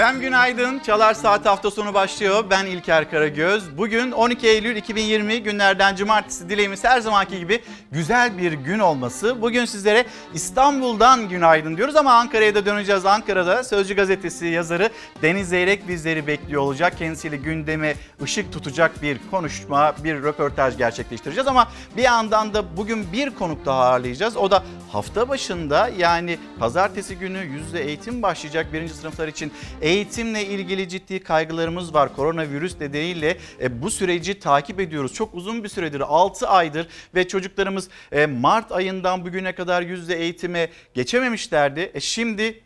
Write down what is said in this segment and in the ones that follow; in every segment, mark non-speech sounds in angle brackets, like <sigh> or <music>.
Efendim günaydın. Çalar Saat hafta sonu başlıyor. Ben İlker Karagöz. Bugün 12 Eylül 2020 günlerden cumartesi dileğimiz her zamanki gibi güzel bir gün olması. Bugün sizlere İstanbul'dan günaydın diyoruz ama Ankara'ya da döneceğiz. Ankara'da Sözcü Gazetesi yazarı Deniz Zeyrek bizleri bekliyor olacak. Kendisiyle gündeme ışık tutacak bir konuşma, bir röportaj gerçekleştireceğiz ama bir yandan da bugün bir konuk daha ağırlayacağız. O da hafta başında yani pazartesi günü yüzde eğitim başlayacak birinci sınıflar için eğitimle ilgili ciddi kaygılarımız var. Koronavirüs nedeniyle e, bu süreci takip ediyoruz. Çok uzun bir süredir 6 aydır ve çocuklarımız e, Mart ayından bugüne kadar yüzde eğitime geçememişlerdi. E, şimdi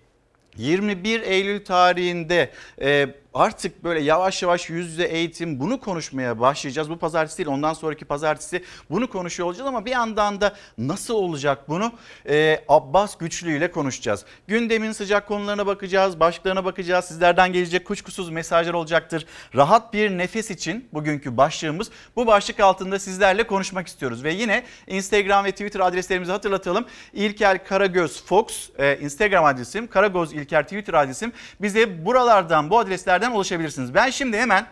21 Eylül tarihinde e, artık böyle yavaş yavaş yüz yüze eğitim bunu konuşmaya başlayacağız. Bu pazartesi değil ondan sonraki pazartesi bunu konuşuyor olacağız ama bir yandan da nasıl olacak bunu ee, Abbas Güçlü ile konuşacağız. Gündemin sıcak konularına bakacağız, başlıklarına bakacağız. Sizlerden gelecek kuşkusuz mesajlar olacaktır. Rahat bir nefes için bugünkü başlığımız bu başlık altında sizlerle konuşmak istiyoruz. Ve yine Instagram ve Twitter adreslerimizi hatırlatalım. İlker Karagöz Fox e, Instagram adresim, Karagöz İlker Twitter adresim. Bize buralardan bu adreslerden adreslerden ulaşabilirsiniz. Ben şimdi hemen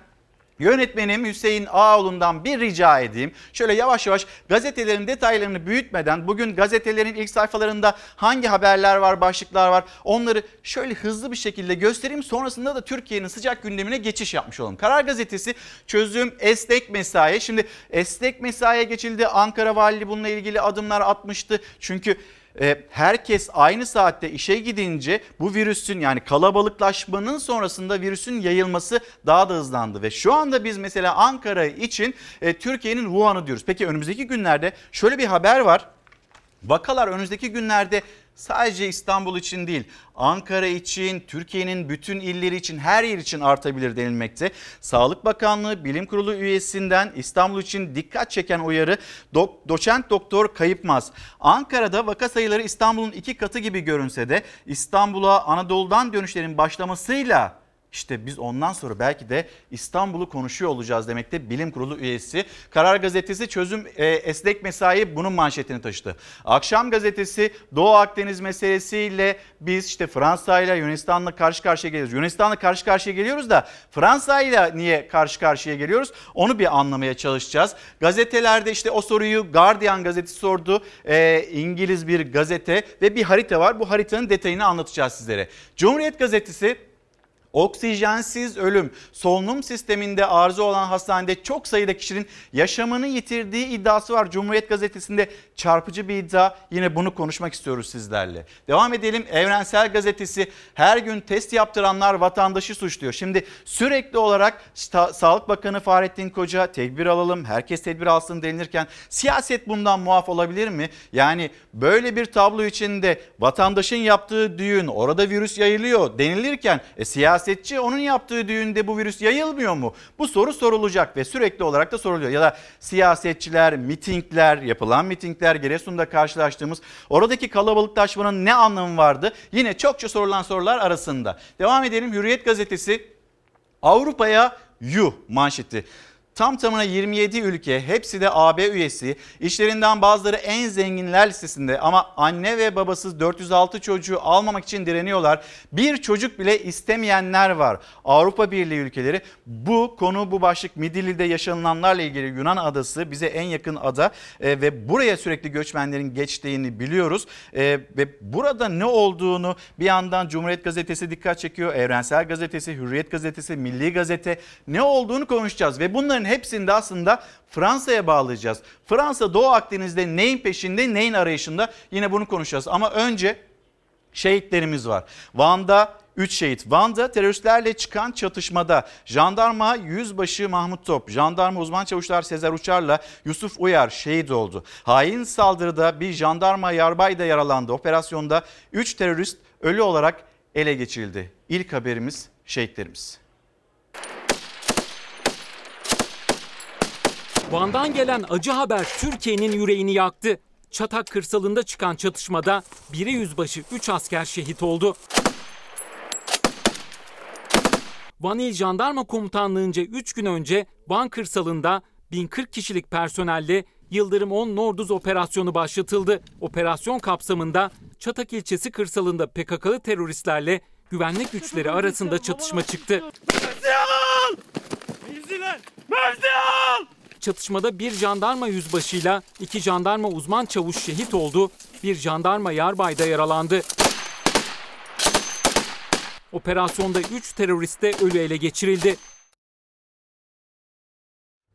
Yönetmenim Hüseyin Ağoğlu'ndan bir rica edeyim. Şöyle yavaş yavaş gazetelerin detaylarını büyütmeden bugün gazetelerin ilk sayfalarında hangi haberler var, başlıklar var onları şöyle hızlı bir şekilde göstereyim. Sonrasında da Türkiye'nin sıcak gündemine geçiş yapmış olalım. Karar Gazetesi çözüm esnek mesai. Şimdi esnek mesaiye geçildi. Ankara Valiliği bununla ilgili adımlar atmıştı. Çünkü herkes aynı saatte işe gidince bu virüsün yani kalabalıklaşmanın sonrasında virüsün yayılması daha da hızlandı. Ve şu anda biz mesela Ankara için e, Türkiye'nin Wuhan'ı diyoruz. Peki önümüzdeki günlerde şöyle bir haber var. Vakalar önümüzdeki günlerde sadece İstanbul için değil Ankara için, Türkiye'nin bütün illeri için, her yer için artabilir denilmekte. Sağlık Bakanlığı Bilim Kurulu üyesinden İstanbul için dikkat çeken uyarı do doçent doktor Kayıpmaz. Ankara'da vaka sayıları İstanbul'un iki katı gibi görünse de İstanbul'a Anadolu'dan dönüşlerin başlamasıyla işte biz ondan sonra belki de İstanbul'u konuşuyor olacağız demekte bilim kurulu üyesi. Karar gazetesi çözüm e, esnek mesai bunun manşetini taşıdı. Akşam gazetesi Doğu Akdeniz meselesiyle biz işte Fransa ile Yunanistan'la karşı karşıya geliyoruz. Yunanistan'la karşı karşıya geliyoruz da Fransa ile niye karşı karşıya geliyoruz? Onu bir anlamaya çalışacağız. Gazetelerde işte o soruyu Guardian gazetesi sordu. E, İngiliz bir gazete ve bir harita var. Bu haritanın detayını anlatacağız sizlere. Cumhuriyet gazetesi Oksijensiz ölüm, solunum sisteminde arıza olan hastanede çok sayıda kişinin yaşamını yitirdiği iddiası var. Cumhuriyet Gazetesi'nde çarpıcı bir iddia. Yine bunu konuşmak istiyoruz sizlerle. Devam edelim. Evrensel Gazetesi her gün test yaptıranlar vatandaşı suçluyor. Şimdi sürekli olarak Sağlık Bakanı Fahrettin Koca tedbir alalım, herkes tedbir alsın denilirken siyaset bundan muaf olabilir mi? Yani böyle bir tablo içinde vatandaşın yaptığı düğün orada virüs yayılıyor denilirken e, siyaset siyasetçi onun yaptığı düğünde bu virüs yayılmıyor mu? Bu soru sorulacak ve sürekli olarak da soruluyor. Ya da siyasetçiler, mitingler, yapılan mitingler, Giresun'da karşılaştığımız oradaki kalabalıklaşmanın ne anlamı vardı? Yine çokça sorulan sorular arasında. Devam edelim Hürriyet gazetesi Avrupa'ya yuh manşeti. Tam tamına 27 ülke hepsi de AB üyesi. İşlerinden bazıları en zenginler listesinde ama anne ve babasız 406 çocuğu almamak için direniyorlar. Bir çocuk bile istemeyenler var. Avrupa Birliği ülkeleri bu konu bu başlık Midilli'de yaşanılanlarla ilgili Yunan adası bize en yakın ada e, ve buraya sürekli göçmenlerin geçtiğini biliyoruz. E, ve burada ne olduğunu bir yandan Cumhuriyet Gazetesi dikkat çekiyor. Evrensel Gazetesi, Hürriyet Gazetesi, Milli Gazete ne olduğunu konuşacağız ve bunların bunların hepsini de aslında Fransa'ya bağlayacağız. Fransa Doğu Akdeniz'de neyin peşinde neyin arayışında yine bunu konuşacağız. Ama önce şehitlerimiz var. Van'da 3 şehit. Van'da teröristlerle çıkan çatışmada jandarma yüzbaşı Mahmut Top, jandarma uzman çavuşlar Sezer Uçar'la Yusuf Uyar şehit oldu. Hain saldırıda bir jandarma yarbay da yaralandı. Operasyonda 3 terörist ölü olarak ele geçirildi. İlk haberimiz şehitlerimiz. Van'dan gelen acı haber Türkiye'nin yüreğini yaktı. Çatak kırsalında çıkan çatışmada biri yüzbaşı 3 asker şehit oldu. Van İl Jandarma Komutanlığı'nca 3 gün önce Van kırsalında 1040 kişilik personelle Yıldırım 10 Norduz operasyonu başlatıldı. Operasyon kapsamında Çatak ilçesi kırsalında PKK'lı teröristlerle güvenlik güçleri arasında çatışma çıktı. Çatışmada bir jandarma yüzbaşıyla iki jandarma uzman çavuş şehit oldu, bir jandarma yarbay da yaralandı. Operasyonda 3 terörist de ölü ele geçirildi.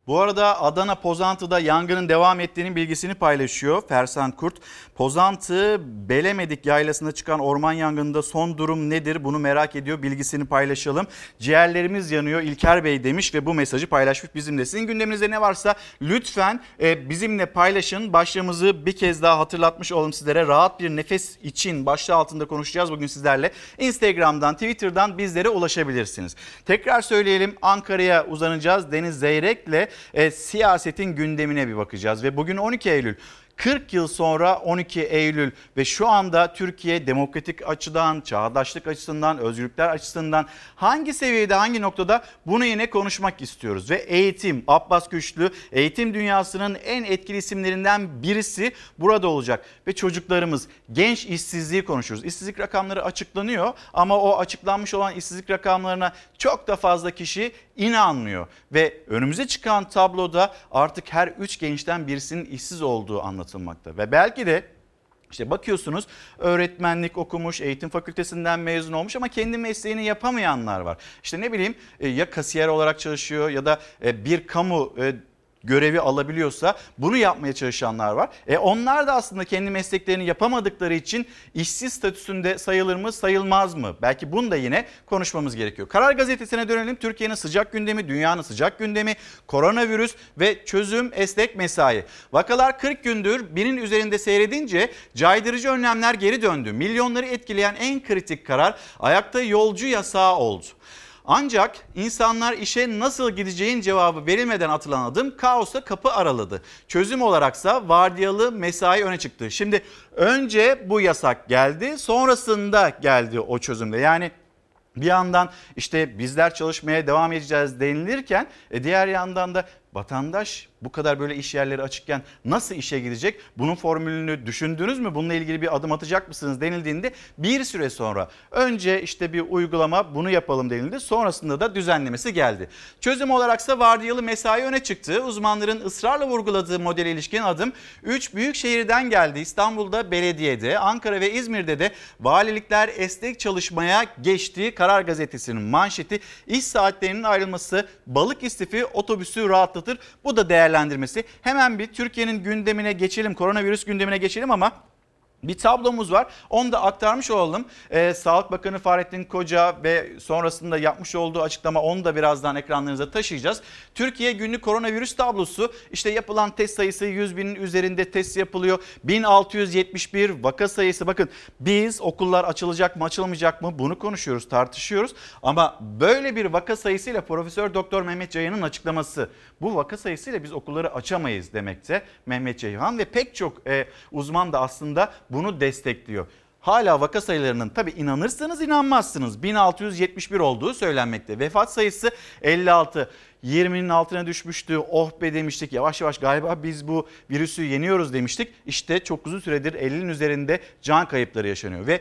Bu arada Adana Pozantı'da yangının devam ettiğinin bilgisini paylaşıyor Fersan Kurt. Pozantı Belemedik yaylasında çıkan orman yangınında son durum nedir bunu merak ediyor bilgisini paylaşalım. Ciğerlerimiz yanıyor İlker Bey demiş ve bu mesajı paylaşmış bizimle. Sizin gündeminizde ne varsa lütfen e, bizimle paylaşın. Başlığımızı bir kez daha hatırlatmış olalım sizlere. Rahat bir nefes için başlığı altında konuşacağız bugün sizlerle. Instagram'dan Twitter'dan bizlere ulaşabilirsiniz. Tekrar söyleyelim Ankara'ya uzanacağız. Deniz Zeyrek'le e, siyasetin gündemine bir bakacağız ve bugün 12 Eylül 40 yıl sonra 12 Eylül ve şu anda Türkiye demokratik açıdan, çağdaşlık açısından, özgürlükler açısından hangi seviyede, hangi noktada bunu yine konuşmak istiyoruz. Ve eğitim, Abbas Güçlü eğitim dünyasının en etkili isimlerinden birisi burada olacak. Ve çocuklarımız, genç işsizliği konuşuyoruz. İşsizlik rakamları açıklanıyor ama o açıklanmış olan işsizlik rakamlarına çok da fazla kişi inanmıyor. Ve önümüze çıkan tabloda artık her üç gençten birisinin işsiz olduğu anlatılmakta. Ve belki de işte bakıyorsunuz öğretmenlik okumuş, eğitim fakültesinden mezun olmuş ama kendi mesleğini yapamayanlar var. İşte ne bileyim e, ya kasiyer olarak çalışıyor ya da e, bir kamu e, görevi alabiliyorsa bunu yapmaya çalışanlar var. E onlar da aslında kendi mesleklerini yapamadıkları için işsiz statüsünde sayılır mı sayılmaz mı? Belki bunu da yine konuşmamız gerekiyor. Karar Gazetesi'ne dönelim. Türkiye'nin sıcak gündemi, dünyanın sıcak gündemi, koronavirüs ve çözüm esnek mesai. Vakalar 40 gündür binin üzerinde seyredince caydırıcı önlemler geri döndü. Milyonları etkileyen en kritik karar ayakta yolcu yasağı oldu. Ancak insanlar işe nasıl gideceğin cevabı verilmeden atılan adım kaosa kapı araladı. Çözüm olaraksa vardiyalı mesai öne çıktı. Şimdi önce bu yasak geldi sonrasında geldi o çözümde. Yani bir yandan işte bizler çalışmaya devam edeceğiz denilirken e, diğer yandan da vatandaş bu kadar böyle iş yerleri açıkken nasıl işe gidecek? Bunun formülünü düşündünüz mü? Bununla ilgili bir adım atacak mısınız denildiğinde bir süre sonra önce işte bir uygulama bunu yapalım denildi. Sonrasında da düzenlemesi geldi. Çözüm olaraksa vardiyalı mesai öne çıktı. Uzmanların ısrarla vurguladığı modele ilişkin adım 3 büyük şehirden geldi. İstanbul'da belediyede, Ankara ve İzmir'de de valilikler esnek çalışmaya geçti. Karar Gazetesi'nin manşeti iş saatlerinin ayrılması balık istifi otobüsü rahatlatır. Bu da değerlendirmesi. Hemen bir Türkiye'nin gündemine geçelim, koronavirüs gündemine geçelim ama bir tablomuz var. Onu da aktarmış olalım. Ee, Sağlık Bakanı Fahrettin Koca ve sonrasında yapmış olduğu açıklama onu da birazdan ekranlarınıza taşıyacağız. Türkiye günlük koronavirüs tablosu işte yapılan test sayısı 100 binin üzerinde test yapılıyor. 1671 vaka sayısı bakın biz okullar açılacak mı açılmayacak mı bunu konuşuyoruz tartışıyoruz. Ama böyle bir vaka sayısıyla Profesör Doktor Mehmet Ceyhan'ın açıklaması bu vaka sayısıyla biz okulları açamayız demekte Mehmet Ceyhan ve pek çok e, uzman da aslında bunu destekliyor. Hala vaka sayılarının tabi inanırsanız inanmazsınız 1671 olduğu söylenmekte. Vefat sayısı 56. 20'nin altına düşmüştü. Oh be demiştik. Yavaş yavaş galiba biz bu virüsü yeniyoruz demiştik. İşte çok uzun süredir 50'nin üzerinde can kayıpları yaşanıyor ve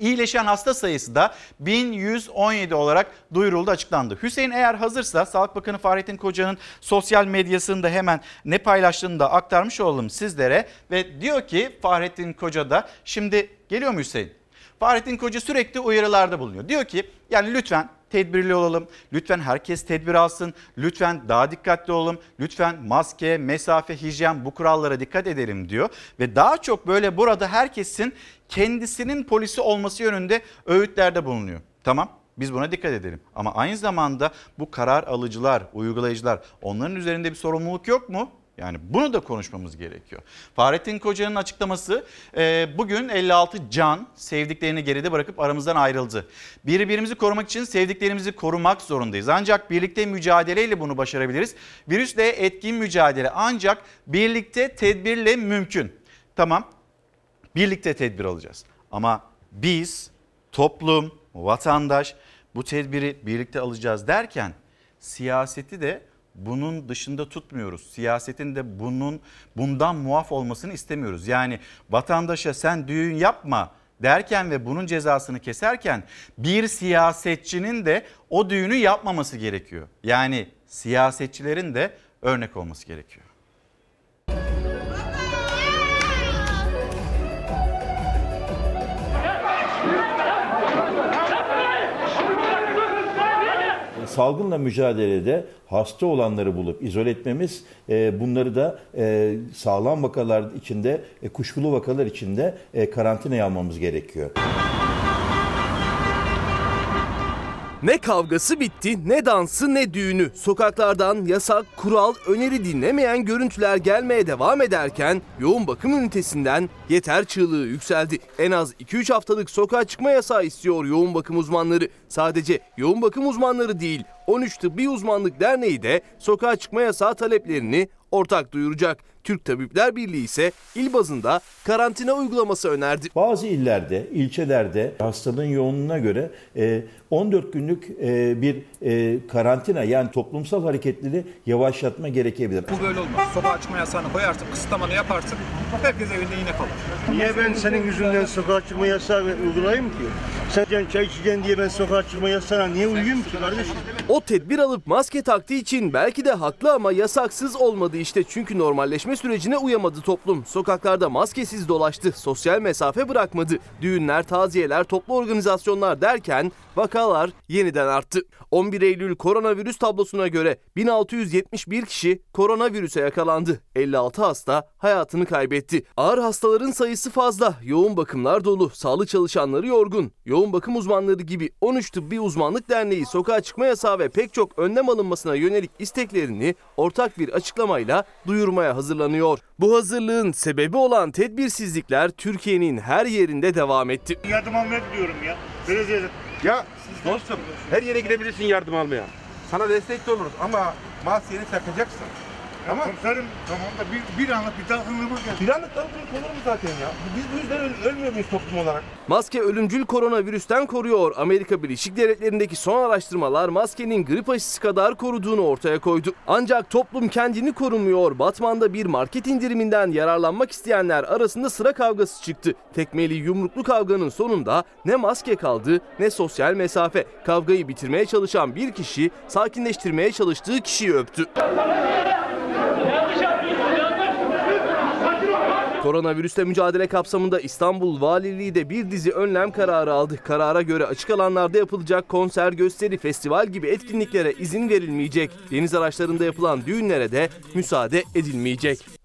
İyileşen hasta sayısı da 1117 olarak duyuruldu açıklandı. Hüseyin eğer hazırsa Sağlık Bakanı Fahrettin Koca'nın sosyal medyasında hemen ne paylaştığını da aktarmış olalım sizlere. Ve diyor ki Fahrettin Koca da şimdi geliyor mu Hüseyin? Fahrettin Koca sürekli uyarılarda bulunuyor. Diyor ki yani lütfen tedbirli olalım. Lütfen herkes tedbir alsın. Lütfen daha dikkatli olalım. Lütfen maske, mesafe, hijyen bu kurallara dikkat edelim diyor. Ve daha çok böyle burada herkesin kendisinin polisi olması yönünde öğütlerde bulunuyor. Tamam biz buna dikkat edelim. Ama aynı zamanda bu karar alıcılar, uygulayıcılar onların üzerinde bir sorumluluk yok mu? Yani bunu da konuşmamız gerekiyor. Fahrettin Koca'nın açıklaması e, bugün 56 can sevdiklerini geride bırakıp aramızdan ayrıldı. Birbirimizi korumak için sevdiklerimizi korumak zorundayız. Ancak birlikte mücadeleyle bunu başarabiliriz. Virüsle etkin mücadele ancak birlikte tedbirle mümkün. Tamam birlikte tedbir alacağız. Ama biz toplum, vatandaş bu tedbiri birlikte alacağız derken siyaseti de bunun dışında tutmuyoruz. Siyasetin de bunun bundan muaf olmasını istemiyoruz. Yani vatandaşa sen düğün yapma derken ve bunun cezasını keserken bir siyasetçinin de o düğünü yapmaması gerekiyor. Yani siyasetçilerin de örnek olması gerekiyor. Salgınla mücadelede hasta olanları bulup izole etmemiz, e, bunları da e, sağlam vakalar içinde, e, kuşkulu vakalar içinde e, karantinaya almamız gerekiyor. Ne kavgası bitti, ne dansı ne düğünü. Sokaklardan yasak, kural, öneri dinlemeyen görüntüler gelmeye devam ederken yoğun bakım ünitesinden yeter çığlığı yükseldi. En az 2-3 haftalık sokağa çıkma yasağı istiyor yoğun bakım uzmanları. Sadece yoğun bakım uzmanları değil, 13 Tıbbi Uzmanlık Derneği de sokağa çıkma yasağı taleplerini ortak duyuracak. Türk Tabipler Birliği ise il bazında karantina uygulaması önerdi. Bazı illerde, ilçelerde hastalığın yoğunluğuna göre 14 e, günlük e, bir e, karantina yani toplumsal hareketleri yavaşlatma gerekebilir. Bu böyle olmaz. Sokağa çıkma yasağını koyarsın, kısıtlamanı yaparsın. Herkes evinde yine kalır. Niye ben senin yüzünden sokağa çıkma yasağı uygulayayım ki? Sen çay içeceksin diye ben sokağa çıkma yasağına niye uyuyayım ki kardeşim? O tedbir alıp maske taktığı için belki de haklı ama yasaksız olmadı işte. Çünkü normalleşme sürecine uyamadı toplum. Sokaklarda maskesiz dolaştı, sosyal mesafe bırakmadı. Düğünler, taziyeler, toplu organizasyonlar derken vakalar yeniden arttı. 11 Eylül koronavirüs tablosuna göre 1671 kişi koronavirüse yakalandı. 56 hasta hayatını kaybetti. Ağır hastaların sayısı fazla. Yoğun bakımlar dolu. Sağlık çalışanları yorgun. Yoğun bakım uzmanları gibi 13 Tıbbi Uzmanlık Derneği sokağa çıkma yasağı ve pek çok önlem alınmasına yönelik isteklerini ortak bir açıklamayla duyurmaya hazırlanıyor. Bu hazırlığın sebebi olan tedbirsizlikler Türkiye'nin her yerinde devam etti. Yardım almaya gidiyorum ya. Belediyede. Ya dostum her yere gidebilirsin yardım almaya. Sana destek de oluruz ama maskeni takacaksın. Ama komiserim tamam da bir, bir anlık bir dalgınlığıma geldi. Bir anlık dalgınlık olur mu zaten ya? Biz bu yüzden öl- ölmüyor muyuz toplum olarak? Maske ölümcül koronavirüsten koruyor. Amerika Birleşik Devletleri'ndeki son araştırmalar maskenin grip aşısı kadar koruduğunu ortaya koydu. Ancak toplum kendini korumuyor. Batman'da bir market indiriminden yararlanmak isteyenler arasında sıra kavgası çıktı. Tekmeli yumruklu kavganın sonunda ne maske kaldı ne sosyal mesafe. Kavgayı bitirmeye çalışan bir kişi sakinleştirmeye çalıştığı kişiyi öptü. Koronavirüsle mücadele kapsamında İstanbul Valiliği de bir dizi önlem kararı aldı. Karara göre açık alanlarda yapılacak konser, gösteri, festival gibi etkinliklere izin verilmeyecek. Deniz araçlarında yapılan düğünlere de müsaade edilmeyecek.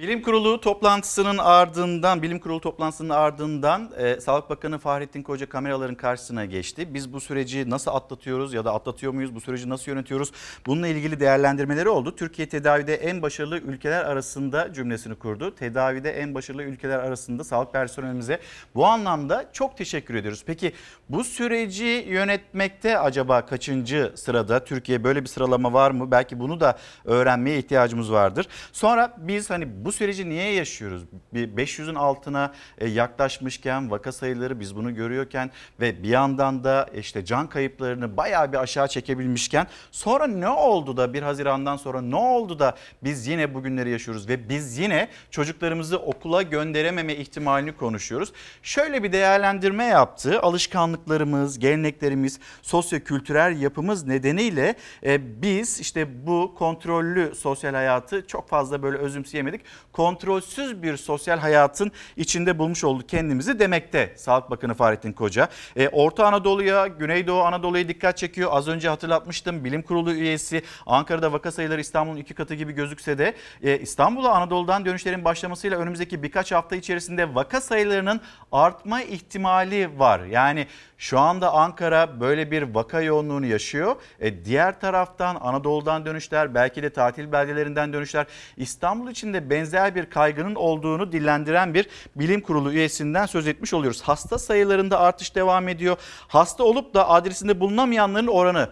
Bilim Kurulu toplantısının ardından, Bilim Kurulu toplantısının ardından e, Sağlık Bakanı Fahrettin Koca kameraların karşısına geçti. Biz bu süreci nasıl atlatıyoruz ya da atlatıyor muyuz? Bu süreci nasıl yönetiyoruz? Bununla ilgili değerlendirmeleri oldu. Türkiye tedavide en başarılı ülkeler arasında cümlesini kurdu. Tedavide en başarılı ülkeler arasında sağlık personelimize bu anlamda çok teşekkür ediyoruz. Peki bu süreci yönetmekte acaba kaçıncı sırada? Türkiye böyle bir sıralama var mı? Belki bunu da öğrenmeye ihtiyacımız vardır. Sonra biz hani bu bu süreci niye yaşıyoruz? Bir 500'ün altına e, yaklaşmışken vaka sayıları biz bunu görüyorken ve bir yandan da işte can kayıplarını bayağı bir aşağı çekebilmişken sonra ne oldu da 1 Haziran'dan sonra ne oldu da biz yine bugünleri yaşıyoruz ve biz yine çocuklarımızı okula gönderememe ihtimalini konuşuyoruz. Şöyle bir değerlendirme yaptı. Alışkanlıklarımız, geleneklerimiz, sosyo-kültürel yapımız nedeniyle e, biz işte bu kontrollü sosyal hayatı çok fazla böyle özümseyemedik kontrolsüz bir sosyal hayatın içinde bulmuş olduk kendimizi demekte Sağlık Bakanı Fahrettin Koca. E, Orta Anadolu'ya, Güneydoğu Anadolu'ya dikkat çekiyor. Az önce hatırlatmıştım bilim kurulu üyesi Ankara'da vaka sayıları İstanbul'un iki katı gibi gözükse de e, İstanbul'a Anadolu'dan dönüşlerin başlamasıyla önümüzdeki birkaç hafta içerisinde vaka sayılarının artma ihtimali var. Yani şu anda Ankara böyle bir vaka yoğunluğunu yaşıyor. E, diğer taraftan Anadolu'dan dönüşler belki de tatil beldelerinden dönüşler İstanbul için de benzer bir kaygının olduğunu dillendiren bir bilim kurulu üyesinden söz etmiş oluyoruz. Hasta sayılarında artış devam ediyor. Hasta olup da adresinde bulunamayanların oranı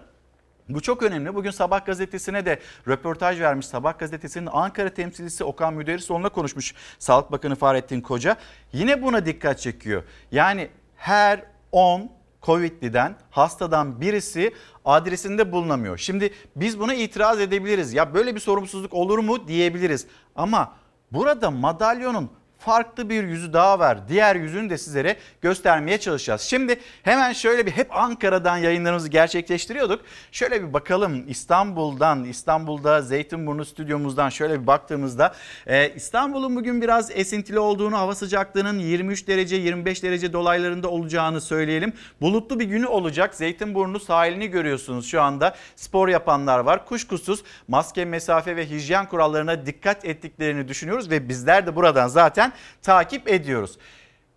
bu çok önemli. Bugün Sabah gazetesine de röportaj vermiş. Sabah gazetesinin Ankara temsilcisi Okan Müderrisoğlu'na konuşmuş Sağlık Bakanı Fahrettin Koca. Yine buna dikkat çekiyor. Yani her 10 Covid'liden hastadan birisi adresinde bulunamıyor. Şimdi biz buna itiraz edebiliriz. Ya böyle bir sorumsuzluk olur mu diyebiliriz. Ama burada madalyonun farklı bir yüzü daha var. Diğer yüzünü de sizlere göstermeye çalışacağız. Şimdi hemen şöyle bir hep Ankara'dan yayınlarımızı gerçekleştiriyorduk. Şöyle bir bakalım İstanbul'dan, İstanbul'da Zeytinburnu stüdyomuzdan şöyle bir baktığımızda e, İstanbul'un bugün biraz esintili olduğunu, hava sıcaklığının 23 derece 25 derece dolaylarında olacağını söyleyelim. Bulutlu bir günü olacak. Zeytinburnu sahilini görüyorsunuz şu anda. Spor yapanlar var. Kuşkusuz maske, mesafe ve hijyen kurallarına dikkat ettiklerini düşünüyoruz ve bizler de buradan zaten takip ediyoruz.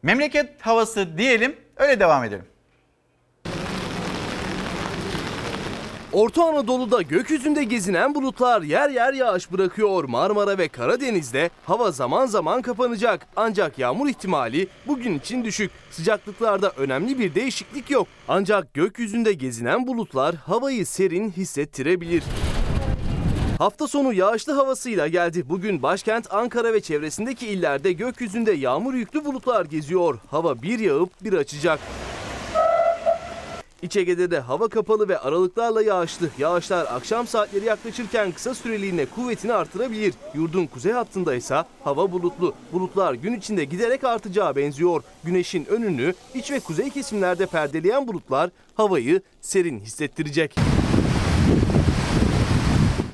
Memleket havası diyelim öyle devam edelim. Orta Anadolu'da gökyüzünde gezinen bulutlar yer yer yağış bırakıyor. Marmara ve Karadeniz'de hava zaman zaman kapanacak. Ancak yağmur ihtimali bugün için düşük. Sıcaklıklarda önemli bir değişiklik yok. Ancak gökyüzünde gezinen bulutlar havayı serin hissettirebilir. Hafta sonu yağışlı havasıyla geldi. Bugün başkent Ankara ve çevresindeki illerde gökyüzünde yağmur yüklü bulutlar geziyor. Hava bir yağıp bir açacak. İç Ege'de de hava kapalı ve aralıklarla yağışlı. Yağışlar akşam saatleri yaklaşırken kısa süreliğine kuvvetini artırabilir. Yurdun kuzey hattında ise hava bulutlu. Bulutlar gün içinde giderek artacağı benziyor. Güneşin önünü iç ve kuzey kesimlerde perdeleyen bulutlar havayı serin hissettirecek.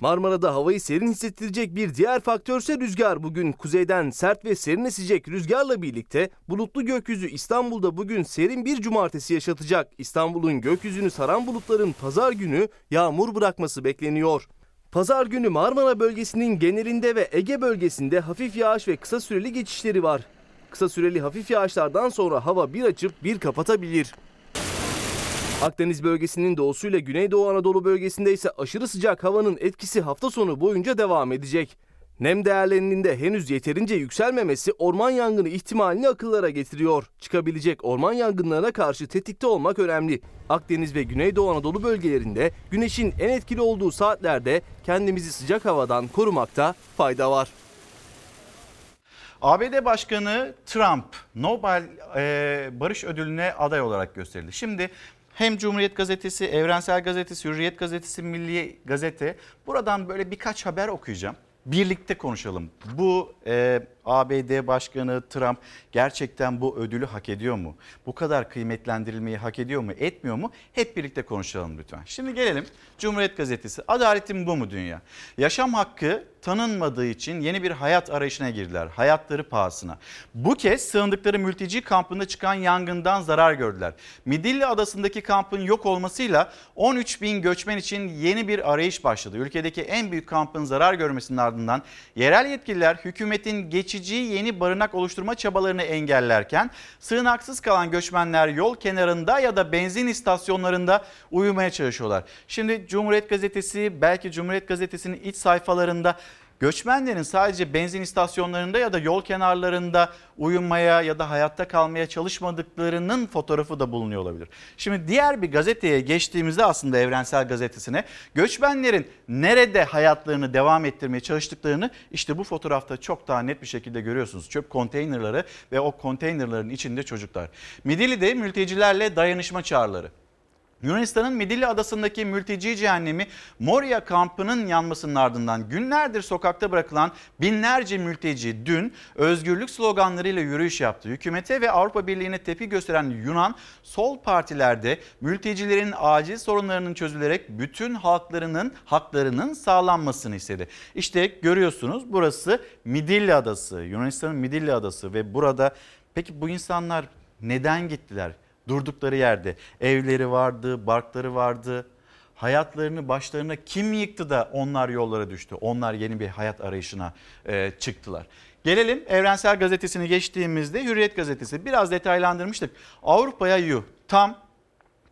Marmara'da havayı serin hissettirecek bir diğer faktörse rüzgar. Bugün kuzeyden sert ve serin esecek rüzgarla birlikte bulutlu gökyüzü İstanbul'da bugün serin bir cumartesi yaşatacak. İstanbul'un gökyüzünü saran bulutların pazar günü yağmur bırakması bekleniyor. Pazar günü Marmara bölgesinin genelinde ve Ege bölgesinde hafif yağış ve kısa süreli geçişleri var. Kısa süreli hafif yağışlardan sonra hava bir açıp bir kapatabilir. Akdeniz bölgesinin doğusuyla Güneydoğu Anadolu bölgesinde ise aşırı sıcak havanın etkisi hafta sonu boyunca devam edecek. Nem değerlerinin de henüz yeterince yükselmemesi orman yangını ihtimalini akıllara getiriyor. Çıkabilecek orman yangınlarına karşı tetikte olmak önemli. Akdeniz ve Güneydoğu Anadolu bölgelerinde güneşin en etkili olduğu saatlerde kendimizi sıcak havadan korumakta fayda var. ABD Başkanı Trump Nobel e, Barış Ödülü'ne aday olarak gösterildi. Şimdi hem Cumhuriyet Gazetesi, Evrensel Gazetesi, Hürriyet Gazetesi, Milli Gazete buradan böyle birkaç haber okuyacağım. Birlikte konuşalım. Bu e, ABD Başkanı Trump gerçekten bu ödülü hak ediyor mu? Bu kadar kıymetlendirilmeyi hak ediyor mu, etmiyor mu? Hep birlikte konuşalım lütfen. Şimdi gelelim Cumhuriyet Gazetesi. Adaletin bu mu dünya? Yaşam hakkı tanınmadığı için yeni bir hayat arayışına girdiler. Hayatları pahasına. Bu kez sığındıkları mülteci kampında çıkan yangından zarar gördüler. Midilli Adası'ndaki kampın yok olmasıyla 13 bin göçmen için yeni bir arayış başladı. Ülkedeki en büyük kampın zarar görmesinin ardından yerel yetkililer hükümetin geçici yeni barınak oluşturma çabalarını engellerken sığınaksız kalan göçmenler yol kenarında ya da benzin istasyonlarında uyumaya çalışıyorlar. Şimdi Cumhuriyet Gazetesi belki Cumhuriyet Gazetesi'nin iç sayfalarında Göçmenlerin sadece benzin istasyonlarında ya da yol kenarlarında uyumaya ya da hayatta kalmaya çalışmadıklarının fotoğrafı da bulunuyor olabilir. Şimdi diğer bir gazeteye geçtiğimizde aslında Evrensel Gazetesi'ne göçmenlerin nerede hayatlarını devam ettirmeye çalıştıklarını işte bu fotoğrafta çok daha net bir şekilde görüyorsunuz. Çöp konteynerları ve o konteynerların içinde çocuklar. Midilli'de mültecilerle dayanışma çağrıları. Yunanistan'ın Midilli Adası'ndaki mülteci cehennemi Moria kampının yanmasının ardından günlerdir sokakta bırakılan binlerce mülteci dün özgürlük sloganlarıyla yürüyüş yaptı. Hükümete ve Avrupa Birliği'ne tepki gösteren Yunan sol partilerde mültecilerin acil sorunlarının çözülerek bütün halklarının haklarının sağlanmasını istedi. İşte görüyorsunuz burası Midilli Adası, Yunanistan'ın Midilli Adası ve burada peki bu insanlar neden gittiler? Durdukları yerde evleri vardı, barkları vardı. Hayatlarını başlarına kim yıktı da onlar yollara düştü? Onlar yeni bir hayat arayışına e, çıktılar. Gelelim Evrensel Gazetesi'ni geçtiğimizde Hürriyet Gazetesi biraz detaylandırmıştık. Avrupa'ya yuh tam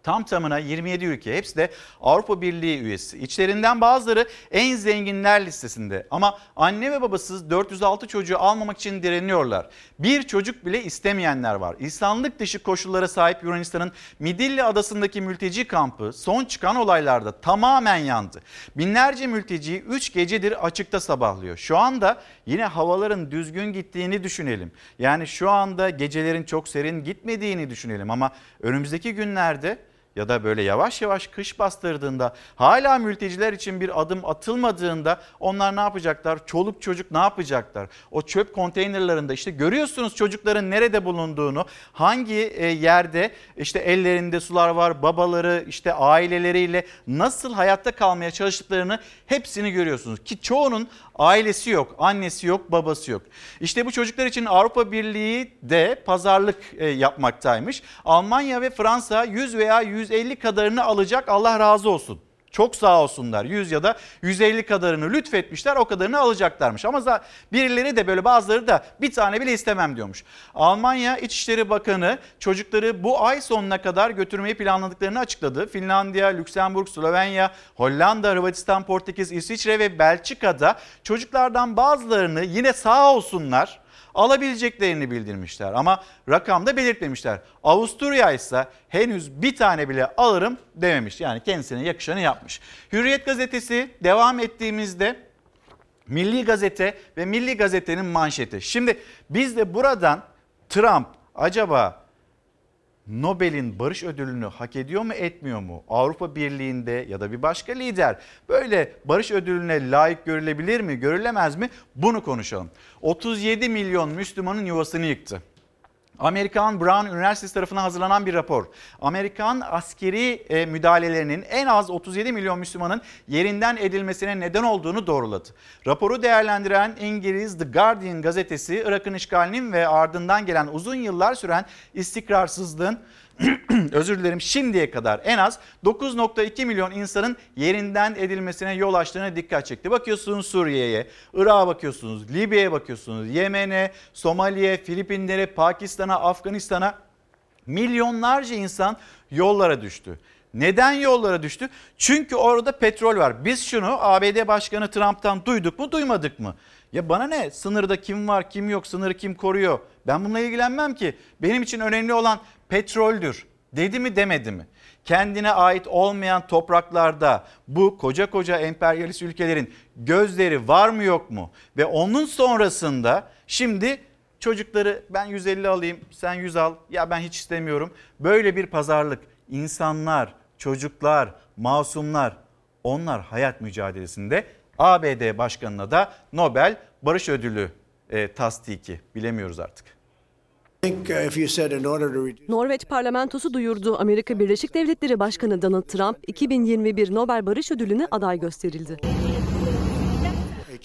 Tam tamına 27 ülke hepsi de Avrupa Birliği üyesi. İçlerinden bazıları en zenginler listesinde ama anne ve babasız 406 çocuğu almamak için direniyorlar. Bir çocuk bile istemeyenler var. İnsanlık dışı koşullara sahip Yunanistan'ın Midilli adasındaki mülteci kampı son çıkan olaylarda tamamen yandı. Binlerce mülteci 3 gecedir açıkta sabahlıyor. Şu anda yine havaların düzgün gittiğini düşünelim. Yani şu anda gecelerin çok serin gitmediğini düşünelim ama önümüzdeki günlerde ya da böyle yavaş yavaş kış bastırdığında hala mülteciler için bir adım atılmadığında onlar ne yapacaklar? Çoluk çocuk ne yapacaklar? O çöp konteynerlarında işte görüyorsunuz çocukların nerede bulunduğunu, hangi e, yerde işte ellerinde sular var, babaları işte aileleriyle nasıl hayatta kalmaya çalıştıklarını hepsini görüyorsunuz. Ki çoğunun ailesi yok, annesi yok, babası yok. İşte bu çocuklar için Avrupa Birliği de pazarlık e, yapmaktaymış. Almanya ve Fransa 100 veya 150 kadarını alacak Allah razı olsun. Çok sağ olsunlar 100 ya da 150 kadarını lütfetmişler o kadarını alacaklarmış. Ama birileri de böyle bazıları da bir tane bile istemem diyormuş. Almanya İçişleri Bakanı çocukları bu ay sonuna kadar götürmeyi planladıklarını açıkladı. Finlandiya, Lüksemburg, Slovenya, Hollanda, Hırvatistan, Portekiz, İsviçre ve Belçika'da çocuklardan bazılarını yine sağ olsunlar alabileceklerini bildirmişler ama rakamda belirtmemişler. Avusturya ise henüz bir tane bile alırım dememiş. Yani kendisine yakışanı yapmış. Hürriyet gazetesi devam ettiğimizde Milli Gazete ve Milli Gazete'nin manşeti. Şimdi biz de buradan Trump acaba Nobel'in barış ödülünü hak ediyor mu etmiyor mu? Avrupa Birliği'nde ya da bir başka lider böyle barış ödülüne layık görülebilir mi, görülemez mi? Bunu konuşalım. 37 milyon Müslümanın yuvasını yıktı. Amerikan Brown Üniversitesi tarafından hazırlanan bir rapor. Amerikan askeri e, müdahalelerinin en az 37 milyon Müslümanın yerinden edilmesine neden olduğunu doğruladı. Raporu değerlendiren İngiliz The Guardian gazetesi Irak'ın işgalinin ve ardından gelen uzun yıllar süren istikrarsızlığın <clears throat> özür dilerim şimdiye kadar en az 9.2 milyon insanın yerinden edilmesine yol açtığına dikkat çekti. Bakıyorsunuz Suriye'ye, Irak'a bakıyorsunuz, Libya'ya bakıyorsunuz, Yemen'e, Somali'ye, Filipinlere, Pakistan'a, Afganistan'a milyonlarca insan yollara düştü. Neden yollara düştü? Çünkü orada petrol var. Biz şunu ABD Başkanı Trump'tan duyduk mu duymadık mı? Ya bana ne sınırda kim var kim yok sınırı kim koruyor? Ben bununla ilgilenmem ki. Benim için önemli olan petroldür. Dedi mi demedi mi? Kendine ait olmayan topraklarda bu koca koca emperyalist ülkelerin gözleri var mı yok mu? Ve onun sonrasında şimdi çocukları ben 150 alayım sen 100 al ya ben hiç istemiyorum. Böyle bir pazarlık insanlar, çocuklar, masumlar onlar hayat mücadelesinde ABD başkanına da Nobel Barış Ödülü e, tasdiki bilemiyoruz artık. Norveç parlamentosu duyurdu. Amerika Birleşik Devletleri Başkanı Donald Trump 2021 Nobel Barış Ödülü'ne aday gösterildi.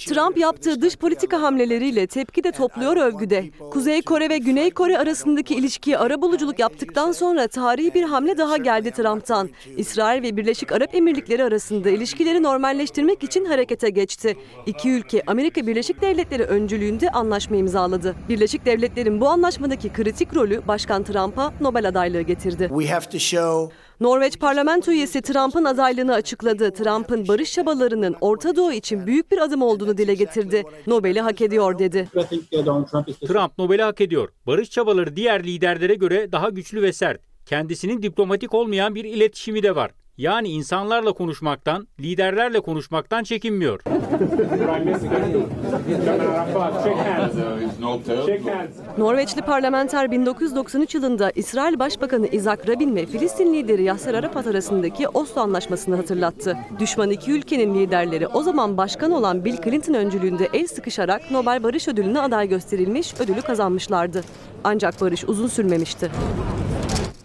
Trump yaptığı dış politika hamleleriyle tepki de topluyor övgüde. Kuzey Kore ve Güney Kore arasındaki ilişkiye arabuluculuk yaptıktan sonra tarihi bir hamle daha geldi Trump'tan. İsrail ve Birleşik Arap Emirlikleri arasında ilişkileri normalleştirmek için harekete geçti. İki ülke Amerika Birleşik Devletleri öncülüğünde anlaşma imzaladı. Birleşik Devletler'in bu anlaşmadaki kritik rolü Başkan Trump'a Nobel adaylığı getirdi. Norveç parlamento üyesi Trump'ın adaylığını açıkladı. Trump'ın barış çabalarının Orta Doğu için büyük bir adım olduğunu dile getirdi. Nobel'i hak ediyor dedi. Trump Nobel'i hak ediyor. Barış çabaları diğer liderlere göre daha güçlü ve sert. Kendisinin diplomatik olmayan bir iletişimi de var. Yani insanlarla konuşmaktan, liderlerle konuşmaktan çekinmiyor. Norveçli parlamenter 1993 yılında İsrail Başbakanı Isaac Rabin ve Filistin lideri Yasser Arafat arasındaki Oslo Anlaşması'nı hatırlattı. Düşman iki ülkenin liderleri o zaman başkan olan Bill Clinton öncülüğünde el sıkışarak Nobel Barış Ödülü'ne aday gösterilmiş, ödülü kazanmışlardı. Ancak barış uzun sürmemişti.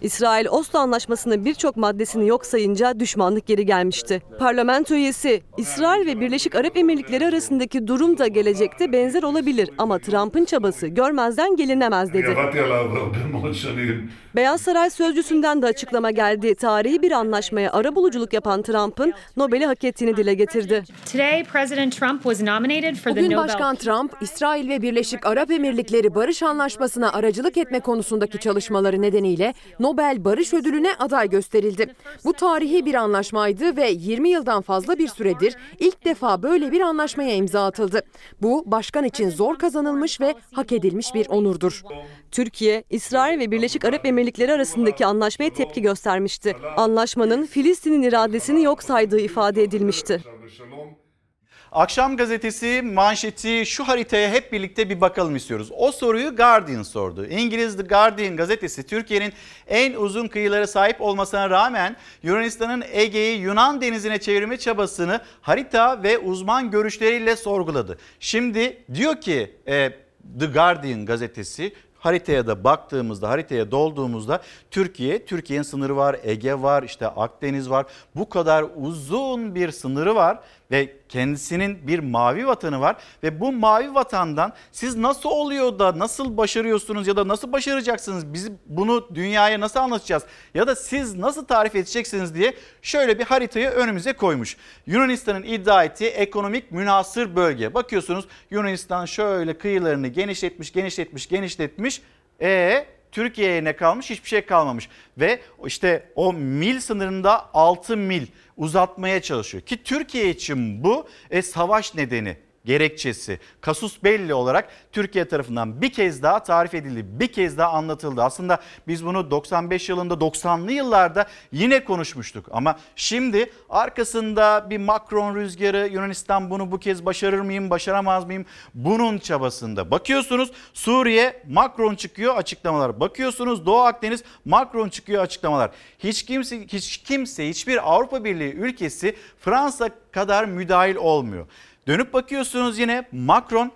İsrail Oslo Anlaşması'nın birçok maddesini yok sayınca düşmanlık geri gelmişti. Parlamento üyesi İsrail ve Birleşik Arap Emirlikleri arasındaki durum da gelecekte benzer olabilir ama Trump'ın çabası görmezden gelinemez dedi. Beyaz Saray sözcüsünden de açıklama geldi. Tarihi bir anlaşmaya arabuluculuk yapan Trump'ın Nobel'i hak ettiğini dile getirdi. Bugün Başkan Trump, İsrail ve Birleşik Arap Emirlikleri barış anlaşmasına aracılık etme konusundaki çalışmaları nedeniyle Nobel Barış Ödülü'ne aday gösterildi. Bu tarihi bir anlaşmaydı ve 20 yıldan fazla bir süredir ilk defa böyle bir anlaşmaya imza atıldı. Bu başkan için zor kazanılmış ve hak edilmiş bir onurdur. Türkiye, İsrail ve Birleşik Arap Emirlikleri arasındaki anlaşmaya tepki göstermişti. Anlaşmanın Filistin'in iradesini yok saydığı ifade edilmişti. Akşam gazetesi manşeti şu haritaya hep birlikte bir bakalım istiyoruz. O soruyu Guardian sordu. İngiliz The Guardian gazetesi Türkiye'nin en uzun kıyılara sahip olmasına rağmen Yunanistan'ın Ege'yi Yunan denizine çevirme çabasını harita ve uzman görüşleriyle sorguladı. Şimdi diyor ki e, The Guardian gazetesi haritaya da baktığımızda haritaya dolduğumuzda Türkiye, Türkiye'nin sınırı var, Ege var, işte Akdeniz var. Bu kadar uzun bir sınırı var ve kendisinin bir mavi vatanı var ve bu mavi vatandan siz nasıl oluyor da nasıl başarıyorsunuz ya da nasıl başaracaksınız biz bunu dünyaya nasıl anlatacağız ya da siz nasıl tarif edeceksiniz diye şöyle bir haritayı önümüze koymuş. Yunanistan'ın iddia ettiği ekonomik münasır bölge. Bakıyorsunuz Yunanistan şöyle kıyılarını genişletmiş, genişletmiş, genişletmiş. E Türkiye'ye ne kalmış? Hiçbir şey kalmamış. Ve işte o mil sınırında 6 mil uzatmaya çalışıyor. Ki Türkiye için bu e, savaş nedeni gerekçesi kasus belli olarak Türkiye tarafından bir kez daha tarif edildi. Bir kez daha anlatıldı. Aslında biz bunu 95 yılında 90'lı yıllarda yine konuşmuştuk. Ama şimdi arkasında bir Macron rüzgarı Yunanistan bunu bu kez başarır mıyım başaramaz mıyım? Bunun çabasında. Bakıyorsunuz Suriye Macron çıkıyor açıklamalar. Bakıyorsunuz Doğu Akdeniz Macron çıkıyor açıklamalar. Hiç kimse hiç kimse hiçbir Avrupa Birliği ülkesi Fransa kadar müdahil olmuyor. Dönüp bakıyorsunuz yine Macron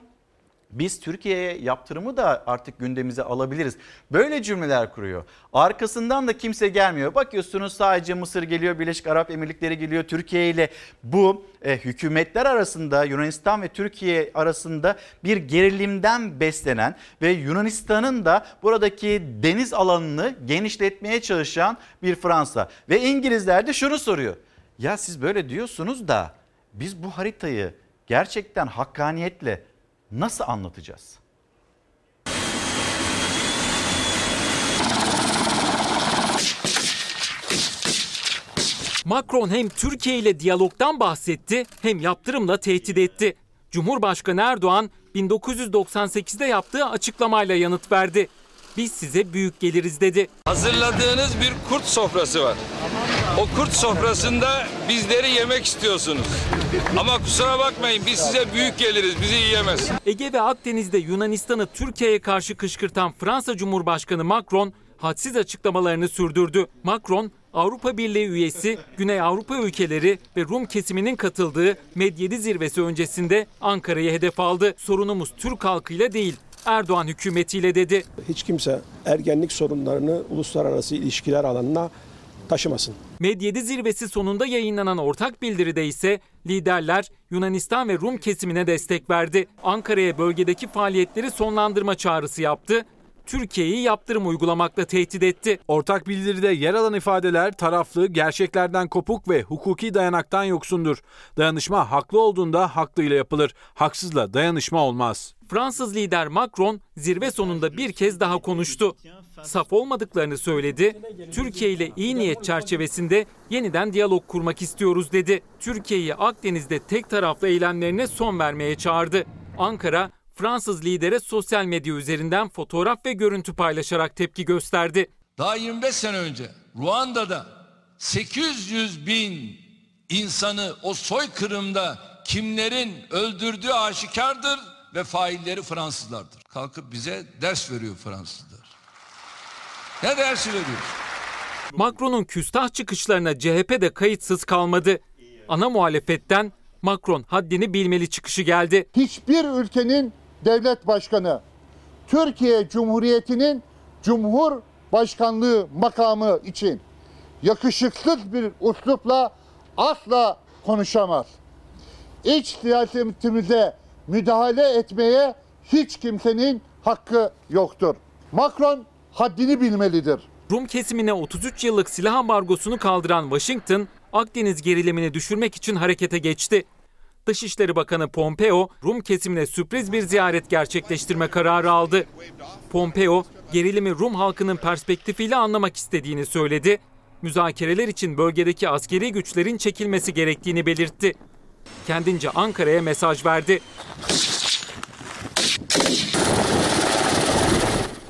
biz Türkiye'ye yaptırımı da artık gündemimize alabiliriz. Böyle cümleler kuruyor. Arkasından da kimse gelmiyor. Bakıyorsunuz sadece Mısır geliyor, Birleşik Arap Emirlikleri geliyor. Türkiye ile bu e, hükümetler arasında Yunanistan ve Türkiye arasında bir gerilimden beslenen ve Yunanistan'ın da buradaki deniz alanını genişletmeye çalışan bir Fransa. Ve İngilizler de şunu soruyor. Ya siz böyle diyorsunuz da biz bu haritayı gerçekten hakkaniyetle nasıl anlatacağız? Macron hem Türkiye ile diyalogdan bahsetti hem yaptırımla tehdit etti. Cumhurbaşkanı Erdoğan 1998'de yaptığı açıklamayla yanıt verdi. Biz size büyük geliriz dedi. Hazırladığınız bir kurt sofrası var. O kurt sofrasında bizleri yemek istiyorsunuz. Ama kusura bakmayın biz size büyük geliriz, bizi yiyemez. Ege ve Akdeniz'de Yunanistan'ı Türkiye'ye karşı kışkırtan Fransa Cumhurbaşkanı Macron hadsiz açıklamalarını sürdürdü. Macron, Avrupa Birliği üyesi Güney Avrupa ülkeleri ve Rum kesiminin katıldığı Medyedi zirvesi öncesinde Ankara'yı hedef aldı. Sorunumuz Türk halkıyla değil, Erdoğan hükümetiyle dedi. Hiç kimse ergenlik sorunlarını uluslararası ilişkiler alanına taşımasın. Medyedi zirvesi sonunda yayınlanan ortak bildiride ise liderler Yunanistan ve Rum kesimine destek verdi. Ankara'ya bölgedeki faaliyetleri sonlandırma çağrısı yaptı. Türkiye'yi yaptırım uygulamakla tehdit etti. Ortak bildiride yer alan ifadeler taraflı, gerçeklerden kopuk ve hukuki dayanaktan yoksundur. Dayanışma haklı olduğunda haklıyla yapılır. Haksızla dayanışma olmaz. Fransız lider Macron zirve sonunda bir kez daha konuştu. Saf olmadıklarını söyledi. Türkiye ile iyi niyet çerçevesinde yeniden diyalog kurmak istiyoruz dedi. Türkiye'yi Akdeniz'de tek taraflı eylemlerine son vermeye çağırdı. Ankara Fransız lidere sosyal medya üzerinden fotoğraf ve görüntü paylaşarak tepki gösterdi. Daha 25 sene önce Ruanda'da 800 bin insanı o soykırımda kimlerin öldürdüğü aşikardır ve failleri Fransızlardır. Kalkıp bize ders veriyor Fransızlar. Ne dersi veriyor? Macron'un küstah çıkışlarına CHP de kayıtsız kalmadı. Ana muhalefetten Macron haddini bilmeli çıkışı geldi. Hiçbir ülkenin devlet başkanı Türkiye Cumhuriyeti'nin Cumhurbaşkanlığı makamı için yakışıksız bir uslupla asla konuşamaz. İç siyasetimize müdahale etmeye hiç kimsenin hakkı yoktur. Macron haddini bilmelidir. Rum kesimine 33 yıllık silah ambargosunu kaldıran Washington, Akdeniz gerilimini düşürmek için harekete geçti. Dışişleri Bakanı Pompeo, Rum kesimine sürpriz bir ziyaret gerçekleştirme kararı aldı. Pompeo, gerilimi Rum halkının perspektifiyle anlamak istediğini söyledi. Müzakereler için bölgedeki askeri güçlerin çekilmesi gerektiğini belirtti. Kendince Ankara'ya mesaj verdi.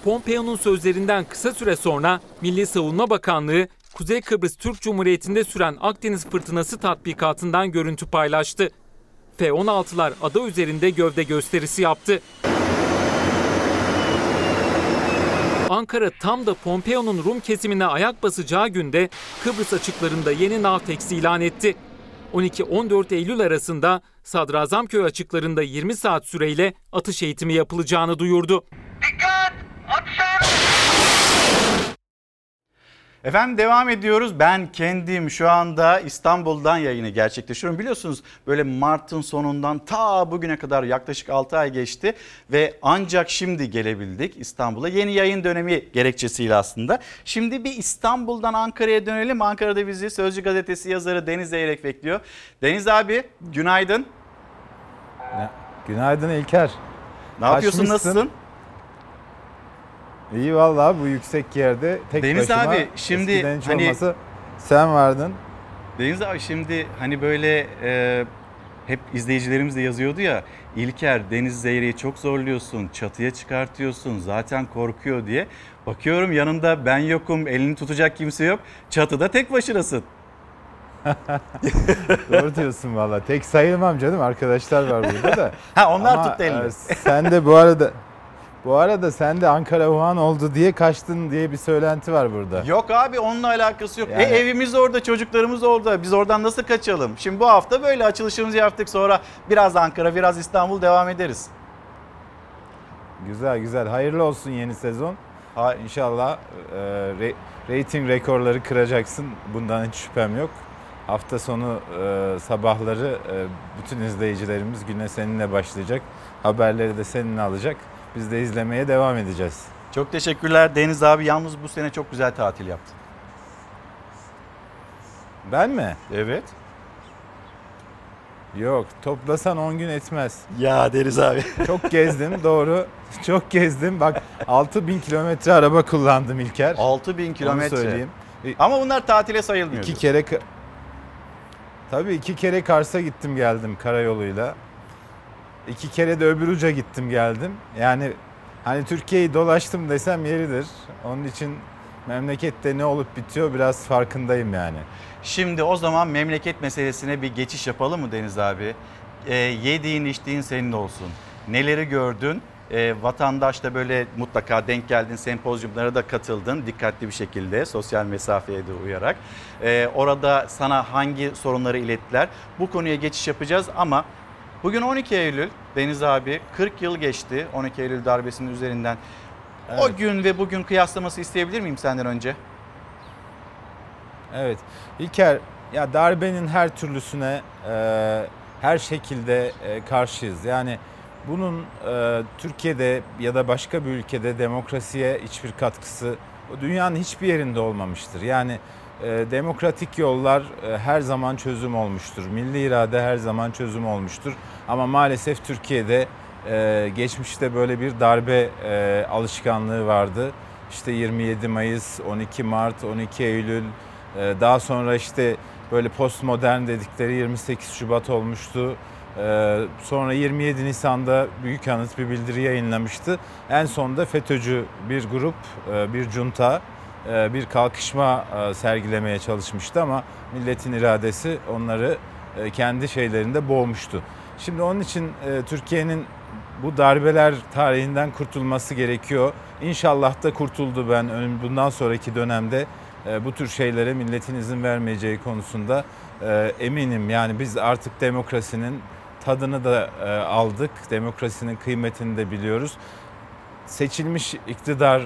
Pompeo'nun sözlerinden kısa süre sonra Milli Savunma Bakanlığı Kuzey Kıbrıs Türk Cumhuriyeti'nde süren Akdeniz fırtınası tatbikatından görüntü paylaştı. F-16'lar ada üzerinde gövde gösterisi yaptı. Ankara tam da Pompeo'nun Rum kesimine ayak basacağı günde Kıbrıs açıklarında yeni Navtex ilan etti. 12-14 Eylül arasında Sadrazamköy açıklarında 20 saat süreyle atış eğitimi yapılacağını duyurdu. Efendim devam ediyoruz. Ben kendim şu anda İstanbul'dan yayını gerçekleştiriyorum. Biliyorsunuz böyle Mart'ın sonundan ta bugüne kadar yaklaşık 6 ay geçti ve ancak şimdi gelebildik İstanbul'a. Yeni yayın dönemi gerekçesiyle aslında. Şimdi bir İstanbul'dan Ankara'ya dönelim. Ankara'da bizi Sözcü Gazetesi yazarı Deniz Zeyrek bekliyor. Deniz abi günaydın. Günaydın İlker. Ne yapıyorsun Açmışsın. nasılsın? İyi vallahi bu yüksek yerde tek Deniz başıma. abi, şimdi hiç hani- olmasa sen vardın. Deniz abi şimdi hani böyle e, hep izleyicilerimiz de yazıyordu ya İlker Deniz Zeyre'yi çok zorluyorsun çatıya çıkartıyorsun zaten korkuyor diye. Bakıyorum yanında ben yokum elini tutacak kimse yok çatıda tek başınasın. <laughs> Doğru diyorsun valla. Tek sayılmam canım. Arkadaşlar var burada da. <laughs> Ha onlar Ama, tuttu elini. e, sen de bu arada bu arada sen de Ankara Wuhan oldu diye kaçtın diye bir söylenti var burada. Yok abi onunla alakası yok. Yani- E, evimiz orada çocuklarımız orada biz oradan nasıl kaçalım? Şimdi bu hafta böyle açılışımızı yaptık sonra biraz Ankara biraz İstanbul devam ederiz. Güzel güzel. Hayırlı olsun yeni sezon. İnşallah e, re- rating rekorları kıracaksın. Bundan hiç şüphem yok. Hafta sonu e, sabahları e, bütün izleyicilerimiz güne seninle başlayacak. Haberleri de seninle alacak. Biz de izlemeye devam edeceğiz. Çok teşekkürler Deniz abi yalnız bu sene çok güzel tatil yaptın. Ben mi? Evet. Yok toplasan 10 gün etmez. Ya Deniz abi. <laughs> Çok gezdim doğru. Çok gezdim. Bak 6000 kilometre araba kullandım İlker. 6000 Onu kilometre. söyleyeyim. Ama bunlar tatile sayılmıyor. İki kere Tabii iki kere Kars'a gittim geldim karayoluyla. İki kere de öbür uca gittim geldim. Yani hani Türkiye'yi dolaştım desem yeridir. Onun için memlekette ne olup bitiyor biraz farkındayım yani. Şimdi o zaman memleket meselesine bir geçiş yapalım mı Deniz abi? Ee, yediğin içtiğin senin olsun. Neleri gördün? Ee, vatandaş da böyle mutlaka denk geldin sempozyumlara da katıldın dikkatli bir şekilde sosyal mesafeye de uyarak. Ee, orada sana hangi sorunları ilettiler? Bu konuya geçiş yapacağız ama bugün 12 Eylül Deniz abi 40 yıl geçti 12 Eylül darbesinin üzerinden. O Evet. gün ve bugün kıyaslaması isteyebilir miyim senden önce? Evet. İlker ya darbenin her türlüsüne e, her şekilde e, karşıyız. Yani bunun e, Türkiye'de ya da başka bir ülkede demokrasiye hiçbir katkısı o dünyanın hiçbir yerinde olmamıştır. Yani demokratik yollar e, her zaman çözüm olmuştur. Milli irade her zaman çözüm olmuştur. Ama maalesef Türkiye'de e, geçmişte böyle bir darbe e, alışkanlığı vardı. İşte 27 Mayıs, 12 Mart, 12 Eylül, ee, Daha sonra işte böyle postmodern dedikleri 28 Şubat olmuştu. Ee, Sonra 27 Nisan'da Büyük Anıt bir bildiri yayınlamıştı. En sonunda FETÖ'cü bir grup, bir junta, bir kalkışma e, sergilemeye çalışmıştı ama milletin iradesi onları e, kendi şeylerinde boğmuştu. Şimdi onun için e, Türkiye'nin bu darbeler tarihinden kurtulması gerekiyor. İnşallah da kurtuldu ben bundan sonraki dönemde e, bu tür şeylere milletin izin vermeyeceği konusunda e, eminim. Yani biz artık demokrasinin tadını da e, aldık. Demokrasinin kıymetini de biliyoruz. Seçilmiş iktidar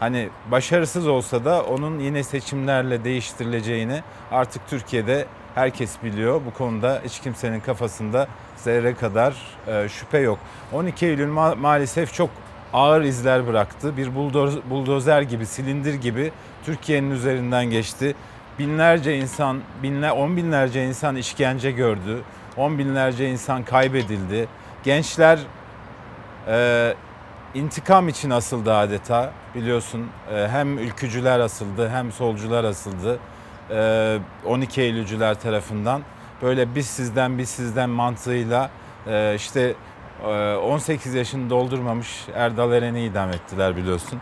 hani başarısız olsa da onun yine seçimlerle değiştirileceğini artık Türkiye'de herkes biliyor. Bu konuda hiç kimsenin kafasında zerre kadar e, şüphe yok. 12 Eylül ma- maalesef çok ağır izler bıraktı. Bir buldoz- buldozer gibi, silindir gibi Türkiye'nin üzerinden geçti. Binlerce insan, binler, on binlerce insan işkence gördü. On binlerce insan kaybedildi. Gençler e, intikam için asıldı adeta biliyorsun. E, hem ülkücüler asıldı hem solcular asıldı. E, 12 Eylülcüler tarafından. Böyle biz sizden biz sizden mantığıyla e, işte e, 18 yaşını doldurmamış Erdal Eren'i idam ettiler biliyorsun.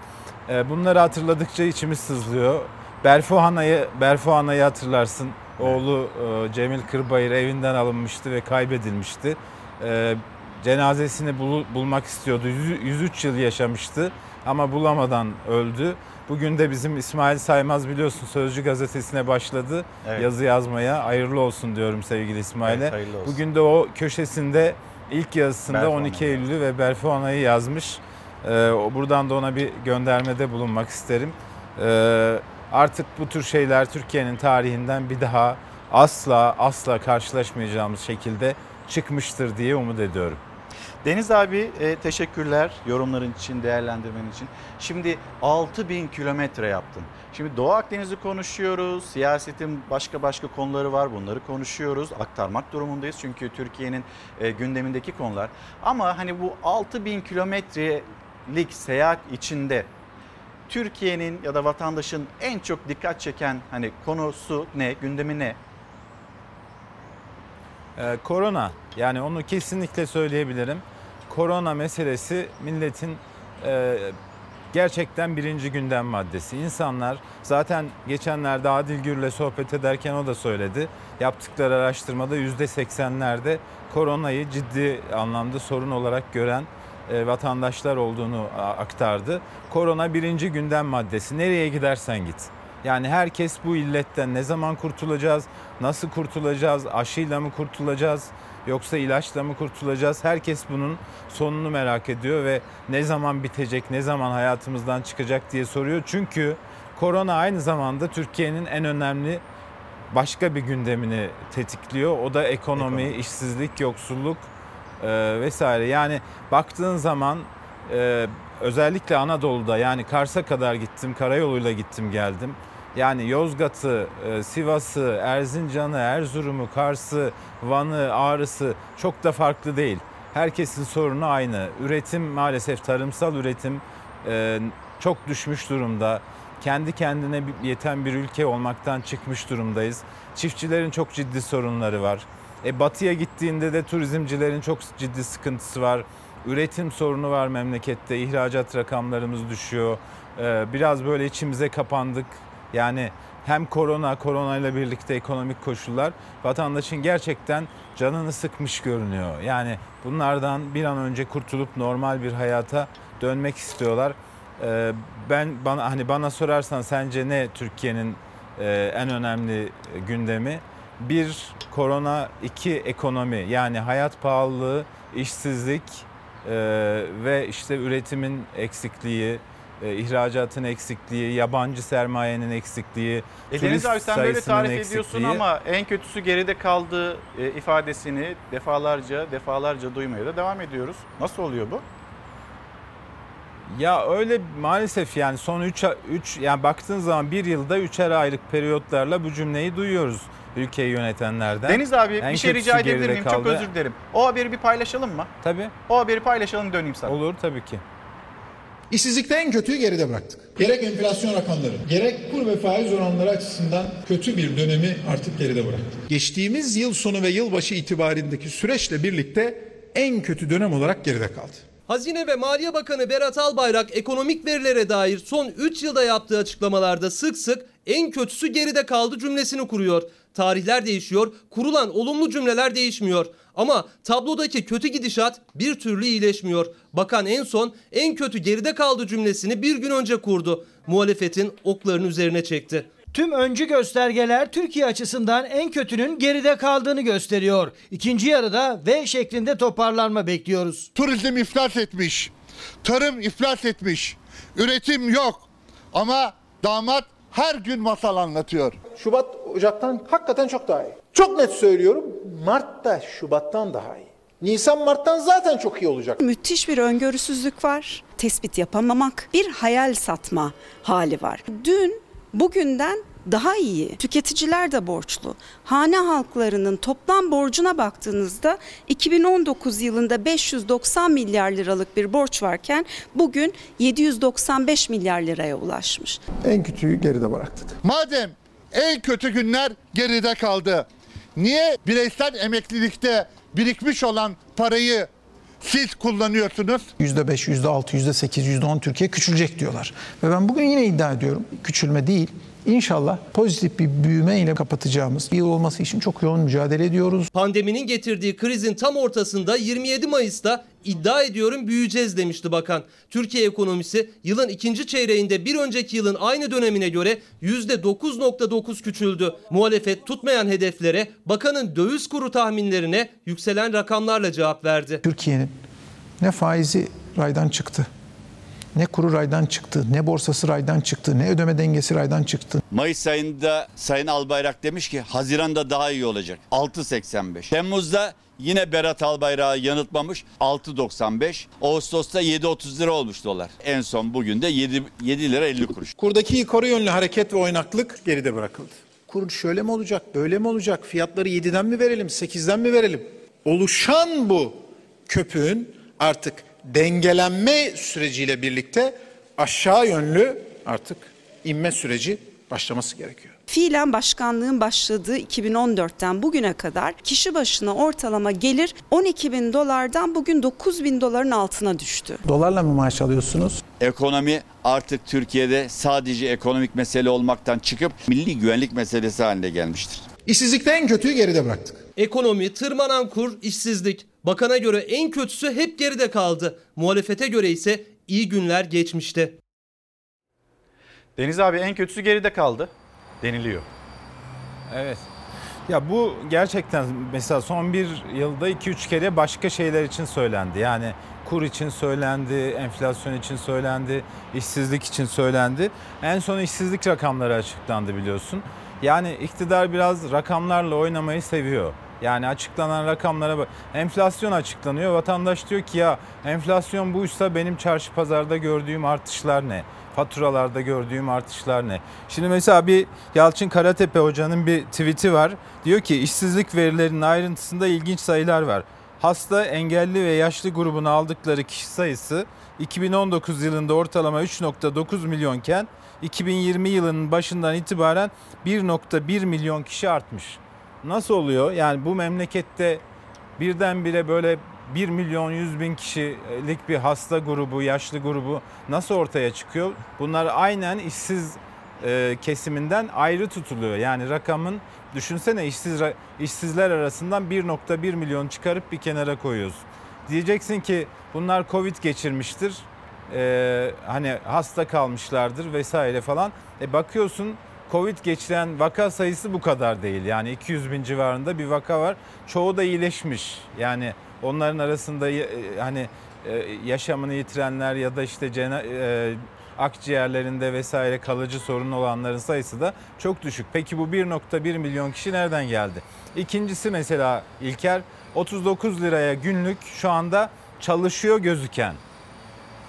E, bunları hatırladıkça içimiz sızlıyor. Berfu Hana'yı Berfu Hana'yı hatırlarsın. Oğlu e, Cemil Kırbayır evinden alınmıştı ve kaybedilmişti. Cenazesini bul- bulmak istiyordu. Yüz- 103 yıl yaşamıştı ama bulamadan öldü. Bugün de bizim İsmail Saymaz biliyorsun Sözcü gazetesine başladı Evet. yazı yazmaya. Hayırlı olsun diyorum sevgili İsmail'e. Evet. Bugün de o köşesinde ilk yazısında Berfuana'yı 12 Eylül'ü ve Berfuana'yı yazmış. Ee, buradan da ona bir göndermede bulunmak isterim. Ee, artık bu tür şeyler Türkiye'nin tarihinden bir daha asla asla karşılaşmayacağımız şekilde çıkmıştır diye umut ediyorum. Deniz abi e, teşekkürler yorumların için, değerlendirmen için. Şimdi 6000 kilometre yaptın. Şimdi Doğu Akdeniz'i konuşuyoruz. Siyasetin başka başka konuları var. Bunları konuşuyoruz. Aktarmak durumundayız. Çünkü Türkiye'nin e, gündemindeki konular. Ama hani bu 6000 kilometrelik seyahat içinde Türkiye'nin ya da vatandaşın en çok dikkat çeken hani konusu ne, gündemi ne? Ee, korona yani onu kesinlikle söyleyebilirim. Korona meselesi milletin e, gerçekten birinci gündem maddesi. İnsanlar zaten geçenlerde Adil Gür'le sohbet ederken o da söyledi. Yaptıkları araştırmada yüzde seksenlerde koronayı ciddi anlamda sorun olarak gören e, vatandaşlar olduğunu aktardı. Korona birinci gündem maddesi. Nereye gidersen git. Yani herkes bu illetten ne zaman kurtulacağız, nasıl kurtulacağız, aşıyla mı kurtulacağız yoksa ilaçla mı kurtulacağız? Herkes bunun sonunu merak ediyor ve ne zaman bitecek, ne zaman hayatımızdan çıkacak diye soruyor. Çünkü korona aynı zamanda Türkiye'nin en önemli başka bir gündemini tetikliyor. O da ekonomi, işsizlik, yoksulluk e, vesaire. Yani baktığın zaman e, özellikle Anadolu'da yani Kars'a kadar gittim, karayoluyla gittim geldim. Yani Yozgat'ı, e, Sivas'ı, Erzincan'ı, Erzurum'u, Kars'ı, Van'ı, Ağrı'sı çok da farklı değil. Herkesin sorunu aynı. Üretim maalesef tarımsal üretim e, çok düşmüş durumda. Kendi kendine yeten bir ülke olmaktan çıkmış durumdayız. Çiftçilerin çok ciddi sorunları var. E, batıya gittiğinde de turizmcilerin çok ciddi sıkıntısı var. Üretim sorunu var memlekette. İhracat rakamlarımız düşüyor. E, biraz böyle içimize kapandık. Yani hem korona, korona ile birlikte ekonomik koşullar vatandaşın gerçekten canını sıkmış görünüyor. Yani bunlardan bir an önce kurtulup normal bir hayata dönmek istiyorlar. Ee, ben bana hani bana sorarsan sence ne Türkiye'nin e, en önemli gündemi? Bir korona, iki ekonomi yani hayat pahalılığı, işsizlik e, ve işte üretimin eksikliği, e, ihracatın eksikliği, yabancı sermayenin eksikliği, E Deniz abi sen böyle tarif eksikliği. ediyorsun ama en kötüsü geride kaldı e, ifadesini defalarca defalarca duymaya da devam ediyoruz. Nasıl oluyor bu? Ya öyle maalesef yani son 3 3 yani baktığın zaman bir yılda üçer aylık periyotlarla bu cümleyi duyuyoruz ülkeyi yönetenlerden. Deniz abi En bir şey rica edebilir miyim? Çok kaldı. özür dilerim. O haberi bir paylaşalım mı? Tabii. O haberi paylaşalım döneyim sana. Olur tabii ki. İşsizlikte en kötüyü geride bıraktık. Gerek enflasyon rakamları, gerek kur ve faiz oranları açısından kötü bir dönemi artık geride bıraktık. Geçtiğimiz yıl sonu ve yılbaşı itibarindeki süreçle birlikte en kötü dönem olarak geride kaldı. Hazine ve Maliye Bakanı Berat Albayrak ekonomik verilere dair son 3 yılda yaptığı açıklamalarda sık sık en kötüsü geride kaldı cümlesini kuruyor. Tarihler değişiyor, kurulan olumlu cümleler değişmiyor. Ama tablodaki kötü gidişat bir türlü iyileşmiyor. Bakan en son en kötü geride kaldı cümlesini bir gün önce kurdu. Muhalefetin oklarını üzerine çekti. Tüm öncü göstergeler Türkiye açısından en kötünün geride kaldığını gösteriyor. İkinci yarıda V şeklinde toparlanma bekliyoruz. Turizm iflas etmiş. Tarım iflas etmiş. Üretim yok. Ama damat her gün masal anlatıyor. Şubat Ocak'tan hakikaten çok daha iyi. Çok net söylüyorum Mart da Şubat'tan daha iyi. Nisan Mart'tan zaten çok iyi olacak. Müthiş bir öngörüsüzlük var. Tespit yapamamak, bir hayal satma hali var. Dün bugünden daha iyi. Tüketiciler de borçlu. Hane halklarının toplam borcuna baktığınızda 2019 yılında 590 milyar liralık bir borç varken bugün 795 milyar liraya ulaşmış. En kötüyü geride bıraktık. Madem en kötü günler geride kaldı. Niye bireysel emeklilikte birikmiş olan parayı siz kullanıyorsunuz? %5, %6, %8, %10 Türkiye küçülecek diyorlar. Ve ben bugün yine iddia ediyorum küçülme değil İnşallah pozitif bir büyüme ile kapatacağımız bir yıl olması için çok yoğun mücadele ediyoruz. Pandeminin getirdiği krizin tam ortasında 27 Mayıs'ta iddia ediyorum büyüyeceğiz demişti bakan. Türkiye ekonomisi yılın ikinci çeyreğinde bir önceki yılın aynı dönemine göre %9.9 küçüldü. Muhalefet tutmayan hedeflere bakanın döviz kuru tahminlerine yükselen rakamlarla cevap verdi. Türkiye'nin ne faizi raydan çıktı, ne kuru raydan çıktı, ne borsası raydan çıktı, ne ödeme dengesi raydan çıktı. Mayıs ayında Sayın Albayrak demiş ki Haziran'da daha iyi olacak. 6.85. Temmuz'da yine Berat Albayrak'ı yanıltmamış 6.95. Ağustos'ta 7.30 lira olmuş dolar. En son bugün de 7, 7 lira 50 kuruş. Kurdaki yukarı yönlü hareket ve oynaklık geride bırakıldı. Kur şöyle mi olacak, böyle mi olacak, fiyatları 7'den mi verelim, 8'den mi verelim? Oluşan bu köpüğün artık dengelenme süreciyle birlikte aşağı yönlü artık inme süreci başlaması gerekiyor. Fiilen başkanlığın başladığı 2014'ten bugüne kadar kişi başına ortalama gelir 12 bin dolardan bugün 9 bin doların altına düştü. Dolarla mı maaş alıyorsunuz? Ekonomi artık Türkiye'de sadece ekonomik mesele olmaktan çıkıp milli güvenlik meselesi haline gelmiştir. İşsizlikte en kötüyü geride bıraktık. Ekonomi, tırmanan kur, işsizlik. Bakana göre en kötüsü hep geride kaldı. Muhalefete göre ise iyi günler geçmişte. Deniz abi en kötüsü geride kaldı deniliyor. Evet. Ya bu gerçekten mesela son bir yılda 2-3 kere başka şeyler için söylendi. Yani kur için söylendi, enflasyon için söylendi, işsizlik için söylendi. En son işsizlik rakamları açıklandı biliyorsun. Yani iktidar biraz rakamlarla oynamayı seviyor. Yani açıklanan rakamlara bak. Enflasyon açıklanıyor. Vatandaş diyor ki ya enflasyon buysa benim çarşı pazarda gördüğüm artışlar ne? Faturalarda gördüğüm artışlar ne? Şimdi mesela bir Yalçın Karatepe hocanın bir tweet'i var. Diyor ki işsizlik verilerinin ayrıntısında ilginç sayılar var. Hasta, engelli ve yaşlı grubuna aldıkları kişi sayısı 2019 yılında ortalama 3.9 milyonken 2020 yılının başından itibaren 1.1 milyon kişi artmış. Nasıl oluyor? Yani bu memlekette birdenbire böyle 1 milyon 100 bin kişilik bir hasta grubu, yaşlı grubu nasıl ortaya çıkıyor? Bunlar aynen işsiz e, kesiminden ayrı tutuluyor. Yani rakamın düşünsene işsiz işsizler arasından 1.1 milyon çıkarıp bir kenara koyuyorsun. Diyeceksin ki bunlar Covid geçirmiştir. E, hani hasta kalmışlardır vesaire falan. E bakıyorsun Covid geçiren vaka sayısı bu kadar değil. Yani 200 bin civarında bir vaka var. Çoğu da iyileşmiş. Yani onların arasında hani yaşamını yitirenler ya da işte akciğerlerinde vesaire kalıcı sorun olanların sayısı da çok düşük. Peki bu 1.1 milyon kişi nereden geldi? İkincisi mesela İlker 39 liraya günlük şu anda çalışıyor gözüken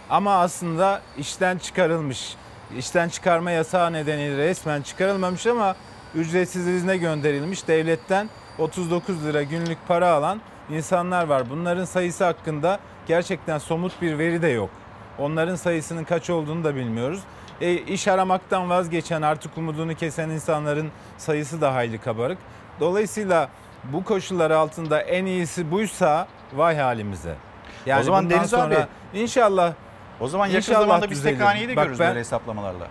ama aslında işten çıkarılmış. İşten çıkarma yasağı nedeniyle resmen çıkarılmamış ama ücretsiz izne gönderilmiş devletten 39 lira günlük para alan insanlar var. Bunların sayısı hakkında gerçekten somut bir veri de yok. Onların sayısının kaç olduğunu da bilmiyoruz. E, iş aramaktan vazgeçen artık umudunu kesen insanların sayısı da hayli kabarık. Dolayısıyla bu koşullar altında en iyisi buysa vay halimize. Yani o zaman Deniz sonra abi inşallah o zaman yakın İnşallah zamanda biz düzelir. haneyi de Bak görürüz ben- böyle hesaplamalarla.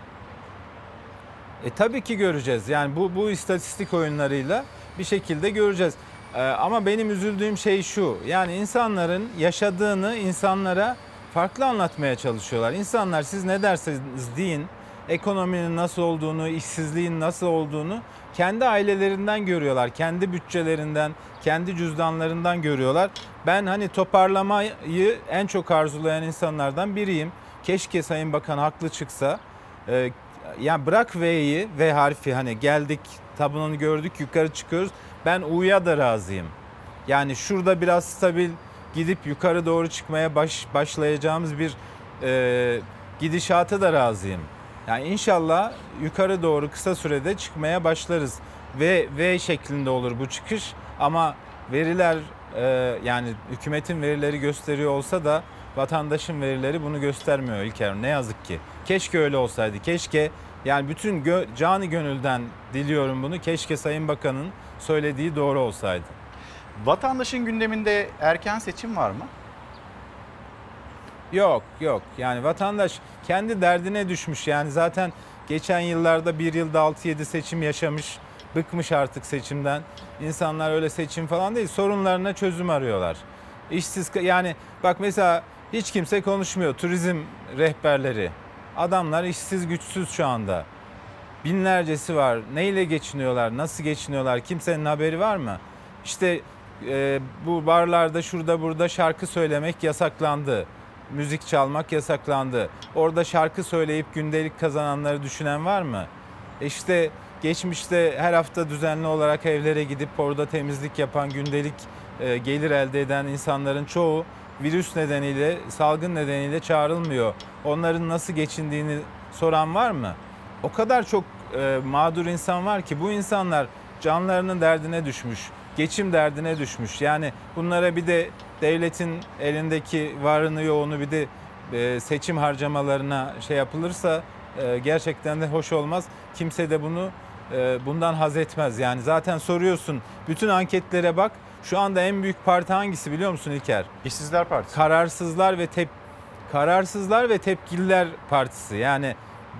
E tabii ki göreceğiz. Yani bu bu istatistik oyunlarıyla bir şekilde göreceğiz. Ee, ama benim üzüldüğüm şey şu. Yani insanların yaşadığını insanlara farklı anlatmaya çalışıyorlar. İnsanlar siz ne derseniz deyin ekonominin nasıl olduğunu, işsizliğin nasıl olduğunu kendi ailelerinden görüyorlar. Kendi bütçelerinden, kendi cüzdanlarından görüyorlar. Ben hani toparlamayı en çok arzulayan insanlardan biriyim. Keşke Sayın Bakan haklı çıksa. Ee, yani bırak V'yi, V harfi hani geldik tabununu gördük yukarı çıkıyoruz. Ben U'ya da razıyım. Yani şurada biraz stabil gidip yukarı doğru çıkmaya baş, başlayacağımız bir e, gidişata da razıyım. Yani inşallah yukarı doğru kısa sürede çıkmaya başlarız. Ve V şeklinde olur bu çıkış ama veriler e, yani hükümetin verileri gösteriyor olsa da vatandaşın verileri bunu göstermiyor İlker. Ne yazık ki. Keşke öyle olsaydı. Keşke yani bütün gö- canı gönülden diliyorum bunu. Keşke Sayın Bakan'ın söylediği doğru olsaydı. Vatandaşın gündeminde erken seçim var mı? Yok yok yani vatandaş kendi derdine düşmüş yani zaten geçen yıllarda bir yılda 6-7 seçim yaşamış, bıkmış artık seçimden. İnsanlar öyle seçim falan değil, sorunlarına çözüm arıyorlar. İşsiz yani bak mesela hiç kimse konuşmuyor turizm rehberleri. Adamlar işsiz güçsüz şu anda. Binlercesi var. Neyle geçiniyorlar? Nasıl geçiniyorlar? Kimsenin haberi var mı? İşte e, bu barlarda şurada burada şarkı söylemek yasaklandı. Müzik çalmak yasaklandı. Orada şarkı söyleyip gündelik kazananları düşünen var mı? E İşte geçmişte her hafta düzenli olarak evlere gidip orada temizlik yapan gündelik e, gelir elde eden insanların çoğu virüs nedeniyle, salgın nedeniyle çağrılmıyor. Onların nasıl geçindiğini soran var mı? O kadar çok e, mağdur insan var ki bu insanlar canlarının derdine düşmüş, geçim derdine düşmüş. Yani bunlara bir de devletin elindeki varını yoğunu bir de e, seçim harcamalarına şey yapılırsa e, gerçekten de hoş olmaz. Kimse de bunu e, bundan haz etmez. Yani zaten soruyorsun bütün anketlere bak. Şu anda en büyük parti hangisi biliyor musun İlker? İşsizler Partisi. Kararsızlar ve tep Kararsızlar ve Tepkililer Partisi. Yani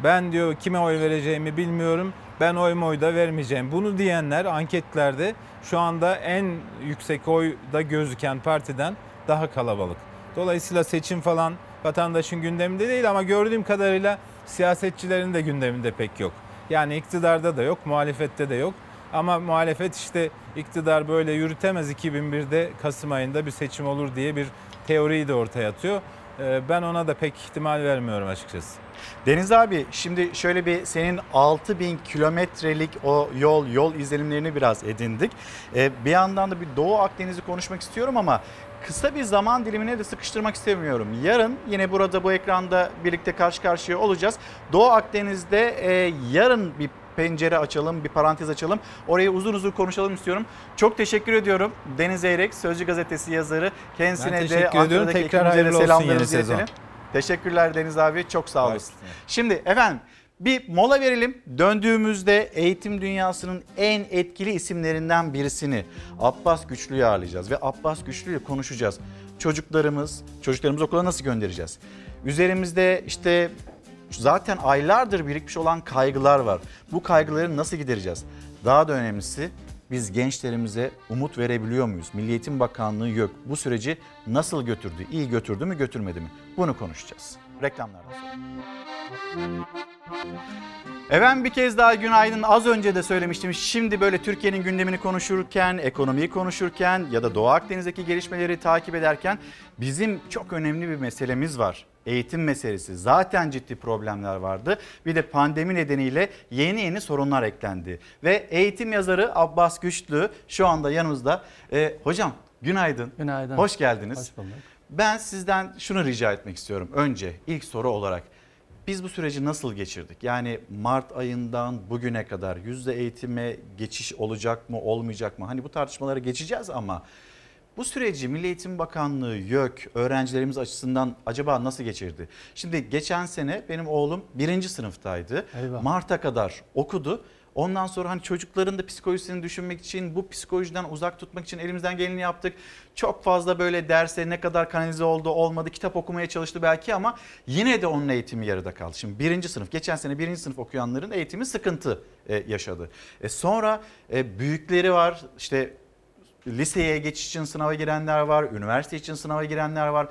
ben diyor kime oy vereceğimi bilmiyorum. Ben oyumu oy da vermeyeceğim. Bunu diyenler anketlerde şu anda en yüksek oyda gözüken partiden daha kalabalık. Dolayısıyla seçim falan vatandaşın gündeminde değil ama gördüğüm kadarıyla siyasetçilerin de gündeminde pek yok. Yani iktidarda da yok, muhalefette de yok. Ama muhalefet işte iktidar böyle yürütemez 2001'de Kasım ayında bir seçim olur diye bir teoriyi de ortaya atıyor. Ee, Ben ona da pek ihtimal vermiyorum açıkçası. Deniz abi şimdi şöyle bir senin 6000 kilometrelik o yol yol izlenimlerini biraz edindik. Ee, bir yandan da bir Doğu Akdeniz'i konuşmak istiyorum ama kısa bir zaman dilimine de sıkıştırmak istemiyorum. Yarın yine burada bu ekranda birlikte karşı karşıya olacağız. Doğu Akdeniz'de e, yarın bir pencere açalım, bir parantez açalım. Orayı uzun uzun konuşalım istiyorum. Çok teşekkür ediyorum Deniz Eyrek, Sözcü Gazetesi yazarı. Kendisine Ben de teşekkür ediyorum. Ankara'daki Tekrar de hayırlı olsun yeni sezon. iletelim. Teşekkürler Deniz abi. Çok sağ olasın. Şimdi efendim bir mola verelim. Döndüğümüzde eğitim dünyasının en etkili isimlerinden birisini Abbas Güçlü'yü ağırlayacağız ve Abbas Güçlü'yle konuşacağız. Çocuklarımız, çocuklarımızı okula nasıl göndereceğiz? Üzerimizde işte zaten aylardır birikmiş olan kaygılar var. Bu kaygıları nasıl gidereceğiz? Daha da önemlisi biz gençlerimize umut verebiliyor muyuz? Milli Eğitim Bakanlığı yok. Bu süreci nasıl götürdü? İyi götürdü mü götürmedi mi? Bunu konuşacağız. Reklamlardan sonra. Efendim bir kez daha günaydın. Az önce de söylemiştim. Şimdi böyle Türkiye'nin gündemini konuşurken, ekonomiyi konuşurken ya da Doğu Akdeniz'deki gelişmeleri takip ederken bizim çok önemli bir meselemiz var. Eğitim meselesi. Zaten ciddi problemler vardı. Bir de pandemi nedeniyle yeni yeni sorunlar eklendi. Ve eğitim yazarı Abbas Güçlü şu anda yanımızda. Ee, hocam günaydın. Günaydın. Hoş geldiniz. Hoş bulduk. Ben sizden şunu rica etmek istiyorum. Önce ilk soru olarak biz bu süreci nasıl geçirdik? Yani Mart ayından bugüne kadar yüzde eğitime geçiş olacak mı olmayacak mı? Hani bu tartışmalara geçeceğiz ama bu süreci Milli Eğitim Bakanlığı, YÖK, öğrencilerimiz açısından acaba nasıl geçirdi? Şimdi geçen sene benim oğlum birinci sınıftaydı. Eyvah. Mart'a kadar okudu. Ondan sonra hani çocukların da psikolojisini düşünmek için, bu psikolojiden uzak tutmak için elimizden geleni yaptık. Çok fazla böyle derse ne kadar kanalize oldu olmadı, kitap okumaya çalıştı belki ama yine de onun eğitimi yarıda kaldı. Şimdi birinci sınıf, geçen sene birinci sınıf okuyanların eğitimi sıkıntı e, yaşadı. E, sonra e, büyükleri var, işte liseye geçiş için sınava girenler var, üniversite için sınava girenler var.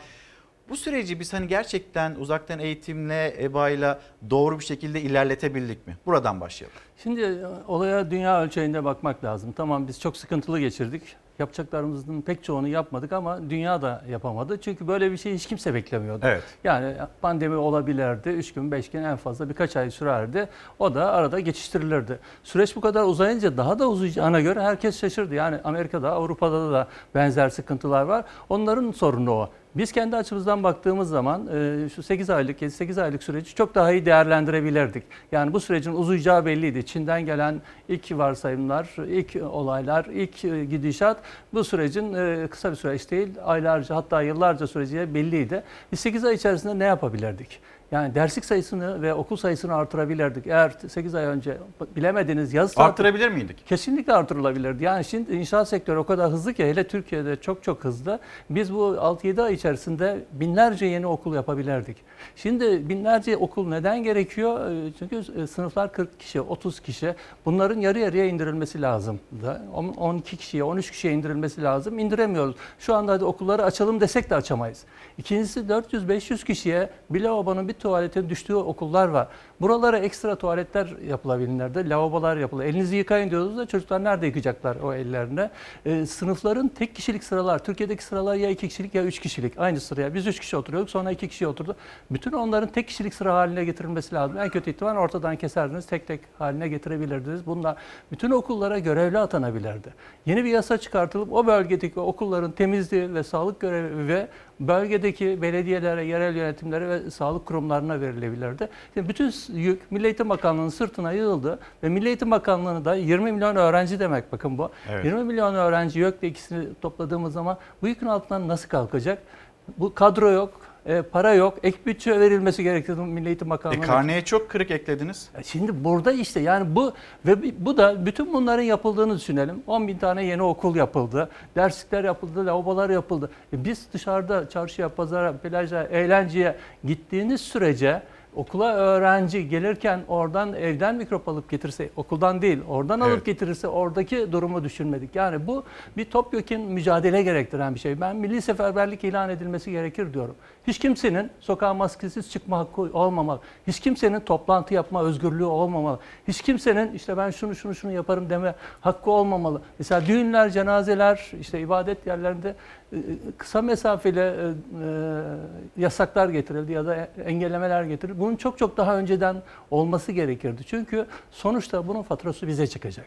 Bu süreci biz hani gerçekten uzaktan eğitimle, EBA'yla doğru bir şekilde ilerletebildik mi? Buradan başlayalım. Şimdi e, olaya dünya ölçeğinde bakmak lazım. Tamam biz çok sıkıntılı geçirdik. Yapacaklarımızın pek çoğunu yapmadık ama dünya da yapamadı. Çünkü böyle bir şey hiç kimse beklemiyordu. Evet. Yani pandemi olabilirdi. 3 gün, 5 gün en fazla birkaç ay sürerdi. O da arada geçiştirilirdi. Süreç bu kadar uzayınca daha da uzayacağına göre herkes şaşırdı. Yani Amerika'da, Avrupa'da da benzer sıkıntılar var. Onların sorunu o. Biz kendi açımızdan baktığımız zaman e, şu 8 aylık, 7-8 aylık süreci çok daha iyi değerlendirebilirdik. Yani bu sürecin uzayacağı belliydi. Çin'den gelen ilk varsayımlar, ilk olaylar, ilk e, gidişat bu sürecin e, kısa bir süreç değil, aylarca hatta yıllarca süreceği belliydi. Biz 8 ay içerisinde ne yapabilirdik? Yani derslik sayısını ve okul sayısını artırabilirdik. Eğer 8 ay önce bilemediniz yaz saati Artırabilir miydik? kesinlikle artırılabilirdi. Yani şimdi inşaat sektörü o kadar hızlı ki hele Türkiye'de çok çok hızlı. Biz bu 6-7 ay içerisinde binlerce yeni okul yapabilirdik. Şimdi binlerce okul neden gerekiyor? Ee, Çünkü e, sınıflar 40 kişi, 30 kişi. Bunların yarı yarıya indirilmesi lazım. da. On- 12 kişiye, 13 kişiye indirilmesi lazım. İndiremiyoruz. Şu anda hadi okulları açalım desek de açamayız. İkincisi 400-500 kişiye bir lavabonun bir tuvaletin düştüğü okullar var. Buralara ekstra tuvaletler yapılabilirlerdi. Lavabolar yapılır. Elinizi yıkayın diyoruz da çocuklar nerede yıkayacaklar o ellerine? Ee, sınıfların tek kişilik sıralar. Türkiye'deki sıralar ya iki kişilik ya üç kişilik. Aynı sıraya. Biz üç kişi oturuyorduk sonra iki kişi oturdu. Bütün onların tek kişilik sıra haline getirilmesi lazım. En kötü ihtimal ortadan keserdiniz. Tek tek haline getirebilirdiniz. Bunlar bütün okullara görevli atanabilirdi. Yeni bir yasa çıkartılıp o bölgedeki okulların temizliği ve sağlık görevi ve bölgedeki belediyelere, yerel yönetimlere ve sağlık kurumlarına verilebilirdi. Şimdi bütün yük Milli Eğitim Bakanlığı'nın sırtına yığıldı ve Milli Eğitim Bakanlığı'nı da 20 milyon öğrenci demek bakın bu. Evet. 20 milyon öğrenci YÖK'le ikisini topladığımız zaman bu yükün altından nasıl kalkacak? Bu kadro yok, e, para yok, ek bütçe verilmesi gerekiyordu Milli Eğitim E, Bakanlığı'na. karneye çok kırık eklediniz. Şimdi burada işte yani bu ve bu da bütün bunların yapıldığını düşünelim. 10 bin tane yeni okul yapıldı. Derslikler yapıldı, lavabolar yapıldı. E biz dışarıda çarşıya, pazara, plaja, eğlenceye gittiğiniz sürece okula öğrenci gelirken oradan evden mikrop alıp getirse, okuldan değil oradan alıp Evet. getirirse oradaki durumu düşünmedik. Yani bu bir topyekun mücadele gerektiren bir şey. Ben milli seferberlik ilan edilmesi gerekir diyorum. Hiç kimsenin sokağa maskesiz çıkma hakkı olmamalı. Hiç kimsenin toplantı yapma özgürlüğü olmamalı. Hiç kimsenin işte ben şunu şunu şunu yaparım deme hakkı olmamalı. Mesela düğünler, cenazeler, işte ibadet yerlerinde kısa mesafeli e, e, yasaklar getirildi ya da engellemeler getirildi. Bunun çok çok daha önceden olması gerekirdi. Çünkü sonuçta bunun faturası bize çıkacak.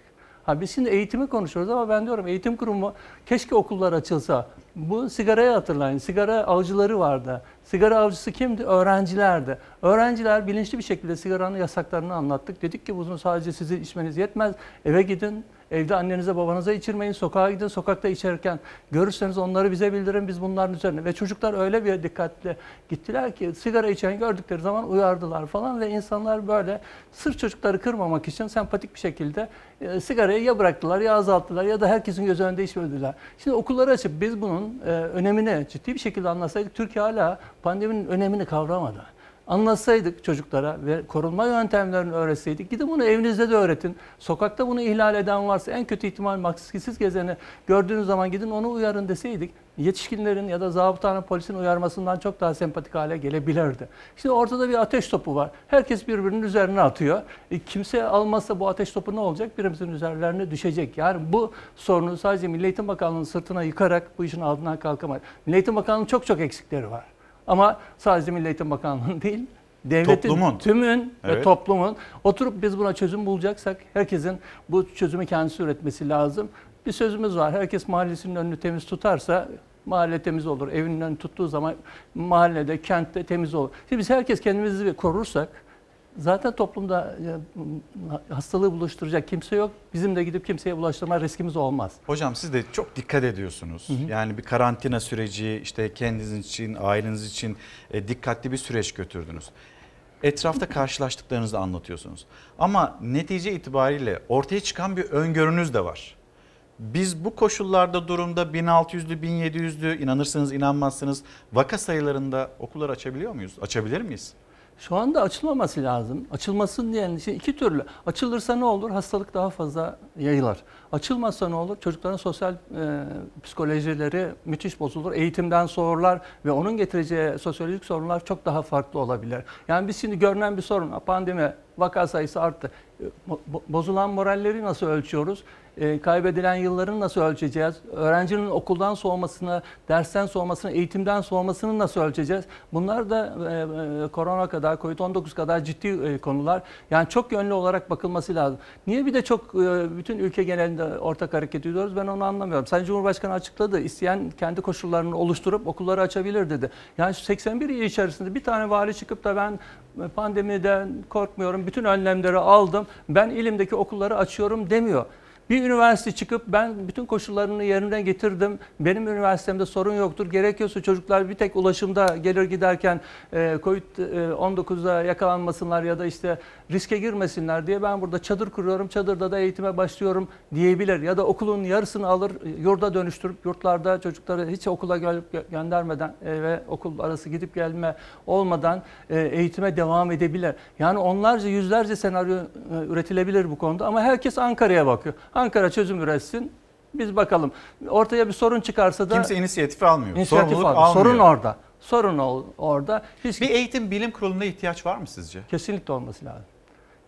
Ha biz şimdi eğitimi konuşuyoruz ama ben diyorum eğitim kurumu keşke okullar açılsa. Bu sigarayı hatırlayın. Sigara avcıları vardı. Sigara avcısı kimdi? Öğrencilerdi. Öğrenciler bilinçli bir şekilde sigaranın yasaklarını anlattık. Dedik ki bunu sadece sizin içmeniz yetmez. Eve gidin. Evde annenize babanıza içirmeyin. Sokağa gidin. Sokakta içerken görürseniz onları bize bildirin. Biz bunların üzerine. Ve çocuklar öyle bir dikkatle gittiler ki sigara içen gördükleri zaman uyardılar falan. Ve insanlar böyle sırf çocukları kırmamak için sempatik bir şekilde e, sigarayı ya bıraktılar ya azalttılar ya da herkesin göz önünde içmediler. Şimdi okulları açıp biz bunun e, önemini ciddi bir şekilde anlasaydık Türkiye hala pandeminin önemini kavramadı. Anlatsaydık çocuklara ve korunma yöntemlerini öğretseydik. Gidin bunu evinizde de öğretin. Sokakta bunu ihlal eden varsa en kötü ihtimal maskesiz gezeni gördüğünüz zaman gidin onu uyarın deseydik. Yetişkinlerin ya da zabıtanın polisin uyarmasından çok daha sempatik hale gelebilirdi. Şimdi ortada bir ateş topu var. Herkes birbirinin üzerine atıyor. E, kimse almazsa bu ateş topu ne olacak? Birimizin üzerlerine düşecek. Yani bu sorunu sadece Milli Eğitim Bakanlığı'nın sırtına yıkarak bu işin altından kalkamayız. Milli Eğitim Bakanlığı'nın çok çok eksikleri var. Ama sadece Milli Eğitim Bakanlığı'nın <laughs> değil, devletin, Toplumun. tümün ve Evet. toplumun oturup biz buna çözüm bulacaksak herkesin bu çözümü kendisi üretmesi lazım. Bir sözümüz var. Herkes mahallesinin önünü temiz tutarsa mahalle temiz olur. Evinin önünü tuttuğu zaman mahallede, kentte temiz olur. Şimdi biz herkes kendimizi korursak zaten toplumda e, hastalığı buluşturacak kimse yok. Bizim de gidip kimseye bulaştırma riskimiz olmaz. Hocam siz de çok dikkat ediyorsunuz. Yani bir karantina süreci işte kendiniz için, aileniz için e, dikkatli bir süreç götürdünüz. Etrafta <laughs> karşılaştıklarınızı anlatıyorsunuz. Ama netice itibariyle ortaya çıkan bir öngörünüz de var. Biz bu koşullarda durumda 1600'lü 1700'lü inanırsınız inanmazsınız vaka sayılarında okullar açabiliyor muyuz? Açabilir miyiz? Şu anda açılmaması lazım. Açılmasın diyen için iki türlü. Açılırsa ne olur? Hastalık daha fazla yayılır. Açılmazsa ne olur? Çocukların sosyal e, psikolojileri müthiş bozulur. Eğitimden soğurlar ve onun getireceği sosyolojik sorunlar çok daha farklı olabilir. Yani biz şimdi görünen bir sorun. Pandemi vaka sayısı arttı. E, bo- Bozulan moralleri nasıl ölçüyoruz? E, kaybedilen yılları nasıl ölçeceğiz? Öğrencinin okuldan soğumasını, dersten soğumasını, eğitimden soğumasını nasıl ölçeceğiz? Bunlar da e, e, korona kadar, Covid-19 kadar ciddi e, konular. Yani çok yönlü olarak bakılması lazım. Niye bir de çok bütün ülke genelinde ortak hareket ediyoruz ben onu anlamıyorum. Sayın Cumhurbaşkanı açıkladı. İsteyen kendi koşullarını oluşturup okulları açabilir dedi. Yani şu 81 il içerisinde bir tane vali çıkıp da ben pandemiden korkmuyorum, bütün önlemleri aldım, ben ilimdeki okulları açıyorum demiyor. Bir üniversite çıkıp ben bütün koşullarını yerine getirdim. Benim üniversitemde sorun yoktur. Gerekiyorsa çocuklar bir tek ulaşımda gelir giderken e, Covid-19'da yakalanmasınlar ya da işte riske girmesinler diye ben burada çadır kuruyorum. Çadırda da eğitime başlıyorum diyebilir. Ya da okulun yarısını alır yurda dönüştürüp yurtlarda çocukları hiç okula gelip gö- göndermeden ve okul arası gidip gelme olmadan e, eğitime devam edebilir. Yani onlarca yüzlerce senaryo e, üretilebilir bu konuda ama herkes Ankara'ya bakıyor. Ankara çözüm üretsin. Biz bakalım. Ortaya bir sorun çıkarsa da Kimse inisiyatif almıyor. İnisiyatif Sorumluluk almıyor. almıyor. Sorun orada. Sorun orada. Hiç Bir eğitim bilim kuruluna ihtiyaç var mı sizce? Kesinlikle olması lazım.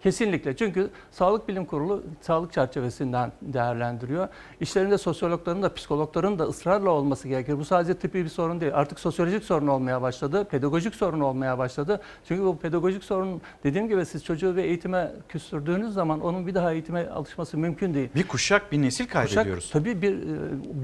Kesinlikle. Çünkü Sağlık Bilim Kurulu sağlık çerçevesinden değerlendiriyor. İşlerinde sosyologların da psikologların da ısrarla olması gerekir. Bu sadece tıbbi bir sorun değil. Artık sosyolojik sorun olmaya başladı. Pedagojik sorun olmaya başladı. Çünkü bu pedagojik sorun dediğim gibi siz çocuğu bir eğitime küstürdüğünüz zaman onun bir daha eğitime alışması mümkün değil. Bir kuşak, bir nesil kaybediyoruz. Kuşak, tabii bir e,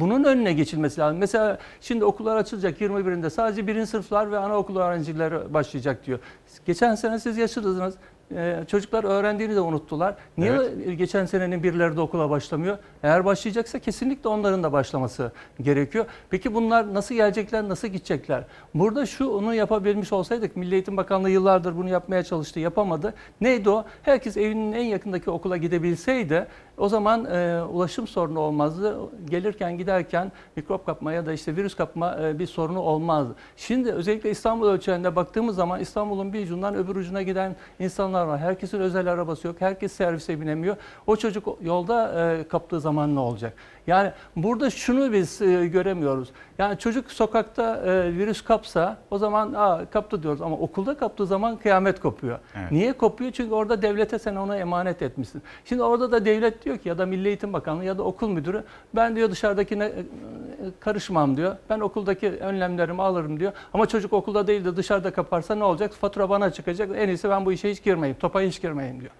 bunun önüne geçilmesi lazım. Mesela şimdi okullar açılacak 21'inde sadece birinci sınıflar ve anaokulu öğrencileri başlayacak diyor. Geçen sene siz yaşadınız. E, çocuklar öğrendiğini de unuttular. Niye geçen senenin birileri de okula başlamıyor? Eğer başlayacaksa kesinlikle onların da başlaması gerekiyor. Peki bunlar nasıl gelecekler, nasıl gidecekler? Burada şu onu yapabilmiş olsaydık, Milli Eğitim Bakanlığı yıllardır bunu yapmaya çalıştı, yapamadı. Neydi o? Herkes evinin en yakındaki okula gidebilseydi o zaman e, ulaşım sorunu olmazdı. Gelirken giderken mikrop kapma ya da işte virüs kapma e, bir sorunu olmazdı. Şimdi özellikle İstanbul ölçeğinde baktığımız zaman İstanbul'un bir ucundan öbür ucuna giden insanlar var. Herkesin özel arabası yok. Herkes servise binemiyor. O çocuk yolda e, kaptığı zaman ne olacak? Yani burada şunu biz e, göremiyoruz. Yani çocuk sokakta e, virüs kapsa o zaman Aa, kaptı diyoruz ama okulda kaptığı zaman kıyamet kopuyor. Evet. Niye kopuyor? Çünkü orada devlete sen ona emanet etmişsin. Şimdi orada da devlet diyor ki ya da Milli Eğitim Bakanlığı ya da okul müdürü ben diyor dışarıdakine e, karışmam diyor. Ben okuldaki önlemlerimi alırım diyor. Ama çocuk okulda değil de dışarıda kaparsa ne olacak? Fatura bana çıkacak. En iyisi ben bu işe hiç girmeyeyim. Topa hiç girmeyeyim diyor.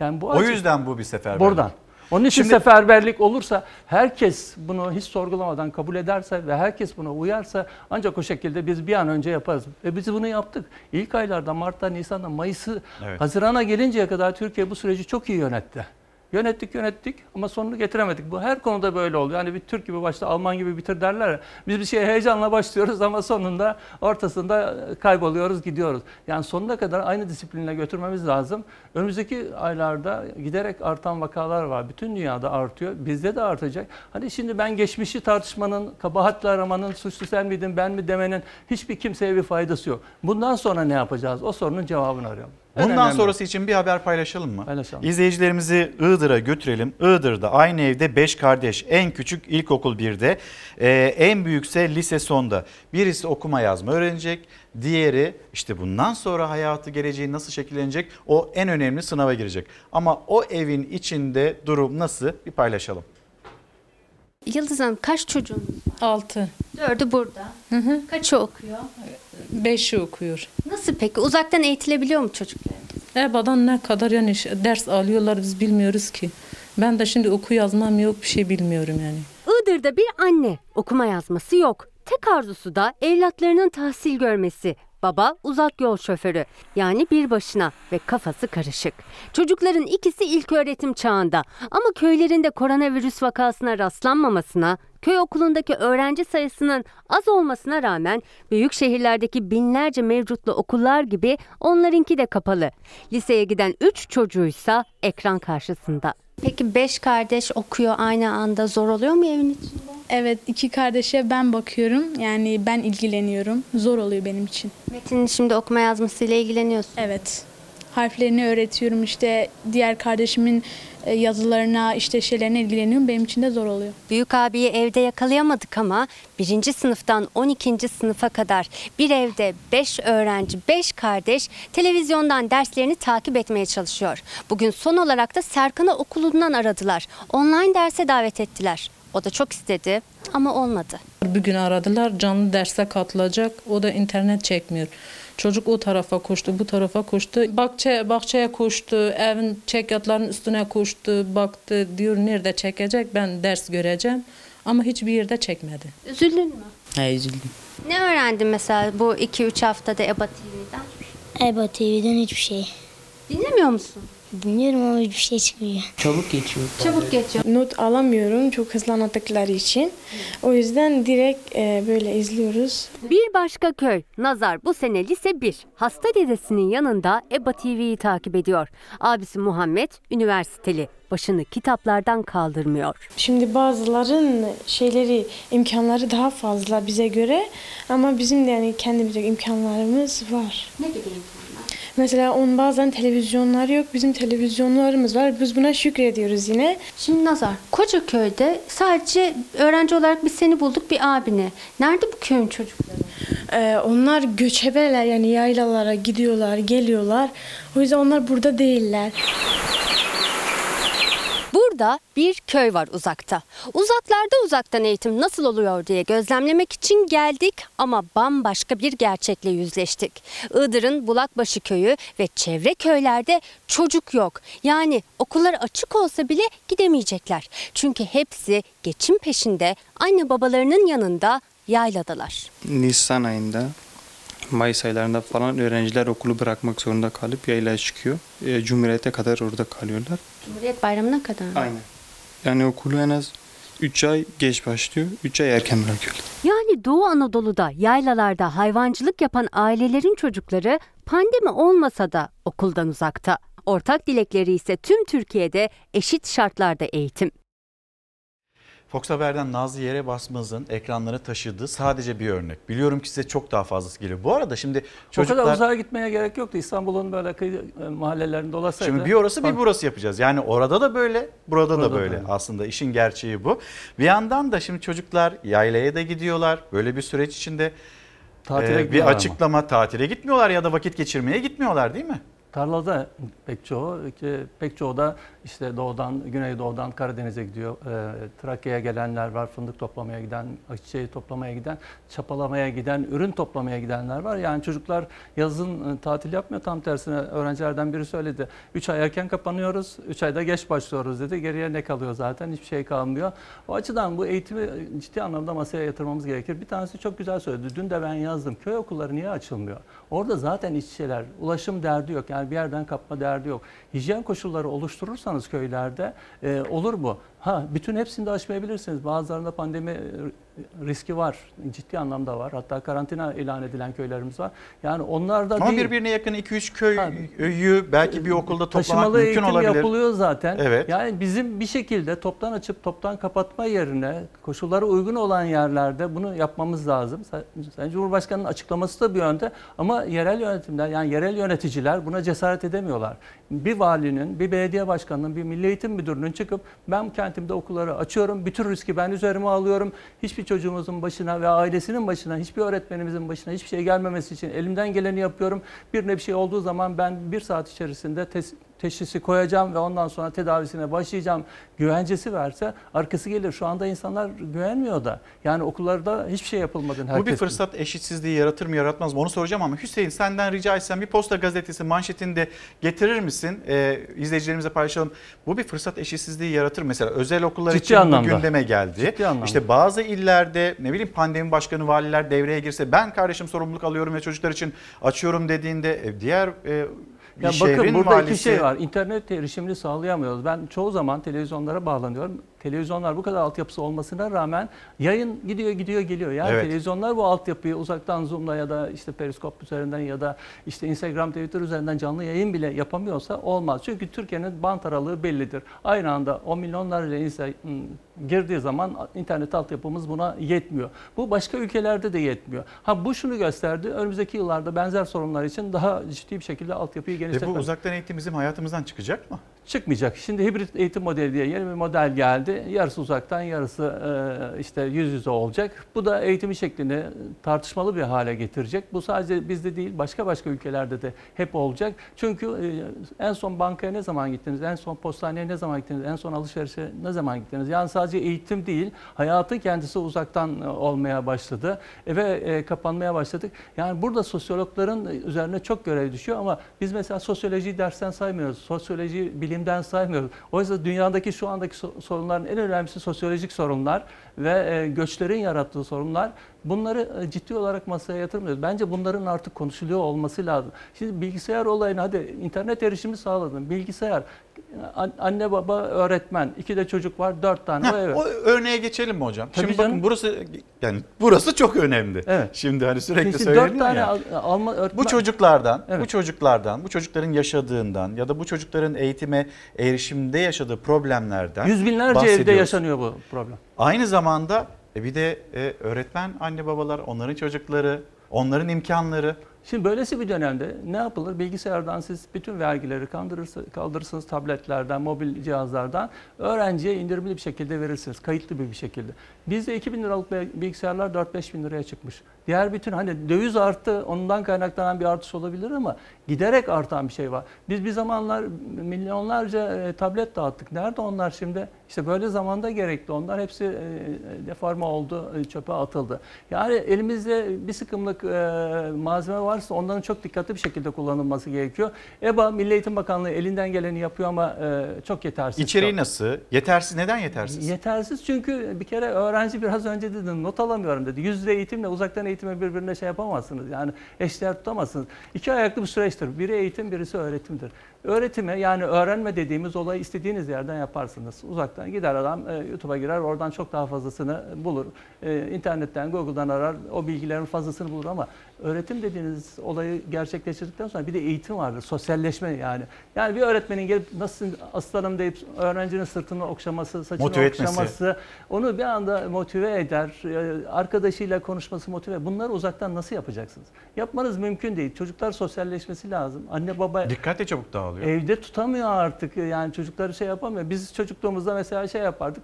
Yani bu O açı- yüzden bu bir seferberlik. Buradan. Onun için Şimdi- seferberlik olursa, herkes bunu hiç sorgulamadan kabul ederse ve herkes buna uyarsa ancak o şekilde biz bir an önce yaparız. Ve biz bunu yaptık. İlk aylarda Mart'ta, Nisan'da, Mayıs'ı, Evet. Haziran'a gelinceye kadar Türkiye bu süreci çok iyi yönetti. Yönettik yönettik ama sonunu getiremedik. Bu her konuda böyle oluyor. Yani bir Türk gibi başta Alman gibi bitir derler. Biz bir şeye heyecanla başlıyoruz ama sonunda ortasında kayboluyoruz gidiyoruz. Yani sonuna kadar aynı disiplinle götürmemiz lazım. Önümüzdeki aylarda giderek artan vakalar var. Bütün dünyada artıyor. Bizde de artacak. Hani şimdi ben geçmişi tartışmanın, kabahatli aramanın, suçlu sen miydin ben mi demenin hiçbir kimseye bir faydası yok. Bundan sonra ne yapacağız? O sorunun cevabını arıyorum. Bundan önemli sonrası için bir haber paylaşalım mı? Paylaşalım. İzleyicilerimizi Iğdır'a götürelim. Iğdır'da aynı evde 5 kardeş. En küçük ilkokul 1'de, ee, en büyükse lise sonda. Birisi okuma yazma öğrenecek. Diğeri işte bundan sonra hayatı geleceği nasıl şekillenecek o en önemli sınava girecek. Ama o evin içinde durum nasıl bir paylaşalım. Yıldız Hanım kaç çocuğun? Altı. Dördü burada. Kaçı okuyor? Beşi okuyor. Nasıl peki? Uzaktan eğitilebiliyor mu çocuklar? Ebadan ne kadar yani ders alıyorlar biz bilmiyoruz ki. Ben de şimdi oku yazmam yok bir şey bilmiyorum yani. Iğdır'da bir anne okuma yazması yok. Tek arzusu da evlatlarının tahsil görmesi. Baba uzak yol şoförü yani bir başına ve kafası karışık. Çocukların ikisi ilk öğretim çağında ama köylerinde koronavirüs vakasına rastlanmamasına, köy okulundaki öğrenci sayısının az olmasına rağmen büyük şehirlerdeki binlerce mevcutlu okullar gibi onlarınki de kapalı. Liseye giden 3 çocuğuysa ekran karşısında. Peki beş kardeş okuyor aynı anda zor oluyor mu evin içinde? Evet iki kardeşe ben bakıyorum. Yani ben ilgileniyorum. Zor oluyor benim için. Metin'in şimdi okuma yazmasıyla ilgileniyorsun. Evet. Harflerini öğretiyorum işte diğer kardeşimin e, yazılarına işte şeylerine ilgileniyorum. Benim için de zor oluyor. Büyük abiyi evde yakalayamadık ama birinci sınıftan 12. sınıfa kadar bir evde 5 öğrenci, 5 kardeş televizyondan derslerini takip etmeye çalışıyor. Bugün son olarak da Serkan'ı okulundan aradılar. Online derse davet ettiler. O da çok istedi ama olmadı. Bugün aradılar canlı derse katılacak. O da internet çekmiyor. Çocuk o tarafa koştu, bu tarafa koştu. Bahçe, bahçeye koştu, evin çekyatlarının üstüne koştu, baktı. Diyor nerede çekecek ben ders göreceğim. Ama hiçbir yerde çekmedi. Üzüldün mü? He üzüldüm. Ne öğrendin mesela bu 2-3 haftada EBA TV'den? EBA TV'den hiçbir şey. Dinlemiyor musun? Bilmiyorum ama bir şey çıkıyor. Çabuk geçiyor. Çabuk geçiyor. Not alamıyorum çok hızlı anlattıkları için. O yüzden direkt e, böyle izliyoruz. Bir başka köy. Nazar bu sene lise 1. Hasta dedesinin yanında EBA TV'yi takip ediyor. Abisi Muhammed üniversiteli. Başını kitaplardan kaldırmıyor. Şimdi bazıların şeyleri, imkanları daha fazla bize göre ama bizim de yani kendimize imkanlarımız var. Ne gibi Mesela onun bazen televizyonlar yok, bizim televizyonlarımız var. Biz buna şükrediyoruz yine. Şimdi Nazar, koca köyde sadece öğrenci olarak biz seni bulduk bir abini. Nerede bu köyün çocukları? Ee, onlar göçebeler yani yaylalara gidiyorlar, geliyorlar. O yüzden onlar burada değiller. Burada bir köy var uzakta. Uzaklarda uzaktan eğitim nasıl oluyor diye gözlemlemek için geldik ama bambaşka bir gerçekle yüzleştik. Iğdır'ın Bulakbaşı köyü ve çevre köylerde çocuk yok. Yani okullar açık olsa bile gidemeyecekler. Çünkü hepsi geçim peşinde anne babalarının yanında yayladalar. Nisan ayında, Mayıs aylarında falan öğrenciler okulu bırakmak zorunda kalıp yaylaya çıkıyor. E, Cumhuriyete kadar orada kalıyorlar. Cumhuriyet Bayramı'na kadar mı? Aynen. Yani okulu en az 3 ay geç başlıyor, 3 ay erken bırakıyorlar. Yani Doğu Anadolu'da yaylalarda hayvancılık yapan ailelerin çocukları pandemi olmasa da okuldan uzakta. Ortak dilekleri ise tüm Türkiye'de eşit şartlarda eğitim. Fox Haber'den Nazlı Yere Basmaz'ın ekranlara taşıdığı sadece bir örnek. Biliyorum ki size çok daha fazlası geliyor. Bu arada şimdi çocuklar... O kadar uzağa gitmeye gerek yoktu. İstanbul'un böyle kıyı e, mahallelerinde dolaşsaydı. Şimdi bir orası bir burası yapacağız. Yani orada da böyle, burada, Burada da da böyle. böyle. Aslında işin gerçeği bu. Bir yandan da şimdi çocuklar yaylaya da gidiyorlar. Böyle bir süreç içinde Tatile e, bir gidiyorlar ama. açıklama tatile gitmiyorlar ya da vakit geçirmeye gitmiyorlar değil mi? Tarlada pek çoğu, ki pek çoğu da işte doğudan, güneydoğudan Karadeniz'e gidiyor. Ee, Trakya'ya gelenler var, fındık toplamaya giden, ayçiçeği toplamaya giden, çapalamaya giden, ürün toplamaya gidenler var. Yani çocuklar yazın e, tatil yapmıyor. Tam tersine öğrencilerden biri söyledi. 3 ay erken kapanıyoruz, 3 ayda geç başlıyoruz dedi. Geriye ne kalıyor zaten? Hiçbir şey kalmıyor. O açıdan bu eğitimi ciddi anlamda masaya yatırmamız gerekir. Bir tanesi çok güzel söyledi. Dün de ben yazdım. Köy okulları niye açılmıyor? Orada zaten işçiler, ulaşım derdi yok. Yani bir yerden kapma derdi yok. Hijyen koşulları oluşturursanız köylerde e, olur mu? Ha bütün hepsini de aşmayabilirsiniz. Bazılarında pandemi e, riski var. Ciddi anlamda var. Hatta karantina ilan edilen köylerimiz var. Yani onlar da Ama değil. birbirine yakın 2-3 köyü belki bir okulda toplamak Taşımalı mümkün eğitim olabilir. yapılıyor zaten. Evet. Yani bizim bir şekilde toptan açıp toptan kapatma yerine koşullara uygun olan yerlerde bunu yapmamız lazım. Sa- Sayın Cumhurbaşkanı'nın açıklaması da bir yönde ama yerel yönetimler yani yerel yöneticiler buna cesaret edemiyorlar. Bir valinin, bir belediye başkanının, bir milli eğitim müdürünün çıkıp ben kentimde okulları açıyorum, bütün riski ben üzerime alıyorum. Hiçbir çocuğumuzun başına ve ailesinin başına, hiçbir öğretmenimizin başına hiçbir şey gelmemesi için elimden geleni yapıyorum. Birine bir şey olduğu zaman ben bir saat içerisinde tes- teşhisi koyacağım ve ondan sonra tedavisine başlayacağım güvencesi verse arkası gelir. Şu anda insanlar güvenmiyor da. Yani okullarda hiçbir şey yapılmadı. Bu bir fırsat eşitsizliği yaratır mı yaratmaz mı onu soracağım ama Hüseyin senden rica etsem bir posta gazetesi manşetini de getirir misin? Ee, izleyicilerimize paylaşalım. Bu bir fırsat eşitsizliği yaratır? Mesela özel okullar Ciddi için anlamda. gündeme geldi. Ciddi anlamda. İşte bazı illerde ne bileyim pandemi başkanı valiler devreye girse ben kardeşim sorumluluk alıyorum ve çocuklar için açıyorum dediğinde e, diğer e, bir Ya bakın burada iki şey var. İnternet erişimini sağlayamıyoruz. Ben çoğu zaman televizyonlara bağlanıyorum. Televizyonlar bu kadar altyapısı olmasına rağmen yayın gidiyor gidiyor geliyor. Yani Evet. televizyonlar bu altyapıyı uzaktan Zoom'la ya da işte Periskop üzerinden ya da işte Instagram, Twitter üzerinden canlı yayın bile yapamıyorsa olmaz. Çünkü Türkiye'nin bant aralığı bellidir. Aynı anda o milyonlarca insan ım, girdiği zaman internet altyapımız buna yetmiyor. Bu başka ülkelerde de yetmiyor. Ha bu şunu gösterdi. Önümüzdeki yıllarda benzer sorunlar için daha ciddi bir şekilde altyapıyı Ve bu genişletmek uzaktan eğitim bizim hayatımızdan çıkacak mı? Çıkmayacak. Şimdi hibrit eğitim modeli diye yeni bir model geldi. Yarısı uzaktan, yarısı e, işte yüz yüze olacak. Bu da eğitimi şeklini tartışmalı bir hale getirecek. Bu sadece bizde değil, başka başka ülkelerde de hep olacak. Çünkü e, en son bankaya ne zaman gittiniz? En son postaneye ne zaman gittiniz? En son alışverişe ne zaman gittiniz? Yani sadece eğitim değil, hayatın kendisi uzaktan e, olmaya başladı e, ve e, kapanmaya başladık. Yani burada sosyologların üzerine çok görev düşüyor ama biz mesela sosyolojiyi dersten saymıyoruz. Sosyoloji bilimden saymıyoruz. Oysa dünyadaki şu andaki so- sorunların en önemlisi sosyolojik sorunlar ve e, göçlerin yarattığı sorunlar bunları e, ciddi olarak masaya yatırmıyoruz. Bence bunların artık konuşuluyor olması lazım. Şimdi bilgisayar olayını hadi internet erişimi sağladın. Bilgisayar, an- anne baba öğretmen, iki de çocuk var, dört tane. Heh, o eve. o örneğe geçelim mi hocam? Tabii Şimdi canım. bakın burası yani burası çok önemli. Evet. Şimdi hani sürekli Şimdi söyleniyor dört tane ya. al- alma öğretmen. Bu çocuklardan, bu Evet. çocuklardan, bu çocukların yaşadığından ya da bu çocukların eğitime erişimde yaşadığı problemlerden Yüz binlerce evde yaşanıyor bu problem. Aynı zamanda e, bir de e, öğretmen anne babalar, onların çocukları, onların imkanları. Şimdi böylesi bir dönemde ne yapılır? Bilgisayardan siz bütün vergileri kaldırırsınız tabletlerden, mobil cihazlardan öğrenciye indirimli bir şekilde verirsiniz. Kayıtlı bir şekilde. Bizde 2000 liralık bilgisayarlar 4-5 bin liraya çıkmış. Diğer bütün hani döviz arttı ondan kaynaklanan bir artış olabilir ama giderek artan bir şey var. Biz bir zamanlar milyonlarca e, tablet dağıttık. Nerede onlar şimdi? İşte böyle zamanda gerekli. Onlar hepsi e, deforme oldu, e, çöpe atıldı. Yani elimizde bir sıkımlık malzeme varsa onların çok dikkatli bir şekilde kullanılması gerekiyor. EBA, Milli Eğitim Bakanlığı elinden geleni yapıyor ama çok yetersiz. İçeriği nasıl? Yetersiz. Neden yetersiz? Yetersiz çünkü bir kere öğrenci biraz önce dedi not alamıyorum dedi. Yüz yüze eğitimle uzaktan eğitime birbirine şey yapamazsınız. Yani eşdeğer tutamazsınız. İki ayaklı bir süreçtir. Biri eğitim, birisi öğretimdir. Öğretime yani öğrenme dediğimiz olayı istediğiniz yerden yaparsınız. Uzaktan gider adam e, YouTube'a girer oradan çok daha fazlasını bulur. E, internetten, Google'dan arar o bilgilerin fazlasını bulur ama öğretim dediğiniz olayı gerçekleştirdikten sonra bir de eğitim vardır. Sosyalleşme yani. Yani bir öğretmenin gelip nasıl aslanım deyip öğrencinin sırtını okşaması, saçını Motive etmesi. okşaması, onu bir anda motive eder. E, Arkadaşıyla konuşması motive. Bunları uzaktan nasıl yapacaksınız? Yapmanız mümkün değil. Çocuklar sosyalleşmesi lazım. Anne baba Dikkat de çabuk dağılıyor. Evde tutamıyor artık yani çocukları şey yapamıyor. Biz çocukluğumuzda mesela şey yapardık.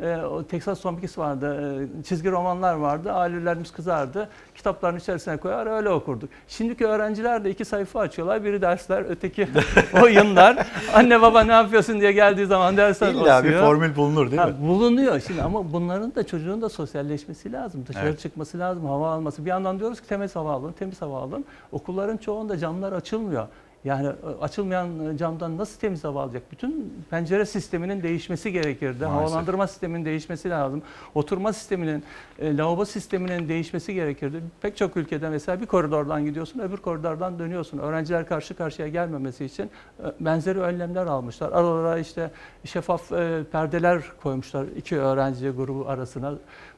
E, o Texas Zombikis vardı, e, çizgi romanlar vardı. Ailelerimiz kızardı. Kitapların içerisine koyar öyle okurduk. Şimdiki öğrenciler de iki sayfa açıyorlar. Biri dersler, öteki <laughs> oyunlar. Anne baba ne yapıyorsun diye geldiği zaman dersler İlla bir basıyor. formül bulunur değil Ha, mi? Bulunuyor şimdi ama bunların da çocuğun da sosyalleşmesi lazım. Dışarı Evet. çıkması lazım, hava alması. Bir yandan diyoruz ki temiz hava alın, temiz hava alın. Okulların çoğunda camlar açılmıyor. Yani e, açılmayan camdan nasıl temiz hava alacak? Bütün pencere sisteminin değişmesi gerekirdi. Maalesef. Havalandırma sisteminin değişmesi lazım. Oturma sisteminin, e, lavabo sisteminin değişmesi gerekirdi. Pek çok ülkede mesela bir koridordan gidiyorsun, öbür koridordan dönüyorsun. Öğrenciler karşı karşıya gelmemesi için e, benzeri önlemler almışlar. Aralara işte şeffaf e, perdeler koymuşlar iki öğrenci grubu arasına.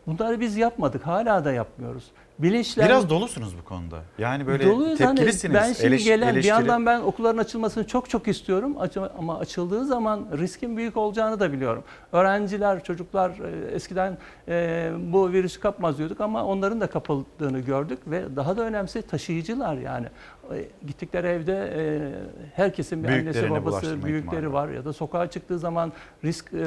Bunları biz yapmadık, hala da yapmıyoruz. Bilinçlen... Biraz dolusunuz bu konuda. Yani böyle Doluyuz. Hani tepkilisiniz. ben şimdi eleş- gelen bir eleştiri- yandan ben okulların açılmasını çok çok istiyorum ama açıldığı zaman riskin büyük olacağını da biliyorum. Öğrenciler, çocuklar e, eskiden e, bu virüsü kapmaz diyorduk ama onların da kapıldığını gördük ve daha da önemlisi taşıyıcılar yani. E, Gittikleri evde e, herkesin bir annesi babası, büyükleri ihtimali var ya da sokağa çıktığı zaman risk e,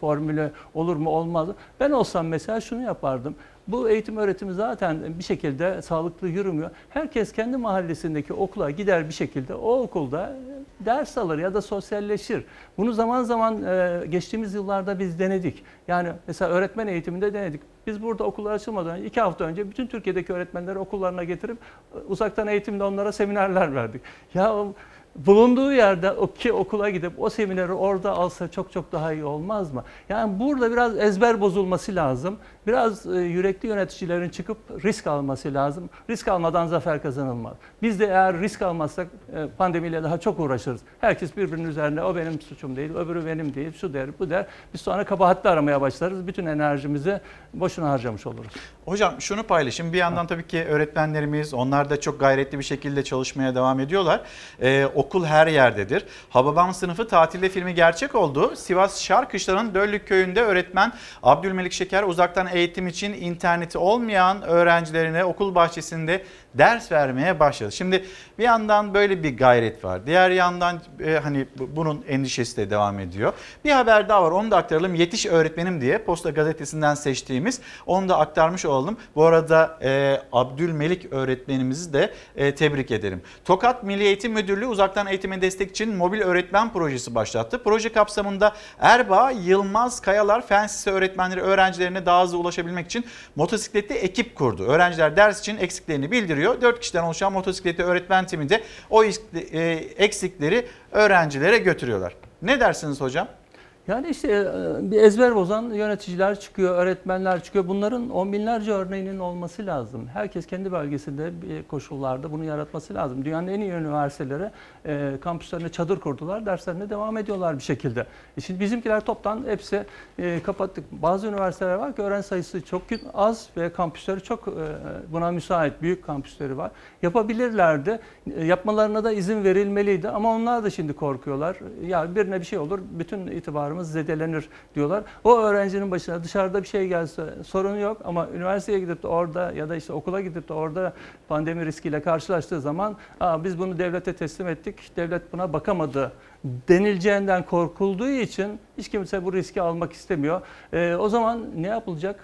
formülü olur mu olmaz mı? Ben olsam mesela şunu yapardım. Bu eğitim öğretimi zaten bir şekilde sağlıklı yürümüyor. Herkes kendi mahallesindeki okula gider bir şekilde o okulda ders alır ya da sosyalleşir. Bunu zaman zaman e, geçtiğimiz yıllarda biz denedik. Yani mesela öğretmen eğitiminde denedik. Biz burada okullar açılmadan iki hafta önce bütün Türkiye'deki öğretmenleri okullarına getirip e, uzaktan eğitimde onlara seminerler verdik. Ya bulunduğu yerde o ki okula gidip o semineri orada alsa çok çok daha iyi olmaz mı? Yani burada biraz ezber bozulması lazım. Biraz e, yürekli yöneticilerin çıkıp risk alması lazım. Risk almadan zafer kazanılmaz. Biz de eğer risk almazsak e, pandemiyle daha çok uğraşırız. Herkes birbirinin üzerine o benim suçum değil, öbürü benim değil, şu der, bu der. Biz sonra kabahatli aramaya başlarız. Bütün enerjimizi boşuna harcamış oluruz. Hocam şunu paylaşayım. Bir yandan tabii ki öğretmenlerimiz onlar da çok gayretli bir şekilde çalışmaya devam ediyorlar. Ee, okul her yerdedir. Hababam sınıfı tatilde filmi gerçek oldu. Sivas Şarkışla'nın Döllük köyünde öğretmen Abdülmelik Şeker uzaktan eğitim için interneti olmayan öğrencilerine okul bahçesinde ders vermeye başladı. Şimdi bir yandan böyle bir gayret var. Diğer yandan e, hani bu- bunun endişesi de devam ediyor. Bir haber daha var onu da aktaralım. Yetiş öğretmenim diye Posta Gazetesi'nden seçtiğimiz onu da aktarmış olalım. Bu arada e, Abdülmelik öğretmenimizi de e, tebrik ederim. Tokat Milli Eğitim Müdürlüğü uzaktan eğitime destek için mobil öğretmen projesi başlattı. Proje kapsamında Erbaa, Yılmaz, Kayalar Fen Lisesi öğretmenleri öğrencilerine daha hızlı ulaşabilmek için motosikletli ekip kurdu. Öğrenciler ders için eksiklerini bildiriyor. 4 kişiden oluşan motosikletli öğretmen timi de o eksikleri öğrencilere götürüyorlar. Ne dersiniz hocam? Yani işte e, bir ezber bozan yöneticiler çıkıyor, öğretmenler çıkıyor. Bunların on binlerce örneğinin olması lazım. Herkes kendi bölgesinde bir koşullarda bunu yaratması lazım. Dünyanın en iyi üniversiteleri e, kampüslerine çadır kurdular, derslerine devam ediyorlar bir şekilde. E şimdi bizimkiler toptan hepsi e, kapattık. Bazı üniversiteler var ki öğrenci sayısı çok az ve kampüsleri çok e, buna müsait, büyük kampüsleri var. Yapabilirlerdi. E, yapmalarına da izin verilmeliydi ama onlar da şimdi korkuyorlar. Ya birine bir şey olur, bütün itibarımız zedelenir diyorlar. O öğrencinin başına dışarıda bir şey gelse sorun yok ama üniversiteye gidip de orada ya da işte okula gidip de orada pandemi riskiyle karşılaştığı zaman Aa, biz bunu devlete teslim ettik, devlet buna bakamadı denileceğinden korkulduğu için hiç kimse bu riski almak istemiyor. E, o zaman ne yapılacak?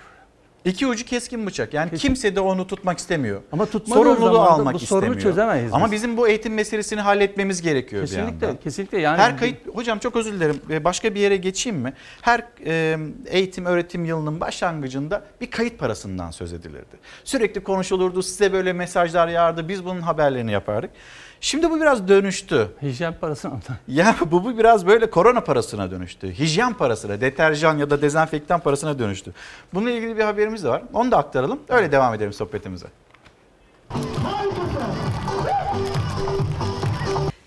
İki ucu keskin bıçak. Yani kimse de onu tutmak istemiyor. Ama tutmadığı Sorumluluğu zaman almak bu sorunu istemiyor. çözemeyiz Ama biz. bizim bu eğitim meselesini halletmemiz gerekiyor bir Kesinlikle, yandan. kesinlikle. Yani Her kayıt, hocam çok özür dilerim. Ee, Başka bir yere geçeyim mi? Her e, eğitim öğretim yılının başlangıcında bir kayıt parasından söz edilirdi. Sürekli konuşulurdu. Size böyle mesajlar yağardı. Biz bunun haberlerini yapardık. Şimdi bu biraz dönüştü. Hijyen parasına mı? <laughs> Ya bu, bu biraz böyle korona parasına dönüştü. Hijyen parasına, deterjan ya da dezenfektan parasına dönüştü. Bununla ilgili bir haberimiz de var. Onu da aktaralım. Öyle devam edelim sohbetimize.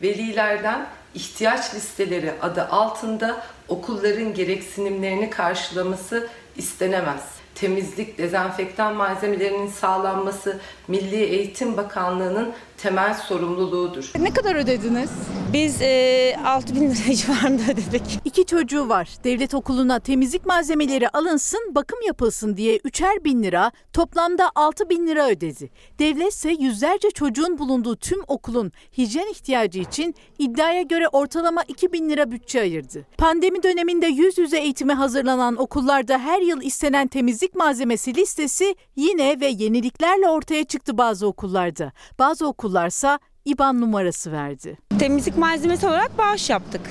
Velilerden ihtiyaç listeleri adı altında okulların gereksinimlerini karşılaması istenemez. Temizlik, dezenfektan malzemelerinin sağlanması Milli Eğitim Bakanlığı'nın temel sorumluluğudur. Ne kadar ödediniz? Biz e, 6 bin lira <laughs> civarında ödedik. İki çocuğu var. Devlet okuluna temizlik malzemeleri alınsın, bakım yapılsın diye üçer bin lira, toplamda 6 bin lira ödedi. Devlet ise yüzlerce çocuğun bulunduğu tüm okulun hijyen ihtiyacı için iddiaya göre ortalama 2 bin lira bütçe ayırdı. Pandemi döneminde yüz yüze eğitime hazırlanan okullarda her yıl istenen temizlik malzemesi listesi yine ve yeniliklerle ortaya çıktı bazı okullarda. Bazı okullarsa IBAN numarası verdi. Temizlik malzemesi olarak bağış yaptık.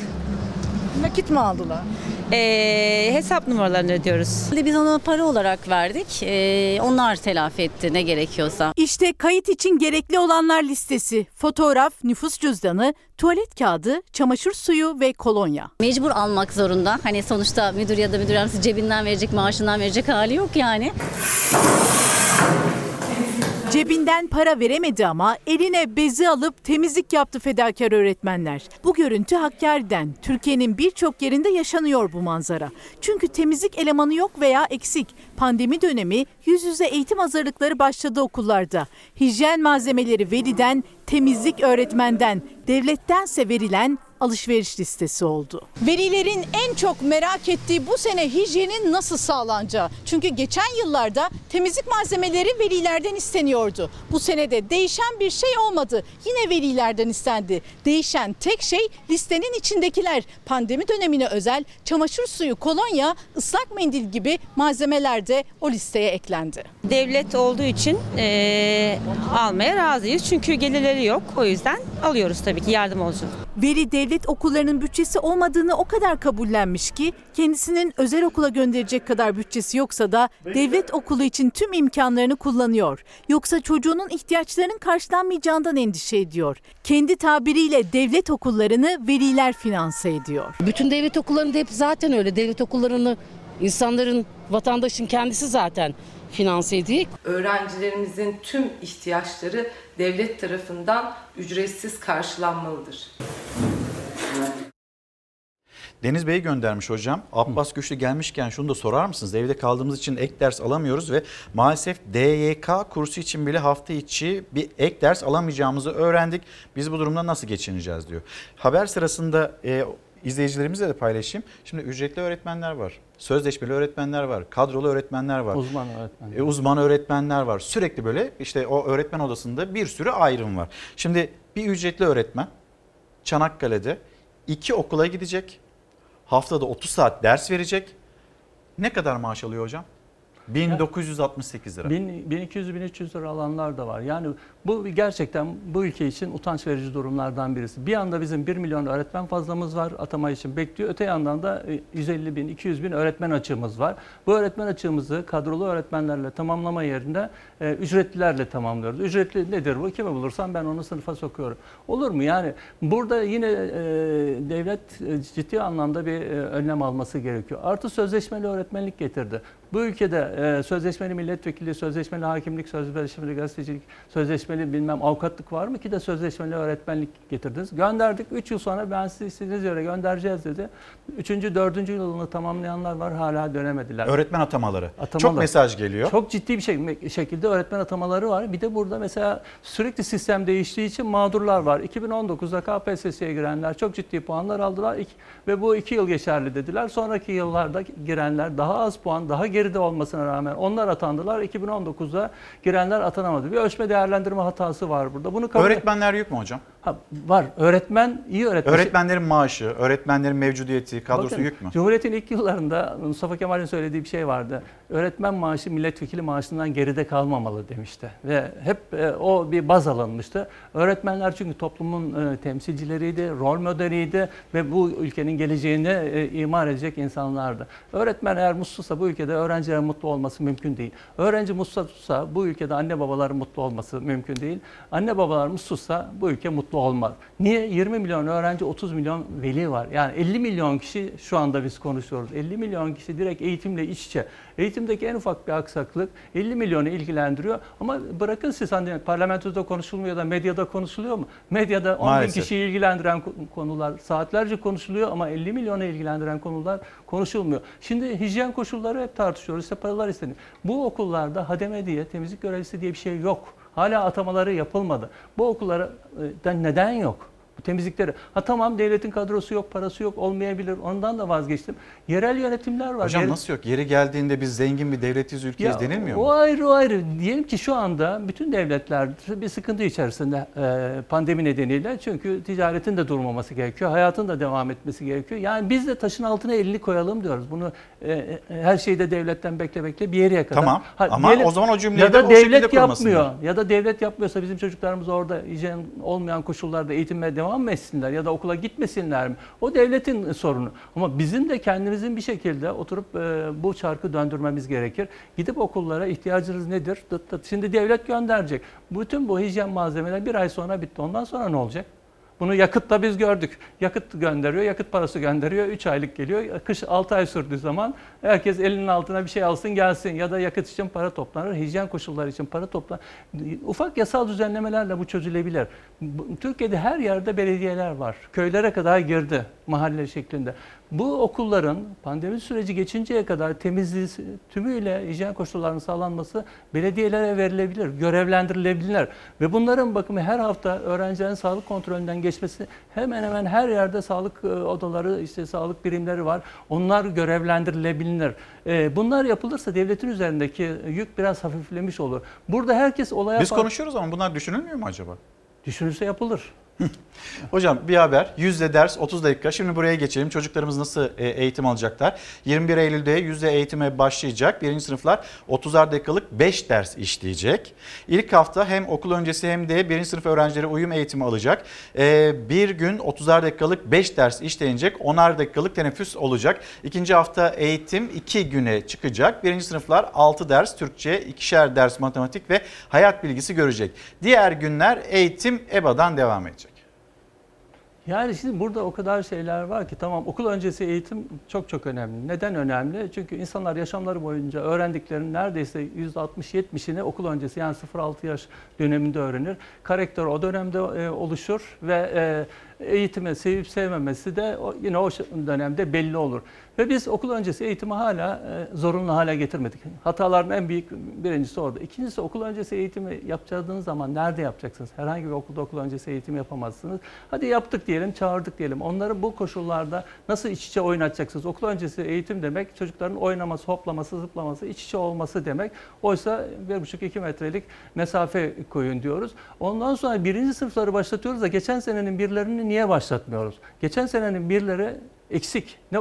Nakit mi aldılar? E, hesap numaralarını ödüyoruz. Biz ona para olarak verdik. Ee, onlar telafi etti ne gerekiyorsa. İşte kayıt için gerekli olanlar listesi. Fotoğraf, nüfus cüzdanı, tuvalet kağıdı, çamaşır suyu ve kolonya. Mecbur almak zorunda. Hani sonuçta müdür ya da müdür yardımcısı cebinden verecek, maaşından verecek hali yok yani. Cebinden para veremedi ama eline bezi alıp temizlik yaptı fedakar öğretmenler. Bu görüntü Hakkari'den. Türkiye'nin birçok yerinde yaşanıyor bu manzara. Çünkü temizlik elemanı yok veya eksik. Pandemi dönemi yüz yüze eğitim hazırlıkları başladı okullarda. Hijyen malzemeleri veliden, temizlik öğretmenden, devlettense verilen alışveriş listesi oldu. Velilerin en çok merak ettiği bu sene hijyenin nasıl sağlanacağı. Çünkü geçen yıllarda temizlik malzemeleri velilerden isteniyordu. Bu senede değişen bir şey olmadı. Yine velilerden istendi. Değişen tek şey listenin içindekiler. Pandemi dönemine özel çamaşır suyu, kolonya, ıslak mendil gibi malzemeler de o listeye eklendi. Devlet olduğu için e, almaya razıyız. Çünkü gelirleri yok. O yüzden alıyoruz tabii ki yardım olsun. Veli devlet okullarının bütçesi olmadığını o kadar kabullenmiş ki kendisinin özel okula gönderecek kadar bütçesi yoksa da devlet okulu için tüm imkanlarını kullanıyor. Yoksa çocuğunun ihtiyaçlarının karşılanmayacağından endişe ediyor. Kendi tabiriyle devlet okullarını veliler finanse ediyor. Bütün devlet okullarında hep zaten öyle. Devlet okullarını insanların, vatandaşın kendisi zaten finanse ediyor. Öğrencilerimizin tüm ihtiyaçları devlet tarafından ücretsiz karşılanmalıdır. Deniz Bey göndermiş hocam. Abbas Güçlü gelmişken şunu da sorar mısınız? Evde kaldığımız için ek ders alamıyoruz ve maalesef DYK kursu için bile hafta içi bir ek ders alamayacağımızı öğrendik. Biz bu durumda nasıl geçineceğiz diyor. Haber sırasında e, izleyicilerimizle de paylaşayım. Şimdi ücretli öğretmenler var. Sözleşmeli öğretmenler var. Kadrolu öğretmenler var. Uzman öğretmen. E, uzman öğretmenler var. Sürekli böyle işte o öğretmen odasında bir sürü ayrım var. Şimdi bir ücretli öğretmen Çanakkale'de iki okula gidecek. Haftada 30 saat ders verecek. Ne kadar maaş alıyor hocam? 1968 lira. 1200-1300 lira alanlar da var. Yani bu gerçekten bu ülke için utanç verici durumlardan birisi. Bir anda bizim 1 milyon öğretmen fazlamız var atama için bekliyor. Öte yandan da e, 150 bin, 200 bin öğretmen açığımız var. Bu öğretmen açığımızı kadrolu öğretmenlerle tamamlama yerine e, ücretlilerle tamamlıyoruz. Ücretli nedir bu? Kimi bulursam ben onu sınıfa sokuyorum. Olur mu? Yani burada yine e, devlet e, ciddi anlamda bir e, önlem alması gerekiyor. Artı sözleşmeli öğretmenlik getirdi. Bu ülkede e, sözleşmeli milletvekili, sözleşmeli hakimlik, sözleşmeli gazetecilik, sözleşmeli bilmem avukatlık var mı ki de sözleşmeli öğretmenlik getirdiniz. Gönderdik. 3 yıl sonra ben sizi istediğiniz yere göndereceğiz dedi. 3. 4. yılını tamamlayanlar var hala dönemediler. Öğretmen atamaları. Atamalar. Çok mesaj geliyor. Çok ciddi bir şey- şekilde öğretmen atamaları var. Bir de burada mesela sürekli sistem değiştiği için mağdurlar var. 2019'da KPSS'ye girenler çok ciddi puanlar aldılar ve bu iki yıl geçerli dediler. Sonraki yıllarda girenler daha az puan, daha geride olmasına rağmen onlar atandılar. 2019'da girenler atanamadı. Bir ölçme değerlendirme hatası var burada. Bunu kabul Öğretmenler yük mü hocam? Ha, var. Öğretmen iyi öğretmen. Öğretmenlerin maaşı, öğretmenlerin mevcudiyeti, kadrosu Bakın, yük mü? Cumhuriyet'in ilk yıllarında Mustafa Kemal'in söylediği bir şey vardı. Öğretmen maaşı milletvekili maaşından geride kalmamalı demişti. Ve hep e, o bir baz alınmıştı. Öğretmenler çünkü toplumun e, temsilcileriydi, rol modeliydi ve bu ülkenin geleceğini e, imar edecek insanlardı. Öğretmen eğer mutsuzsa bu ülkede öğrencilerin mutlu olması mümkün değil. Öğrenci mutsuzsa bu ülkede anne babaların mutlu olması mümkün değil. Anne babalar mutsuzsa bu ülke mutlu olmaz. Niye? 20 milyon öğrenci, 30 milyon veli var. Yani 50 milyon kişi şu anda biz konuşuyoruz. 50 milyon kişi direkt eğitimle iç içe. Eğitimdeki en ufak bir aksaklık 50 milyonu ilgilendiriyor. Ama bırakın siz hani parlamentoda konuşulmuyor da medyada konuşuluyor mu? Medyada 10 bin kişiyi ilgilendiren ko- konular saatlerce konuşuluyor ama 50 milyonu ilgilendiren konular konuşulmuyor. Şimdi hijyen koşulları hep tartışıyoruz. İşte paralar isteniyor. Bu okullarda hademe diye, temizlik görevlisi diye bir şey yok. Hala atamaları yapılmadı. Bu okullara e, neden yok? Bu temizlikleri. Ha tamam devletin kadrosu yok, parası yok, olmayabilir. Ondan da vazgeçtim. Yerel yönetimler var. Hocam Yer- nasıl yok? Yeri geldiğinde biz zengin bir devletiz, ülkeyiz ya, denilmiyor o mu? ayrı o ayrı. Diyelim ki şu anda bütün devletler bir sıkıntı içerisinde e, pandemi nedeniyle. Çünkü ticaretin de durmaması gerekiyor. Hayatın da devam etmesi gerekiyor. Yani biz de taşın altına elini koyalım diyoruz. Bunu e, e, her şeyi de devletten bekle bekle bir yere kadar. Tamam. Ama o zaman o cümleyi ya de da o şekilde devlet yapmıyor. Ya da devlet yapmıyorsa bizim çocuklarımız orada hijyen olmayan koşullarda eğitime devam mı etsinler ya da okula gitmesinler mi? O devletin sorunu. Ama bizim de kendimizin bir şekilde oturup e, bu çarkı döndürmemiz gerekir. Gidip okullara ihtiyacınız nedir? Dıt dıt. Şimdi devlet gönderecek. Bütün bu hijyen malzemeler bir ay sonra bitti. Ondan sonra ne olacak? Bunu yakıtla biz gördük. Yakıt gönderiyor, yakıt parası gönderiyor. 3 aylık geliyor. Kış 6 ay sürdüğü zaman herkes elinin altına bir şey alsın gelsin. Ya da yakıt için para toplanır, hijyen koşulları için para toplanır. Ufak yasal düzenlemelerle bu çözülebilir. Türkiye'de her yerde belediyeler var. Köylere kadar girdi mahalle şeklinde. Bu okulların pandemi süreci geçinceye kadar temizliği tümüyle hijyen koşullarının sağlanması belediyelere verilebilir, görevlendirilebilirler. Ve bunların bakımı her hafta öğrencilerin sağlık kontrolünden geçmesi hemen hemen her yerde sağlık e, odaları, işte sağlık birimleri var. Onlar görevlendirilebilir. E, Bunlar yapılırsa devletin üzerindeki yük biraz hafiflemiş olur. Burada herkes olaya... Biz konuşuyoruz ama bunlar düşünülmüyor mu acaba? Düşünülse yapılır. <laughs> Hocam bir haber. Yüzde ders 30 dakika. Şimdi buraya geçelim. Çocuklarımız nasıl e, eğitim alacaklar? 21 Eylül'de yüzde eğitime başlayacak. Birinci sınıflar 30'ar dakikalık 5 ders işleyecek. İlk hafta hem okul öncesi hem de birinci sınıf öğrencileri uyum eğitimi alacak. E, bir gün 30'ar dakikalık 5 ders işlenecek. 10'ar dakikalık teneffüs olacak. İkinci hafta eğitim 2 güne çıkacak. Birinci sınıflar 6 ders Türkçe, ikişer ders matematik ve hayat bilgisi görecek. Diğer günler eğitim EBA'dan devam edecek. Yani şimdi burada o kadar şeyler var ki tamam okul öncesi eğitim çok çok önemli. Neden önemli? Çünkü insanlar yaşamları boyunca öğrendiklerinin neredeyse %60-70'ini okul öncesi yani 0-6 yaş döneminde öğrenir. Karakter o dönemde e, oluşur ve e, eğitimi sevip sevmemesi de o, yine o dönemde belli olur. Ve biz okul öncesi eğitimi hala e, zorunlu hale getirmedik. Hataların en büyük birincisi orada. İkincisi okul öncesi eğitimi yapacağınız zaman nerede yapacaksınız? Herhangi bir okulda okul öncesi eğitim yapamazsınız. Hadi yaptık diyelim, çağırdık diyelim. Onları bu koşullarda nasıl iç içe oynatacaksınız? Okul öncesi eğitim demek çocukların oynaması, hoplaması, zıplaması, iç içe olması demek. Oysa 1,5-2 metrelik mesafe koyun diyoruz. Ondan sonra birinci sınıfları başlatıyoruz da geçen senenin birlerini niye başlatmıyoruz? Geçen senenin birleri eksik. Ne,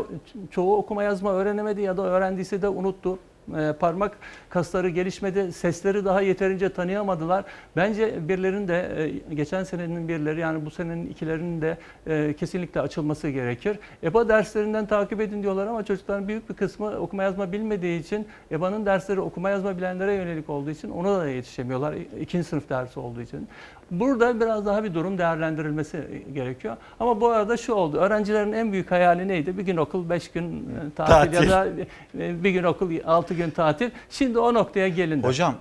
çoğu okuma yazma öğrenemedi ya da öğrendiyse de unuttu. E, parmak kasları gelişmedi. Sesleri daha yeterince tanıyamadılar. Bence birilerinin de e, geçen senenin birileri yani bu senenin ikilerinin de e, kesinlikle açılması gerekir. EBA derslerinden takip edin diyorlar ama çocukların büyük bir kısmı okuma yazma bilmediği için EBA'nın dersleri okuma yazma bilenlere yönelik olduğu için ona da yetişemiyorlar. İkinci sınıf dersi olduğu için. Burada biraz daha bir durum değerlendirilmesi gerekiyor. Ama bu arada şu oldu. Öğrencilerin en büyük hayali neydi? Bir gün okul, beş gün tatil, Tatil. ya da bir gün okul, altı gün tatil. Şimdi o noktaya gelindi. Hocam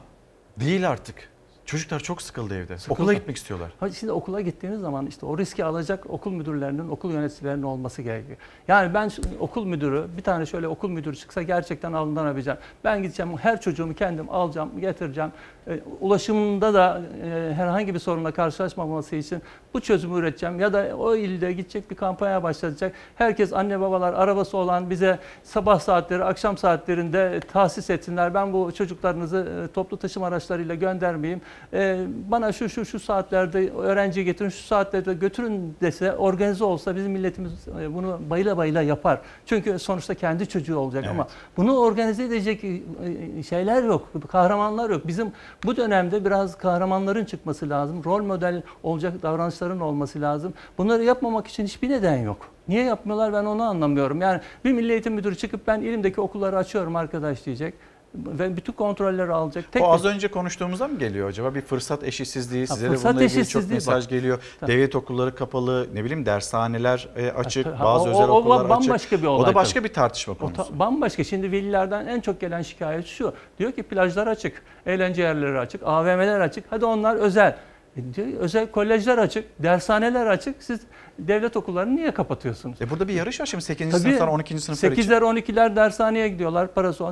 değil artık. Çocuklar çok sıkıldı evde. Sıkıldı. Okula gitmek istiyorlar. Ha, Şimdi okula gittiğiniz zaman işte o riski alacak okul müdürlerinin, okul yöneticilerinin olması gerekiyor. Yani ben okul müdürü, bir tane şöyle okul müdürü çıksa gerçekten alnından öpeceğim. Ben gideceğim her çocuğumu kendim alacağım, getireceğim. E, ulaşımında da e, herhangi bir sorunla karşılaşmaması için bu çözümü üreteceğim. Ya da o ilde gidecek bir kampanya başlatacak. Herkes anne babalar arabası olan bize sabah saatleri, akşam saatlerinde tahsis etsinler. Ben bu çocuklarınızı e, toplu taşıma araçlarıyla göndermeyeyim. E, bana şu şu şu saatlerde öğrenci getirin, şu saatlerde götürün dese organize olsa bizim milletimiz e, bunu bayıla bayıla yapar. Çünkü sonuçta kendi çocuğu olacak ama bunu organize edecek e, şeyler yok, kahramanlar yok. Bizim bu dönemde biraz kahramanların çıkması lazım. Rol model olacak davranışların olması lazım. Bunları yapmamak için hiçbir neden yok. Niye yapmıyorlar ben onu anlamıyorum. Yani bir milli eğitim müdürü çıkıp ben elimdeki okulları açıyorum arkadaş diyecek ve bütün kontrolleri alacak. Tek o az bir- önce konuştuğumuzda mı geliyor acaba? Bir fırsat eşitsizliği, Ha, size de bununla ilgili çok mesaj bak. geliyor. Tabii. Devlet okulları kapalı, ne bileyim dershaneler e, açık, Ha, bazı o- özel o- o okullar bambaşka açık. bir o olay da başka tabii. bir tartışma O konusu. ta- bambaşka. Şimdi velilerden en çok gelen şikayet şu. Diyor ki plajlar açık, eğlence yerleri açık, AVM'ler açık. Hadi onlar özel. E özel kolejler açık, dershaneler açık. Siz devlet okullarını niye kapatıyorsunuz? E burada bir yarış var şimdi 8. Tabii. sınıftan 12. sınıflar için. 8'ler 12'ler dershaneye gidiyorlar. Parası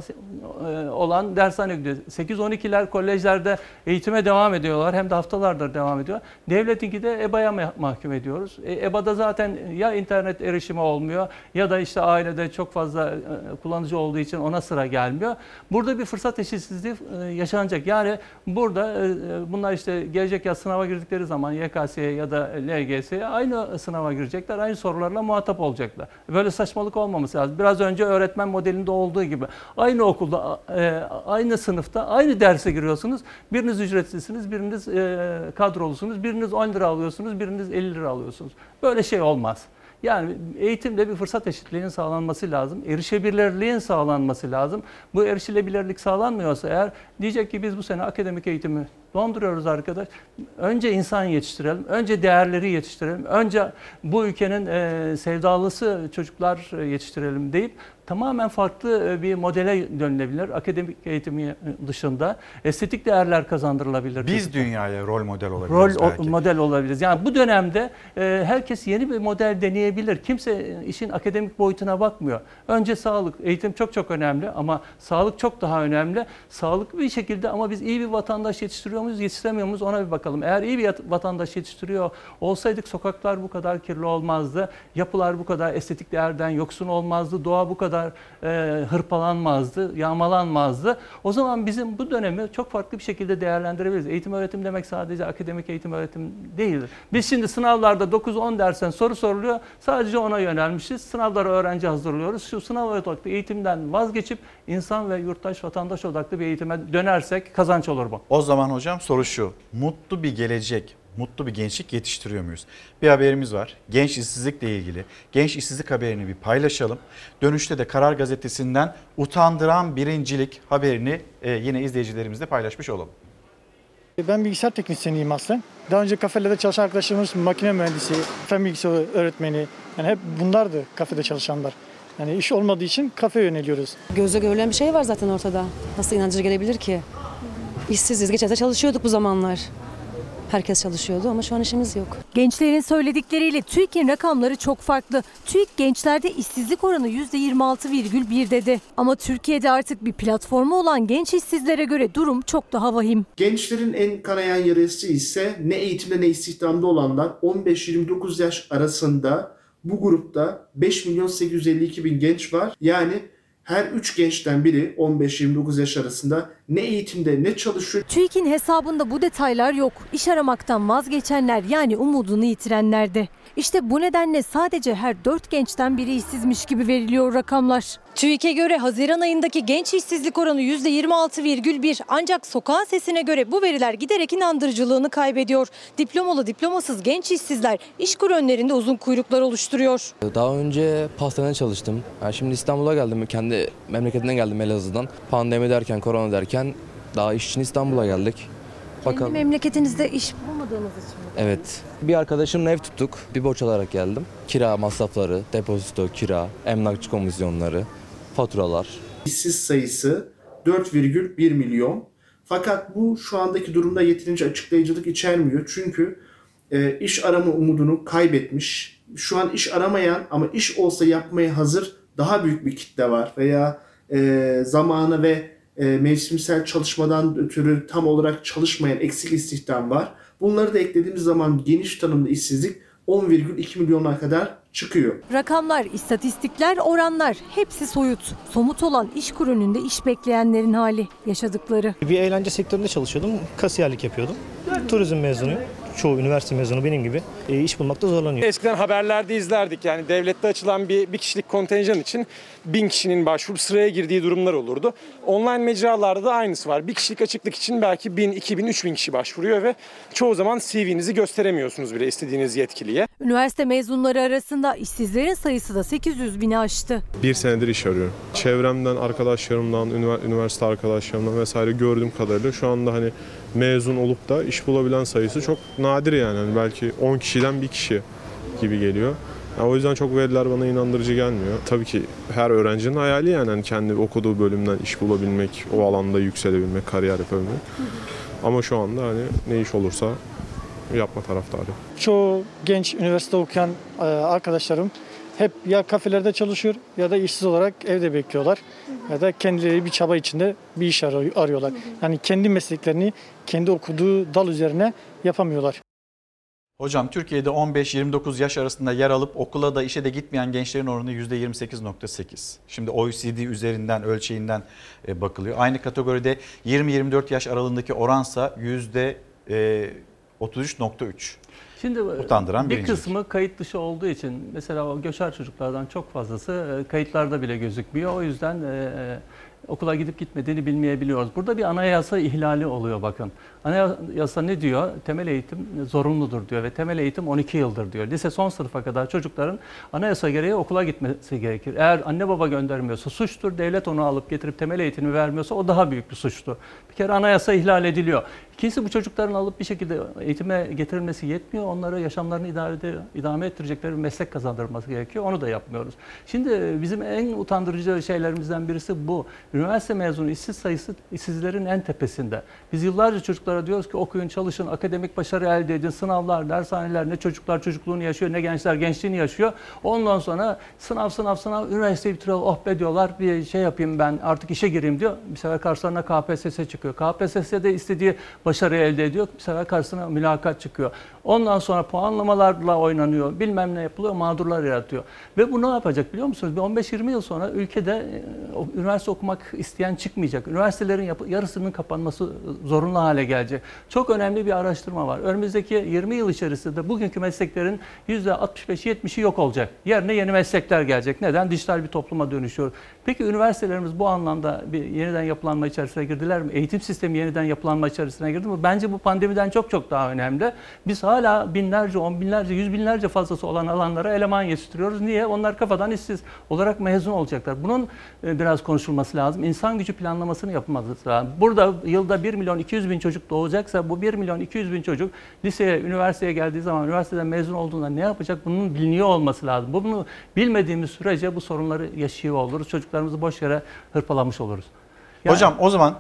olan, e, dershaneye gidiyor. 8-12'ler kolejlerde eğitime devam ediyorlar. Hem de haftalardır devam ediyor. Devletinki de EBA'ya mah- mahkum ediyoruz. E, EBA'da zaten ya internet erişimi olmuyor ya da işte ailede çok fazla e, kullanıcı olduğu için ona sıra gelmiyor. Burada bir fırsat eşitsizliği e, yaşanacak. Yani burada bunlar işte gelecek yaz sınava girdikleri zaman YKS'ye ya da LGS'ye aynı sınava girecekler. Aynı sorularla muhatap olacaklar. Böyle saçmalık olmaması lazım. Biraz önce öğretmen modelinde olduğu gibi aynı okulda, e, aynı sınıfta aynı derse giriyorsunuz. Biriniz ücretsizsiniz, biriniz e, kadrolusunuz, biriniz 10 lira alıyorsunuz, biriniz 50 lira alıyorsunuz. Böyle şey olmaz. Yani eğitimde bir fırsat eşitliğinin sağlanması lazım. Erişebilirliğin sağlanması lazım. Bu erişilebilirlik sağlanmıyorsa eğer diyecek ki biz bu sene akademik eğitimi donduruyoruz arkadaş. Önce insan yetiştirelim, önce değerleri yetiştirelim, önce bu ülkenin e, sevdalısı çocuklar yetiştirelim deyip tamamen farklı e, bir modele dönülebilir. Akademik eğitimi dışında estetik değerler kazandırılabilir. Biz çocuklara. dünyaya rol model Rol olabiliriz o- belki. model olabiliriz. Yani bu dönemde e, herkes yeni bir model deneyebilir. Kimse e, işin akademik boyutuna bakmıyor. Önce sağlık, eğitim çok çok önemli ama sağlık çok daha önemli. Sağlıklı bir şekilde ama biz iyi bir vatandaş yetiştiriyor muyuz, yetiştiremiyor muyuz ona bir bakalım. Eğer iyi bir vatandaş yetiştiriyor olsaydık sokaklar bu kadar kirli olmazdı. Yapılar bu kadar estetik değerden yoksun olmazdı. Doğa bu kadar e, hırpalanmazdı, yağmalanmazdı. O zaman bizim bu dönemi çok farklı bir şekilde değerlendirebiliriz. Eğitim öğretim demek sadece akademik eğitim öğretim değildir. Biz şimdi sınavlarda 9-10 dersten soru soruluyor. Sadece ona yönelmişiz. Sınavlara öğrenci hazırlıyoruz. Şu sınav odaklı eğitimden vazgeçip insan ve yurttaş, vatandaş odaklı bir eğitime dönersek kazanç olur bu. O zaman hocam soru şu. Mutlu bir gelecek, mutlu bir gençlik yetiştiriyor muyuz? Bir haberimiz var. Genç işsizlikle ilgili. Genç işsizlik haberini bir paylaşalım. Dönüşte de Karar Gazetesi'nden utandıran birincilik haberini e, yine izleyicilerimizle paylaşmış olalım. Ben bilgisayar teknisyeniyim aslen. Daha önce kafelerde çalışan arkadaşlarımız makine mühendisi, fen bilgisayarı öğretmeni. Yani hep bunlardı kafede çalışanlar. Yani iş olmadığı için kafeye yöneliyoruz. Gözle görülen bir şey var zaten ortada. Nasıl inancı gelebilir ki? İşsiziz. Geçen de çalışıyorduk bu zamanlar. Herkes çalışıyordu ama şu an işimiz yok. Gençlerin söyledikleriyle TÜİK'in rakamları çok farklı. TÜİK gençlerde işsizlik oranı %26,1 dedi. Ama Türkiye'de artık bir platformu olan genç işsizlere göre durum çok daha vahim. Gençlerin en kanayan yarası ise ne eğitimde ne istihdamda olanlar 15-29 yaş arasında bu grupta 5 milyon 852 bin genç var. Yani her 3 gençten biri 15-29 yaş arasında ne eğitimde ne çalışıyor. TÜİK'in hesabında bu detaylar yok. İş aramaktan vazgeçenler yani umudunu yitirenler de. İşte bu nedenle sadece her 4 gençten biri işsizmiş gibi veriliyor rakamlar. TÜİK'e göre Haziran ayındaki genç işsizlik oranı %26,1 ancak sokağın sesine göre bu veriler giderek inandırıcılığını kaybediyor. Diplomalı diplomasız genç işsizler işkur önlerinde uzun kuyruklar oluşturuyor. Daha önce pastanede çalıştım. Yani şimdi İstanbul'a geldim. Kendi memleketimden geldim Elazığ'dan. Pandemi derken, korona derken daha iş için İstanbul'a geldik. Kendi memleketinizde iş bulamadığınız için mi? Evet. Bir arkadaşımla ev tuttuk. Bir borç alarak geldim. Kira masrafları, depozito, kira, emlakçı komisyonları, faturalar. İşsiz sayısı 4,1 milyon. Fakat bu şu andaki durumda yeterince açıklayıcılık içermiyor. Çünkü e, iş arama umudunu kaybetmiş. Şu an iş aramayan ama iş olsa yapmaya hazır daha büyük bir kitle var. Veya e, zamanı ve e, mevsimsel çalışmadan ötürü tam olarak çalışmayan eksik istihdam var. Bunları da eklediğimiz zaman geniş tanımlı işsizlik 10,2 milyona kadar çıkıyor. Rakamlar, istatistikler, oranlar hepsi soyut. Somut olan iş kur önünde iş bekleyenlerin hali, yaşadıkları. Bir eğlence sektöründe çalışıyordum. Kasiyerlik yapıyordum. Turizm mezunuyum. Çoğu üniversite mezunu benim gibi. E, iş bulmakta zorlanıyor. Eskiden haberlerde izlerdik yani devlette açılan bir, bir kişilik kontenjan için bin kişinin başvurup sıraya girdiği durumlar olurdu. Online mecralarda da aynısı var. Bir kişilik açıklık için belki bin, iki bin, üç bin kişi başvuruyor ve çoğu zaman CV'nizi gösteremiyorsunuz bile istediğiniz yetkiliye. Üniversite mezunları arasında işsizlerin sayısı da 800 bini aştı. Bir senedir iş arıyorum. Çevremden, arkadaşlarımdan, ünivers- üniversite arkadaşlarımdan vesaire gördüğüm kadarıyla şu anda hani mezun olup da iş bulabilen sayısı çok nadir yani. Hani belki 10 kişiden bir kişi gibi geliyor. Ya o yüzden çok veriler bana inandırıcı gelmiyor. Tabii ki her öğrencinin hayali yani hani kendi okuduğu bölümden iş bulabilmek, o alanda yükselebilmek, kariyer yapabilmek. Ama şu anda hani ne iş olursa yapma taraftarı. Çoğu genç üniversite okuyan e, arkadaşlarım hep ya kafelerde çalışıyor ya da işsiz olarak evde bekliyorlar. Ya da kendileri bir çaba içinde bir iş arıyor- arıyorlar. Yani kendi mesleklerini kendi okuduğu dal üzerine yapamıyorlar. Hocam Türkiye'de 15-29 yaş arasında yer alıp okula da işe de gitmeyen gençlerin oranı %28.8. Şimdi OECD üzerinden ölçeğinden e, bakılıyor. Aynı kategoride 20-24 yaş aralığındaki oransa %33.3. Şimdi Utandıran bir birincilik. kısmı kayıt dışı olduğu için mesela o göçer çocuklardan çok fazlası e, kayıtlarda bile gözükmüyor. O yüzden e, okula gidip gitmediğini bilmeyebiliyoruz. Burada bir anayasa ihlali oluyor bakın. Anayasa ne diyor? Temel eğitim zorunludur diyor ve temel eğitim 12 yıldır diyor. Lise son sınıfa kadar çocukların anayasa gereği okula gitmesi gerekir. Eğer anne baba göndermiyorsa suçtur. Devlet onu alıp getirip temel eğitimi vermiyorsa o daha büyük bir suçtur. Bir kere anayasa ihlal ediliyor. İkincisi bu çocukların alıp bir şekilde eğitime getirilmesi yetmiyor. Onlara yaşamlarını idare idame ettirecekleri bir meslek kazandırması gerekiyor. Onu da yapmıyoruz. Şimdi bizim en utandırıcı şeylerimizden birisi bu. Üniversite mezunu işsiz sayısı işsizlerin en tepesinde. Biz yıllarca çocuklara diyoruz ki okuyun, çalışın, akademik başarı elde edin, sınavlar, dershaneler, ne çocuklar çocukluğunu yaşıyor, ne gençler gençliğini yaşıyor. Ondan sonra sınav, sınav, sınav, üniversiteyi bitiriyor, oh be diyorlar, bir şey yapayım ben artık işe gireyim diyor. Bir sefer karşılarına KPSS çıkıyor. KPSS'de istediği başarı elde ediyor. Bir sefer karşısına mülakat çıkıyor. Ondan sonra puanlamalarla oynanıyor. Bilmem ne yapılıyor. Mağdurlar yaratıyor. Ve bu ne yapacak biliyor musunuz? Bir 15-20 yıl sonra ülkede e, üniversite okumak isteyen çıkmayacak. Üniversitelerin yarısının kapanması zorunlu hale gelecek. Çok önemli bir araştırma var. Önümüzdeki 20 yıl içerisinde bugünkü mesleklerin %65-70'i yok olacak. Yerine yeni meslekler gelecek. Neden? Dijital bir topluma dönüşüyor. Peki üniversitelerimiz bu anlamda bir yeniden yapılanma içerisine girdiler mi? Eğitim sistemi yeniden yapılanma içerisine girdi mi? Bence bu pandemiden çok çok daha önemli. Biz hala binlerce, on binlerce, yüz binlerce fazlası olan alanlara eleman yetiştiriyoruz. Niye? Onlar kafadan işsiz olarak mezun olacaklar. Bunun e, biraz konuşulması lazım. İnsan gücü planlamasını yapılması lazım. Burada yılda 1 milyon 200 bin çocuk doğacaksa bu 1 milyon 200 bin çocuk liseye, üniversiteye geldiği zaman, üniversiteden mezun olduğunda ne yapacak? Bunun biliniyor olması lazım. Bunu bilmediğimiz sürece bu sorunları yaşıyor oluruz. Çocuklarımızı boş yere hırpalamış oluruz. Yani- Hocam o zaman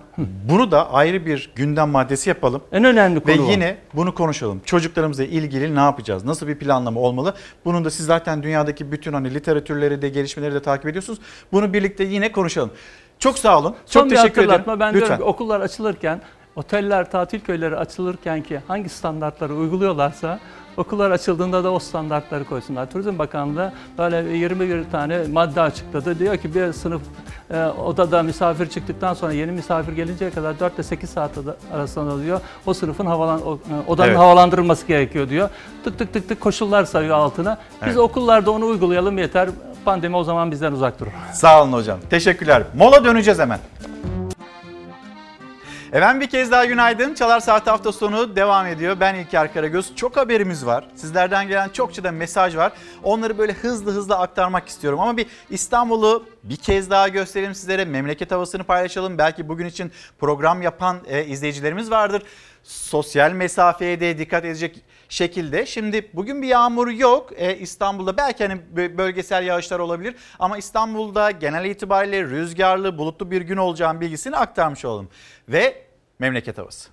bunu da ayrı bir gündem maddesi yapalım. En önemli Ve konu o. yine bunu konuşalım. Çocuklarımızla ilgili ne yapacağız? Nasıl bir planlama olmalı? Bunun da siz zaten dünyadaki bütün hani literatürleri de gelişmeleri de takip ediyorsunuz. Bunu birlikte yine konuşalım. Çok sağ olun. Son Çok bir teşekkür ederim. Ben Lütfen. diyorum ki okullar açılırken Oteller, tatil köyleri açılırken ki hangi standartları uyguluyorlarsa okullar açıldığında da o standartları koysunlar. Turizm Bakanlığı böyle 21 tane madde açıkladı. Diyor ki bir sınıf e, odada misafir çıktıktan sonra yeni misafir gelinceye kadar 4 ile 8 saat arasında diyor o sınıfın havalan, o, e, odanın Evet. havalandırılması gerekiyor diyor. Tık tık tık tık koşullar sayıyor altına. Biz Evet. okullarda onu uygulayalım yeter. Pandemi o zaman bizden uzak durur. Sağ olun hocam. Teşekkürler. Mola döneceğiz hemen. Efendim bir kez daha günaydın. Çalar Saat hafta sonu devam ediyor. Ben İlker Karagöz. Çok haberimiz var. Sizlerden gelen çokça da mesaj var. Onları böyle hızlı hızlı aktarmak istiyorum. Ama bir İstanbul'u bir kez daha gösterelim sizlere. Memleket havasını paylaşalım. Belki bugün için program yapan e, izleyicilerimiz vardır. Sosyal mesafeye de dikkat edecek şekilde. Şimdi bugün bir yağmur yok Ee, İstanbul'da belki hani bö- bölgesel yağışlar olabilir ama İstanbul'da genel itibariyle rüzgarlı bulutlu bir gün olacağım bilgisini aktarmış olalım. Ve memleket havası.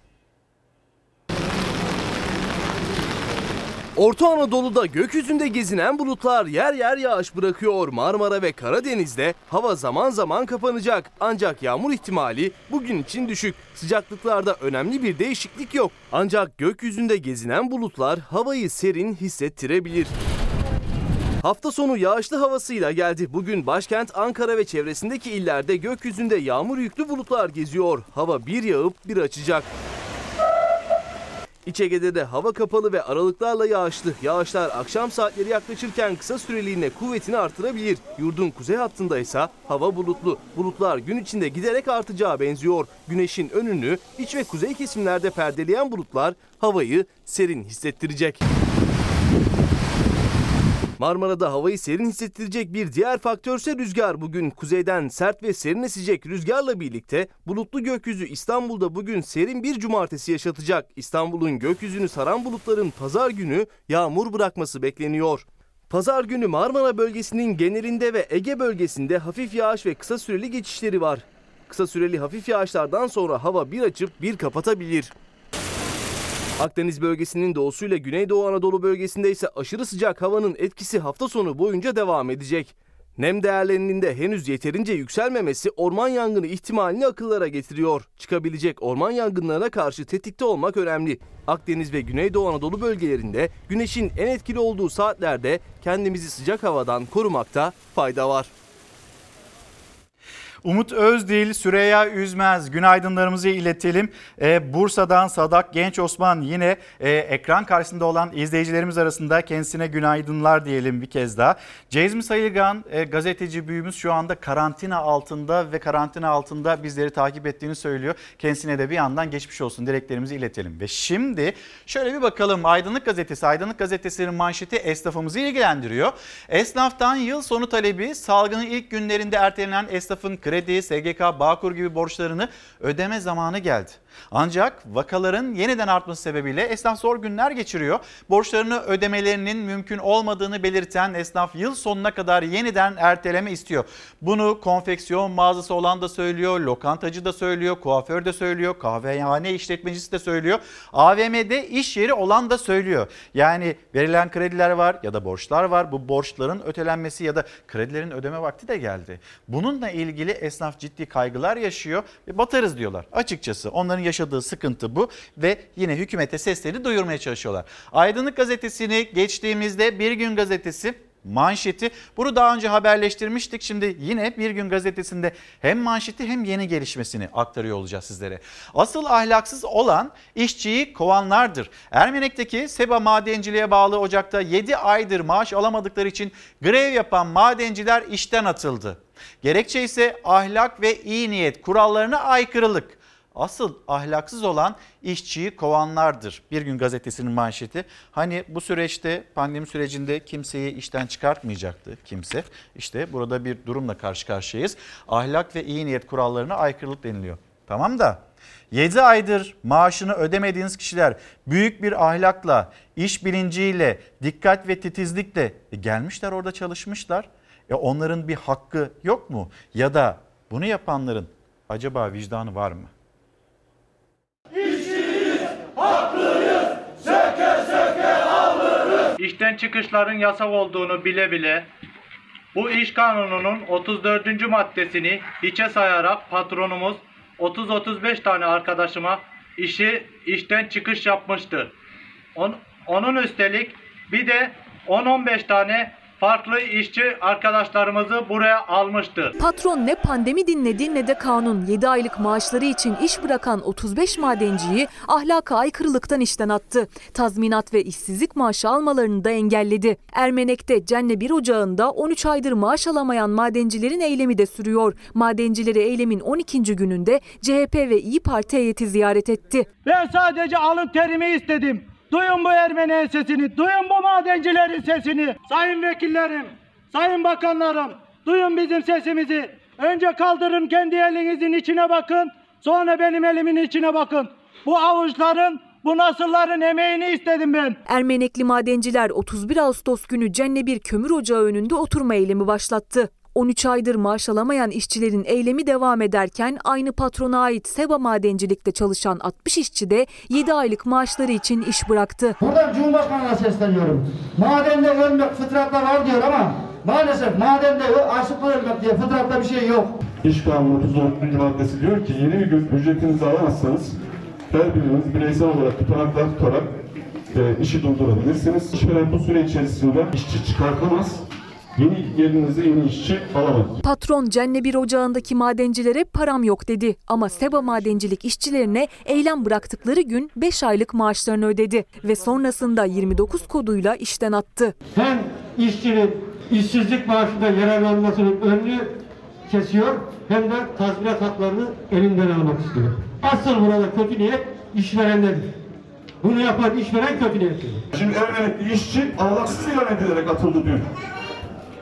Orta Anadolu'da gökyüzünde gezinen bulutlar yer yer yağış bırakıyor. Marmara ve Karadeniz'de hava zaman zaman kapanacak. Ancak yağmur ihtimali bugün için düşük. Sıcaklıklarda önemli bir değişiklik yok. Ancak gökyüzünde gezinen bulutlar havayı serin hissettirebilir. Hafta sonu yağışlı havasıyla geldi. Bugün başkent Ankara ve çevresindeki illerde gökyüzünde yağmur yüklü bulutlar geziyor. Hava bir yağıp bir açacak. İç Ege'de de hava kapalı ve aralıklarla yağışlı. Yağışlar akşam saatleri yaklaşırken kısa süreliğine kuvvetini artırabilir. Yurdun kuzey hattında ise hava bulutlu. Bulutlar gün içinde giderek artacağı benziyor. Güneşin önünü iç ve kuzey kesimlerde perdeleyen bulutlar havayı serin hissettirecek. Marmara'da havayı serin hissettirecek bir diğer faktörse rüzgar. Bugün kuzeyden sert ve serin esecek rüzgarla birlikte bulutlu gökyüzü İstanbul'da bugün serin bir cumartesi yaşatacak. İstanbul'un gökyüzünü saran bulutların pazar günü yağmur bırakması bekleniyor. Pazar günü Marmara bölgesinin genelinde ve Ege bölgesinde hafif yağış ve kısa süreli geçişleri var. Kısa süreli hafif yağışlardan sonra hava bir açıp bir kapatabilir. Akdeniz bölgesinin doğusuyla Güneydoğu Anadolu bölgesinde ise aşırı sıcak havanın etkisi hafta sonu boyunca devam edecek. Nem değerlerinin de henüz yeterince yükselmemesi orman yangını ihtimalini akıllara getiriyor. Çıkabilecek orman yangınlarına karşı tetikte olmak önemli. Akdeniz ve Güneydoğu Anadolu bölgelerinde güneşin en etkili olduğu saatlerde kendimizi sıcak havadan korumakta fayda var. Umut Özdil, Süreyya Üzmez günaydınlarımızı iletelim. Ee, Bursa'dan Sadak Genç Osman yine e, ekran karşısında olan izleyicilerimiz arasında kendisine günaydınlar diyelim bir kez daha. Cezmi Sayılgan e, gazeteci büyüğümüz şu anda karantina altında ve karantina altında bizleri takip ettiğini söylüyor. Kendisine de bir yandan geçmiş olsun dileklerimizi iletelim. Ve şimdi şöyle bir bakalım Aydınlık Gazetesi, Aydınlık Gazetesi'nin manşeti esnafımızı ilgilendiriyor. Esnaftan yıl sonu talebi salgının ilk günlerinde ertelenen esnafın kredi, SGK, Bağkur gibi borçlarını ödeme zamanı geldi. Ancak vakaların yeniden artması sebebiyle esnaf zor günler geçiriyor. Borçlarını ödemelerinin mümkün olmadığını belirten esnaf yıl sonuna kadar yeniden erteleme istiyor. Bunu konfeksiyon mağazası olan da söylüyor, lokantacı da söylüyor, kuaför de söylüyor, kahvehane işletmecisi de söylüyor. AVM'de iş yeri olan da söylüyor. Yani verilen krediler var ya da borçlar var. Bu borçların ötelenmesi ya da kredilerin ödeme vakti de geldi. Bununla ilgili esnaf ciddi kaygılar yaşıyor ve batarız diyorlar. Açıkçası onların yaşadığı sıkıntı bu ve yine hükümete seslerini duyurmaya çalışıyorlar. Aydınlık gazetesini geçtiğimizde Bir Gün gazetesi manşeti. Bunu daha önce haberleştirmiştik. Şimdi yine Bir Gün gazetesinde hem manşeti hem yeni gelişmesini aktarıyor olacağız sizlere. Asıl ahlaksız olan işçiyi kovanlardır. Ermenek'teki Seba Madenciliğe bağlı ocakta 7 aydır maaş alamadıkları için grev yapan madenciler işten atıldı. Gerekçe ise ahlak ve iyi niyet kurallarına aykırılık. Asıl ahlaksız olan işçiyi kovanlardır. Bir gün gazetesinin manşeti. Hani bu süreçte pandemi sürecinde kimseyi işten çıkartmayacaktı kimse. İşte burada bir durumla karşı karşıyayız. Ahlak ve iyi niyet kurallarına aykırılık deniliyor. Tamam da 7 aydır maaşını ödemediğiniz kişiler büyük bir ahlakla, iş bilinciyle, dikkat ve titizlikle e gelmişler orada çalışmışlar. E onların bir hakkı yok mu? Ya da bunu yapanların acaba vicdanı var mı? İşten çıkışların yasak olduğunu bile bile bu iş kanununun 34. maddesini hiçe sayarak patronumuz 30-35 tane arkadaşıma işi işten çıkış yapmıştı. On- onun üstelik bir de 10-15 tane farklı işçi arkadaşlarımızı buraya almıştı. Patron ne pandemi dinledi ne de kanun. 7 aylık maaşları için iş bırakan 35 madenciyi ahlaka aykırılıktan işten attı. Tazminat ve işsizlik maaşı almalarını da engelledi. Ermenek'te Cenne 1 Ocağı'nda 13 aydır maaş alamayan madencilerin eylemi de sürüyor. Madencileri eylemin 12. gününde CHP ve İyi Parti heyeti ziyaret etti. Ben sadece alın terimi istedim. Duyun bu Ermeni sesini, duyun bu madencilerin sesini. Sayın vekillerim, sayın bakanlarım, duyun bizim sesimizi. Önce kaldırın kendi elinizin içine bakın, sonra benim elimin içine bakın. Bu avuçların, bu nasılların emeğini istedim ben. Ermenekli madenciler 31 Ağustos günü Cenne bir kömür ocağı önünde oturma eylemi başlattı. 13 aydır maaş alamayan işçilerin eylemi devam ederken aynı patrona ait Seba Madencilik'te çalışan 60 işçi de 7 aylık maaşları için iş bıraktı. Buradan Cumhurbaşkanı'na sesleniyorum. Madende ölmek fıtratta var diyor ama maalesef madende açlıkla ölmek diye fıtratta bir şey yok. İş Kanunu 34. maddesi diyor ki yeni bir gün ücretinizi alamazsanız her biriniz bireysel olarak tutanaklar tutarak e, işi durdurabilirsiniz. İşveren bu süre içerisinde işçi çıkartamaz. Yeni yerinize yeni işçi alamaz. Patron Cenne bir ocağındaki madencilere param yok dedi ama Seba Madencilik işçilerine eylem bıraktıkları gün 5 aylık maaşlarını ödedi ve sonrasında 29 koduyla işten attı. Hem işçinin işsizlik maaşında yararlanmasının önünü kesiyor hem de tazminat haklarını elinden almak istiyor. Asıl burada kötü niyet işverendedir. Bunu yapan işveren kötü niyetlidir. Şimdi Ermenekli işçi ahlaksız ilan edilerek atıldı diyor.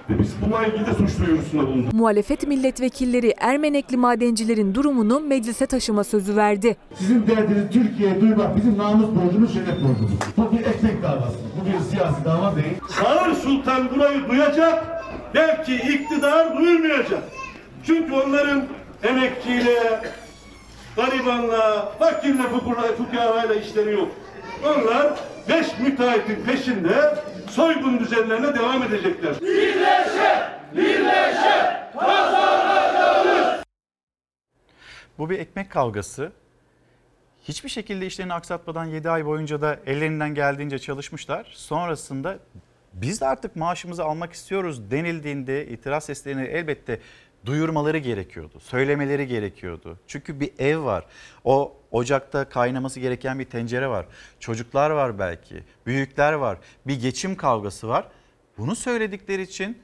Ve biz bununla ilgili de suç duyurusunda bulunduk. Muhalefet milletvekilleri Ermenekli madencilerin durumunu meclise taşıma sözü verdi. Sizin derdinizi Türkiye'ye duymak bizim namus borcumuz, şeref borcumuz. Bu bir ekmek davası. Bu bir siyasi dava değil. Sağır Sultan burayı duyacak, belki iktidar duymayacak. Çünkü onların emekçiyle, garibanla, fakirle, fukara- fukarayla işleri yok. Onlar beş müteahhitin peşinde soygun düzenlerine devam edecekler. Bu bir ekmek kavgası. Hiçbir şekilde işlerini aksatmadan 7 ay boyunca da ellerinden geldiğince çalışmışlar. Sonrasında biz de artık maaşımızı almak istiyoruz denildiğinde itiraz seslerini elbette duyurmaları gerekiyordu. Söylemeleri gerekiyordu. Çünkü bir ev var. O ocakta kaynaması gereken bir tencere var. Çocuklar var belki. Büyükler var. Bir geçim kavgası var. Bunu söyledikleri için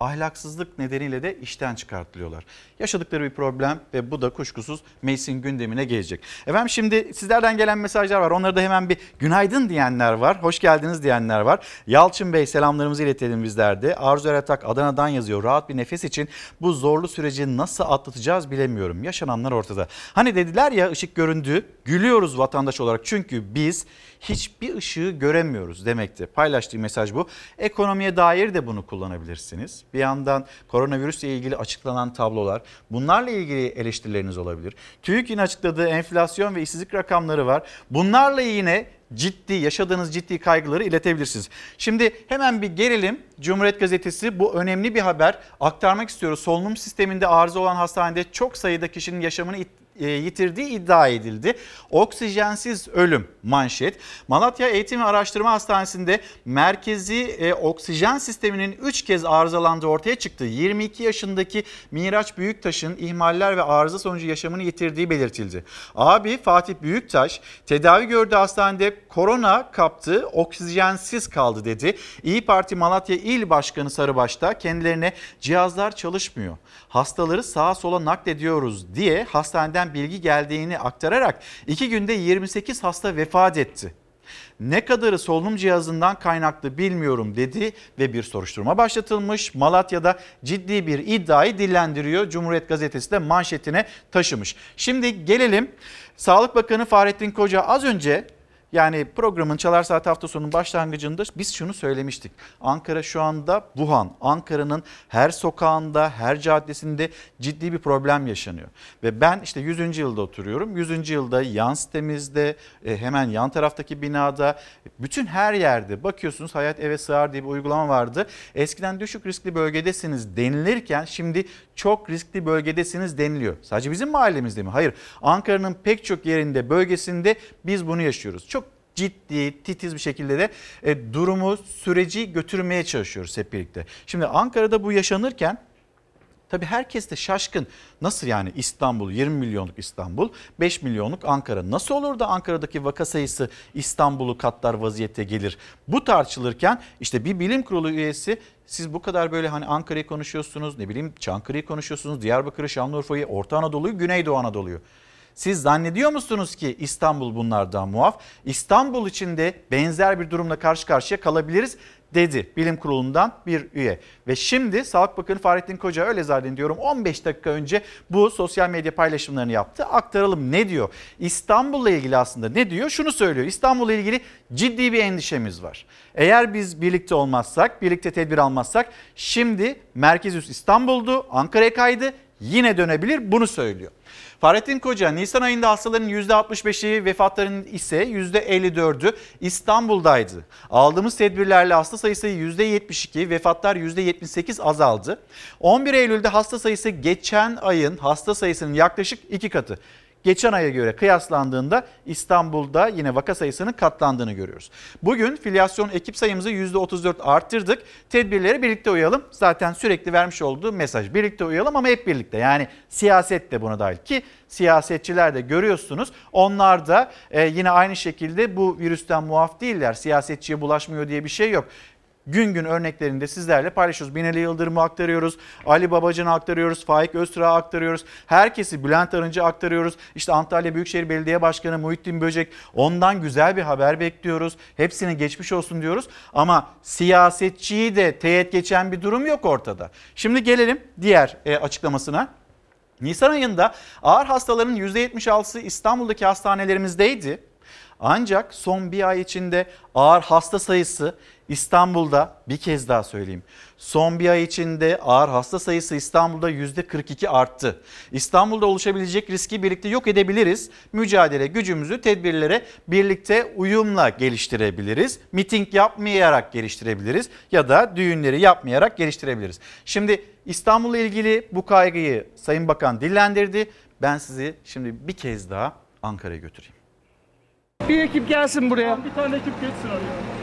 ahlaksızlık nedeniyle de işten çıkartılıyorlar. Yaşadıkları bir problem ve bu da kuşkusuz meclisin gündemine gelecek. Efendim şimdi sizlerden gelen mesajlar var. Onları da hemen bir günaydın diyenler var. Hoş geldiniz diyenler var. Yalçın Bey selamlarımızı iletelim bizler de. Arzu Eratak Adana'dan yazıyor. Rahat bir nefes için bu zorlu süreci nasıl atlatacağız bilemiyorum. Yaşananlar ortada. Hani dediler ya ışık göründü. Gülüyoruz vatandaş olarak çünkü biz hiçbir ışığı göremiyoruz demekti. Paylaştığı mesaj bu. Ekonomiye dair de bunu kullanabilirsiniz. Bir yandan koronavirüsle ilgili açıklanan tablolar, bunlarla ilgili eleştirileriniz olabilir. TÜİK'in açıkladığı enflasyon ve işsizlik rakamları var. Bunlarla yine ciddi yaşadığınız ciddi kaygıları iletebilirsiniz. Şimdi hemen bir gelelim. Cumhuriyet Gazetesi bu önemli bir haber aktarmak istiyoruz. Solunum sisteminde arıza olan hastanede çok sayıda kişinin yaşamını yitirdiği iddia edildi. Oksijensiz ölüm manşet. Malatya Eğitim ve Araştırma Hastanesi'nde merkezi e, oksijen sisteminin 3 kez arızalandığı ortaya çıktı. 22 yaşındaki Miraç Büyüktaş'ın ihmaller ve arıza sonucu yaşamını yitirdiği belirtildi. Abi Fatih Büyüktaş tedavi gördüğü hastanede korona kaptı, oksijensiz kaldı dedi. İyi Parti Malatya İl Başkanı Sarıbaş da kendilerine cihazlar çalışmıyor. Hastaları sağa sola naklediyoruz diye hastaneden bilgi geldiğini aktararak iki günde 28 hasta vefat etti. Ne kadarı solunum cihazından kaynaklı bilmiyorum dedi ve bir soruşturma başlatılmış. Malatya'da ciddi bir iddiayı dillendiriyor. Cumhuriyet Gazetesi de manşetine taşımış. Şimdi gelelim Sağlık Bakanı Fahrettin Koca az önce Yani programın Çalar Saat hafta sonunun başlangıcında biz şunu söylemiştik. Ankara şu anda Wuhan. Ankara'nın her sokağında, her caddesinde ciddi bir problem yaşanıyor. Ve ben işte 100. yılda oturuyorum. 100. yılda yan sitemizde, e, hemen yan taraftaki binada, bütün her yerde bakıyorsunuz Hayat Eve Sığar diye bir uygulama vardı. Eskiden düşük riskli bölgedesiniz denilirken şimdi çok riskli bölgedesiniz deniliyor. Sadece bizim mahallemizde mi? Hayır. Ankara'nın pek çok yerinde, bölgesinde biz bunu yaşıyoruz. Çok ciddi, titiz bir şekilde de e, durumu, süreci götürmeye çalışıyoruz hep birlikte. Şimdi Ankara'da bu yaşanırken Tabii herkes de şaşkın. Nasıl yani İstanbul 20 milyonluk İstanbul 5 milyonluk Ankara. Nasıl olur da Ankara'daki vaka sayısı İstanbul'u katlar vaziyette gelir? Bu tartışılırken işte bir bilim kurulu üyesi siz bu kadar böyle hani Ankara'yı konuşuyorsunuz ne bileyim Çankırı'yı konuşuyorsunuz Diyarbakır'ı Şanlıurfa'yı Orta Anadolu'yu Güneydoğu Anadolu'yu. Siz zannediyor musunuz ki İstanbul bunlardan muaf? İstanbul için de benzer bir durumla karşı karşıya kalabiliriz dedi bilim kurulundan bir üye. Ve şimdi Sağlık Bakanı Fahrettin Koca öyle zannediyorum 15 dakika önce bu sosyal medya paylaşımlarını yaptı. Aktaralım ne diyor? İstanbul'la ilgili aslında ne diyor? Şunu söylüyor. İstanbul'la ilgili ciddi bir endişemiz var. Eğer biz birlikte olmazsak, birlikte tedbir almazsak şimdi merkez üs İstanbul'du, Ankara'ya kaydı yine dönebilir bunu söylüyor. Fahrettin Koca Nisan ayında hastaların %65'i vefatların ise %54'ü İstanbul'daydı. Aldığımız tedbirlerle hasta sayısı %72 vefatlar %78 azaldı. 11 Eylül'de hasta sayısı geçen ayın hasta sayısının yaklaşık iki katı geçen aya göre kıyaslandığında İstanbul'da yine vaka sayısının katlandığını görüyoruz. Bugün filyasyon ekip sayımızı %34 arttırdık. Tedbirlere birlikte uyalım. Zaten sürekli vermiş olduğu mesaj. Birlikte uyalım ama hep birlikte. Yani siyaset de buna dahil ki siyasetçiler de görüyorsunuz. Onlar da e, yine aynı şekilde bu virüsten muaf değiller. Siyasetçiye bulaşmıyor diye bir şey yok gün gün örneklerini de sizlerle paylaşıyoruz. Binali Yıldırım'ı aktarıyoruz, Ali Babacan'ı aktarıyoruz, Faik Öztürk'ü aktarıyoruz. Herkesi Bülent Arınç'ı aktarıyoruz. İşte Antalya Büyükşehir Belediye Başkanı Muhittin Böcek ondan güzel bir haber bekliyoruz. Hepsine geçmiş olsun diyoruz. Ama siyasetçiyi de teğet geçen bir durum yok ortada. Şimdi gelelim diğer e, açıklamasına. Nisan ayında ağır hastaların %76'sı İstanbul'daki hastanelerimizdeydi. Ancak son bir ay içinde ağır hasta sayısı İstanbul'da bir kez daha söyleyeyim. Son bir ay içinde ağır hasta sayısı İstanbul'da %42 arttı. İstanbul'da oluşabilecek riski birlikte yok edebiliriz. Mücadele gücümüzü tedbirlere birlikte uyumla geliştirebiliriz. Miting yapmayarak geliştirebiliriz ya da düğünleri yapmayarak geliştirebiliriz. Şimdi İstanbul'la ilgili bu kaygıyı Sayın Bakan dillendirdi. Ben sizi şimdi bir kez daha Ankara'ya götüreyim. Bir ekip gelsin buraya. Bir tane ekip geçsin oraya.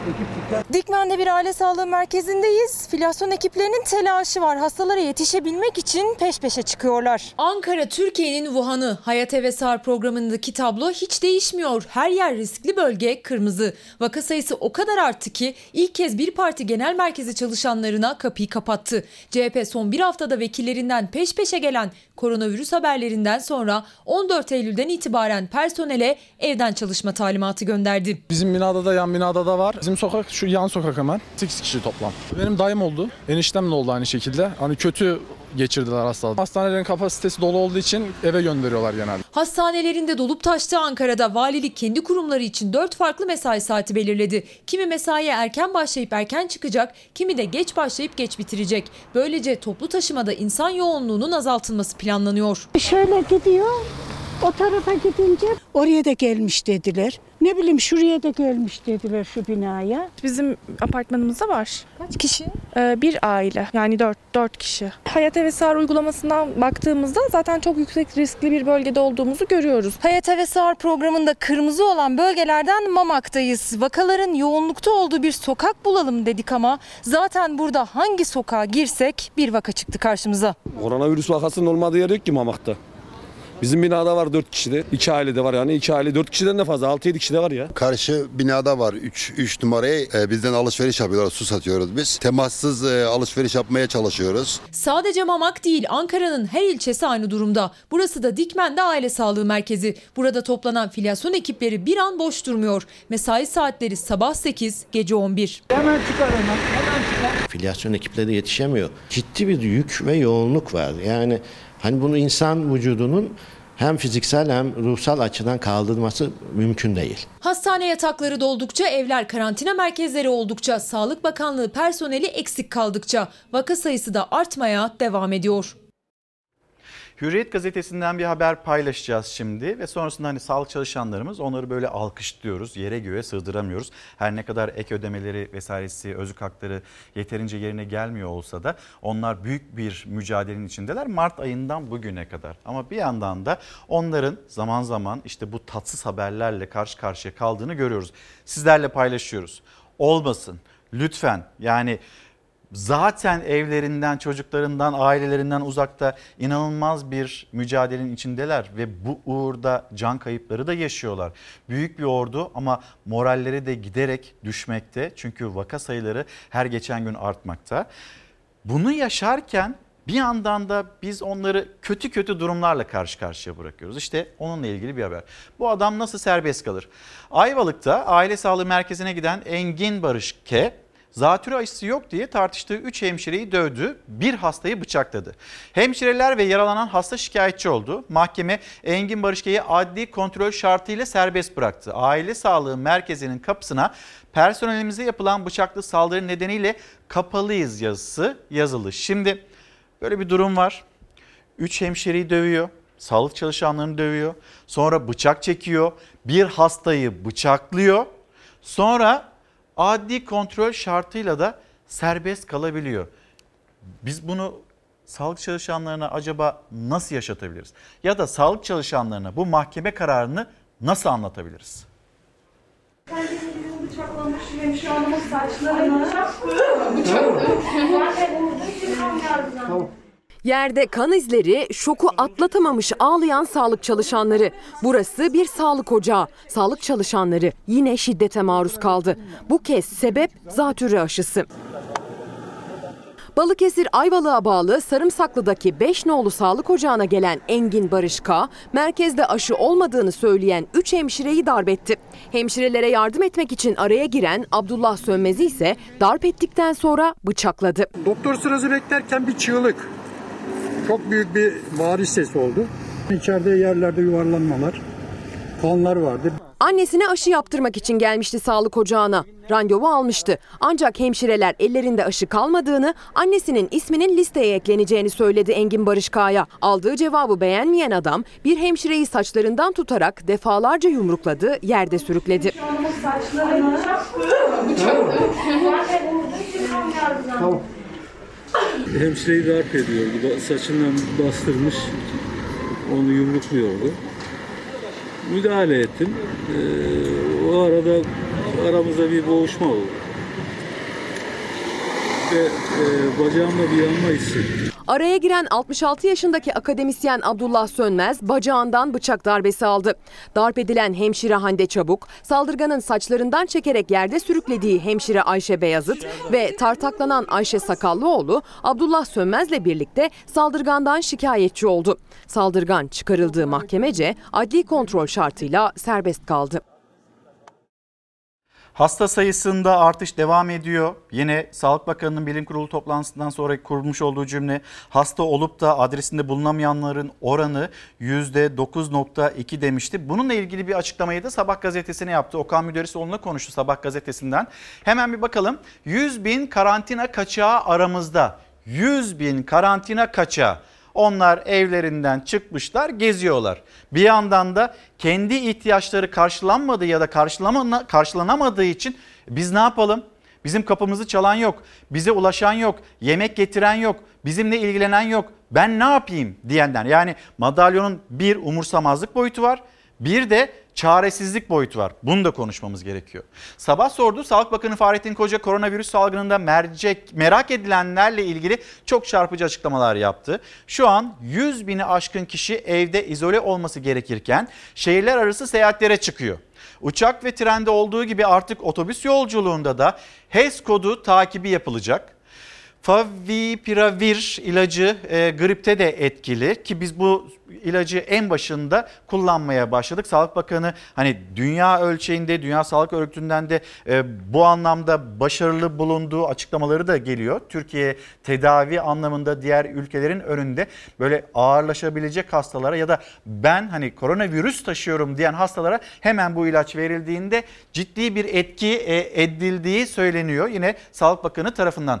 Dikmen'de bir aile sağlığı merkezindeyiz. Filyasyon ekiplerinin telaşı var. Hastalara yetişebilmek için peş peşe çıkıyorlar. Ankara Türkiye'nin Wuhan'ı. Hayat Eve Sar programındaki tablo hiç değişmiyor. Her yer riskli bölge kırmızı. Vaka sayısı o kadar arttı ki ilk kez bir parti genel merkezi çalışanlarına kapıyı kapattı. CHP son bir haftada vekillerinden peş peşe gelen koronavirüs haberlerinden sonra 14 Eylül'den itibaren personele evden çalışma talimatı gönderdi. Bizim binada da yan binada da var. Bizim sokak şu yan sokak hemen. 8 kişi toplam. Benim dayım oldu. Eniştem de oldu aynı şekilde. Hani kötü geçirdiler hastalığı. Hastanelerin kapasitesi dolu olduğu için eve gönderiyorlar genelde. Hastanelerinde dolup taştığı Ankara'da valilik kendi kurumları için 4 farklı mesai saati belirledi. Kimi mesaiye erken başlayıp erken çıkacak, kimi de geç başlayıp geç bitirecek. Böylece toplu taşımada insan yoğunluğunun azaltılması planlanıyor. Şöyle gidiyor. O tarafa gidince oraya da gelmiş dediler. Ne bileyim şuraya da gelmiş dediler şu binaya. Bizim apartmanımızda var. Kaç kişi? Ee, bir aile yani dört, dört kişi. Hayat Eve Sağır uygulamasından baktığımızda zaten çok yüksek riskli bir bölgede olduğumuzu görüyoruz. Hayat Eve Sağır programında kırmızı olan bölgelerden Mamak'tayız. Vakaların yoğunlukta olduğu bir sokak bulalım dedik ama zaten burada hangi sokağa girsek bir vaka çıktı karşımıza. Koronavirüs vakasının olmadığı yer yok ki Mamak'ta. Bizim binada var 4 kişi de. 2 aile de var yani. 2 aile 4 kişiden de fazla. 6-7 kişi de var ya. Karşı binada var 3 3 numarayı e, bizden alışveriş yapıyorlar. Su satıyoruz biz. Temassız e, alışveriş yapmaya çalışıyoruz. Sadece Mamak değil Ankara'nın her ilçesi aynı durumda. Burası da Dikmen'de aile sağlığı merkezi. Burada toplanan filyasyon ekipleri bir an boş durmuyor. Mesai saatleri sabah 8, gece 11. Hemen çıkar hemen. Hemen çıkar. Filyasyon ekipleri yetişemiyor. Ciddi bir yük ve yoğunluk var. Yani hani bunu insan vücudunun hem fiziksel hem ruhsal açıdan kaldırması mümkün değil. Hastane yatakları doldukça, evler karantina merkezleri oldukça, Sağlık Bakanlığı personeli eksik kaldıkça vaka sayısı da artmaya devam ediyor. Hürriyet gazetesinden bir haber paylaşacağız şimdi ve sonrasında hani sağlık çalışanlarımız onları böyle alkışlıyoruz. Yere göğe sığdıramıyoruz. Her ne kadar ek ödemeleri vesairesi, özlük hakları yeterince yerine gelmiyor olsa da onlar büyük bir mücadelenin içindeler Mart ayından bugüne kadar. Ama bir yandan da onların zaman zaman işte bu tatsız haberlerle karşı karşıya kaldığını görüyoruz. Sizlerle paylaşıyoruz. Olmasın lütfen yani zaten evlerinden, çocuklarından, ailelerinden uzakta inanılmaz bir mücadelenin içindeler ve bu uğurda can kayıpları da yaşıyorlar. Büyük bir ordu ama moralleri de giderek düşmekte. Çünkü vaka sayıları her geçen gün artmakta. Bunu yaşarken bir yandan da biz onları kötü kötü durumlarla karşı karşıya bırakıyoruz. İşte onunla ilgili bir haber. Bu adam nasıl serbest kalır? Ayvalık'ta aile sağlığı merkezine giden Engin Barış K zatürre aşısı yok diye tartıştığı 3 hemşireyi dövdü, bir hastayı bıçakladı. Hemşireler ve yaralanan hasta şikayetçi oldu. Mahkeme Engin Barışke'yi adli kontrol şartıyla serbest bıraktı. Aile Sağlığı Merkezi'nin kapısına personelimize yapılan bıçaklı saldırı nedeniyle kapalıyız yazısı yazılı. Şimdi böyle bir durum var. 3 hemşireyi dövüyor, sağlık çalışanlarını dövüyor, sonra bıçak çekiyor, bir hastayı bıçaklıyor. Sonra adli kontrol şartıyla da serbest kalabiliyor. Biz bunu sağlık çalışanlarına acaba nasıl yaşatabiliriz? Ya da sağlık çalışanlarına bu mahkeme kararını nasıl anlatabiliriz? bıçaklamış hemşire hanımın saçlarını. Bıçak. Yerde kan izleri, şoku atlatamamış ağlayan sağlık çalışanları. Burası bir sağlık ocağı. Sağlık çalışanları yine şiddete maruz kaldı. Bu kez sebep zatürre aşısı. Balıkesir Ayvalık'a bağlı Sarımsaklı'daki 5 nolu sağlık ocağına gelen Engin Barış K, merkezde aşı olmadığını söyleyen 3 hemşireyi darp etti. Hemşirelere yardım etmek için araya giren Abdullah Sönmez'i ise darp ettikten sonra bıçakladı. Doktor sırası beklerken bir çığlık. Çok büyük bir bağırış sesi oldu. İçeride yerlerde yuvarlanmalar, kanlar vardı. Annesine aşı yaptırmak için gelmişti sağlık ocağına. Randevu almıştı. Ancak hemşireler ellerinde aşı kalmadığını, annesinin isminin listeye ekleneceğini söyledi Engin Barış Kaya. Aldığı cevabı beğenmeyen adam bir hemşireyi saçlarından tutarak defalarca yumrukladı, yerde sürükledi. Tamam. Hemşireyi darp ediyordu. Saçından bastırmış. Onu yumrukluyordu. Müdahale ettim. Ee, o arada aramızda bir boğuşma oldu. Ve e, bacağımda bir yanma hissettim. Araya giren 66 yaşındaki akademisyen Abdullah Sönmez bacağından bıçak darbesi aldı. Darp edilen hemşire Hande Çabuk, saldırganın saçlarından çekerek yerde sürüklediği hemşire Ayşe Beyazıt ve tartaklanan Ayşe Sakallıoğlu Abdullah Sönmez'le birlikte saldırgandan şikayetçi oldu. Saldırgan çıkarıldığı mahkemece adli kontrol şartıyla serbest kaldı. Hasta sayısında artış devam ediyor. Yine Sağlık Bakanı'nın bilim kurulu toplantısından sonra kurmuş olduğu cümle hasta olup da adresinde bulunamayanların oranı %9.2 demişti. Bununla ilgili bir açıklamayı da Sabah gazetesine yaptı. Okan Müderrisoğlu'na konuştu Sabah gazetesinden. Hemen bir bakalım. 100 bin karantina kaçağı aramızda. 100 bin karantina kaçağı. Onlar evlerinden çıkmışlar, geziyorlar. Bir yandan da kendi ihtiyaçları karşılanmadığı ya da karşılanamadığı için biz ne yapalım? Bizim kapımızı çalan yok, bize ulaşan yok, yemek getiren yok, bizimle ilgilenen yok. Ben ne yapayım diyenler. Yani madalyonun bir umursamazlık boyutu var, bir de çaresizlik boyutu var. Bunu da konuşmamız gerekiyor. Sabah sordu Sağlık Bakanı Fahrettin Koca koronavirüs salgınında mercek, merak edilenlerle ilgili çok çarpıcı açıklamalar yaptı. Şu an 100 bini aşkın kişi evde izole olması gerekirken şehirler arası seyahatlere çıkıyor. Uçak ve trende olduğu gibi artık otobüs yolculuğunda da HES kodu takibi yapılacak. Favipiravir ilacı e, gripte de etkili ki biz bu ilacı en başında kullanmaya başladık. Sağlık Bakanı hani dünya ölçeğinde, Dünya Sağlık Örgütü'nden de e, bu anlamda başarılı bulunduğu açıklamaları da geliyor. Türkiye tedavi anlamında diğer ülkelerin önünde böyle ağırlaşabilecek hastalara ya da ben hani koronavirüs taşıyorum diyen hastalara hemen bu ilaç verildiğinde ciddi bir etki e, edildiği söyleniyor. Yine Sağlık Bakanı tarafından.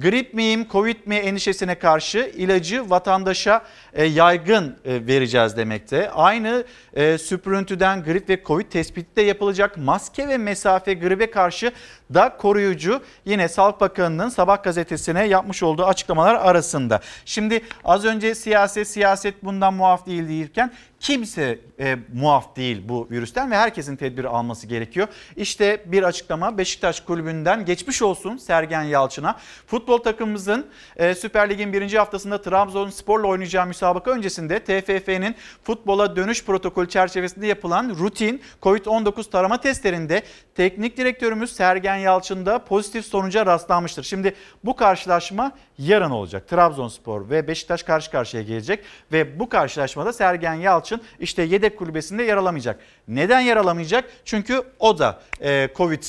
Grip miyim, Covid mi endişesine karşı ilacı vatandaşa e, yaygın e, vereceğiz demekte. Aynı e, süprüntüden grip ve Covid tespiti de yapılacak. Maske ve mesafe gribe karşı da koruyucu. Yine Sağlık Bakanı'nın Sabah gazetesine yapmış olduğu açıklamalar arasında. Şimdi az önce siyaset, siyaset bundan muaf değil değilken kimse e, muaf değil bu virüsten ve herkesin tedbir alması gerekiyor. İşte bir açıklama Beşiktaş Kulübü'nden geçmiş olsun Sergen Yalçın'a. Futbol takımımızın e, Süper Lig'in birinci haftasında Trabzonspor'la oynayacağı müsabaka öncesinde TFF'nin futbola dönüş protokolü çerçevesinde yapılan rutin COVID-19 tarama testlerinde teknik direktörümüz Sergen Yalçın da pozitif sonuca rastlanmıştır. Şimdi bu karşılaşma yarın olacak. Trabzonspor ve Beşiktaş karşı karşıya gelecek ve bu karşılaşmada Sergen Yalçın işte yedek kulübesinde yer alamayacak. Neden yer alamayacak? Çünkü o da e, Covid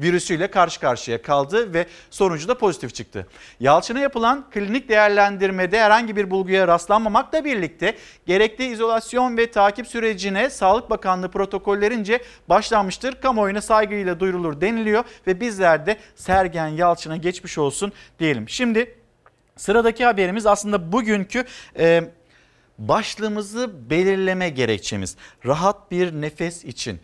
virüsüyle karşı karşıya kaldı ve sonucu da pozitif çıktı. Yalçın'a yapılan klinik değerlendirmede herhangi bir bulguya rastlanmamakla birlikte gerekli izolasyon ve takip sürecine Sağlık Bakanlığı protokollerince başlanmıştır. Kamuoyuna saygıyla duyurulur deniliyor ve bizler de Sergen Yalçın'a geçmiş olsun diyelim. Şimdi sıradaki haberimiz aslında bugünkü e, başlığımızı belirleme gerekçemiz. Rahat bir nefes için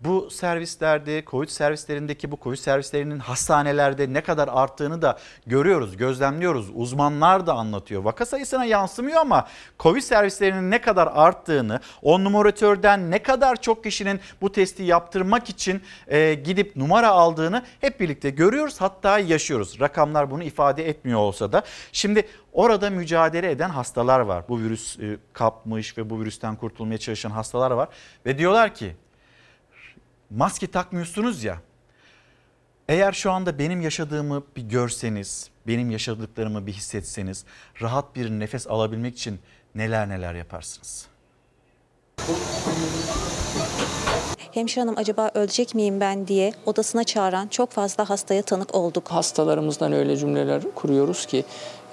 bu servislerde, Covid servislerindeki bu Covid servislerinin hastanelerde ne kadar arttığını da görüyoruz, gözlemliyoruz. Uzmanlar da anlatıyor. Vaka sayısına yansımıyor ama Covid servislerinin ne kadar arttığını, o numaratörden ne kadar çok kişinin bu testi yaptırmak için e, gidip numara aldığını hep birlikte görüyoruz. Hatta yaşıyoruz. Rakamlar bunu ifade etmiyor olsa da. Şimdi orada mücadele eden hastalar var. Bu virüs e, kapmış ve bu virüsten kurtulmaya çalışan hastalar var. Ve diyorlar ki maske takmıyorsunuz ya. Eğer şu anda benim yaşadığımı bir görseniz, benim yaşadıklarımı bir hissetseniz, rahat bir nefes alabilmek için neler neler yaparsınız? hemşire hanım acaba ölecek miyim ben diye odasına çağıran çok fazla hastaya tanık olduk. Hastalarımızdan öyle cümleler kuruyoruz ki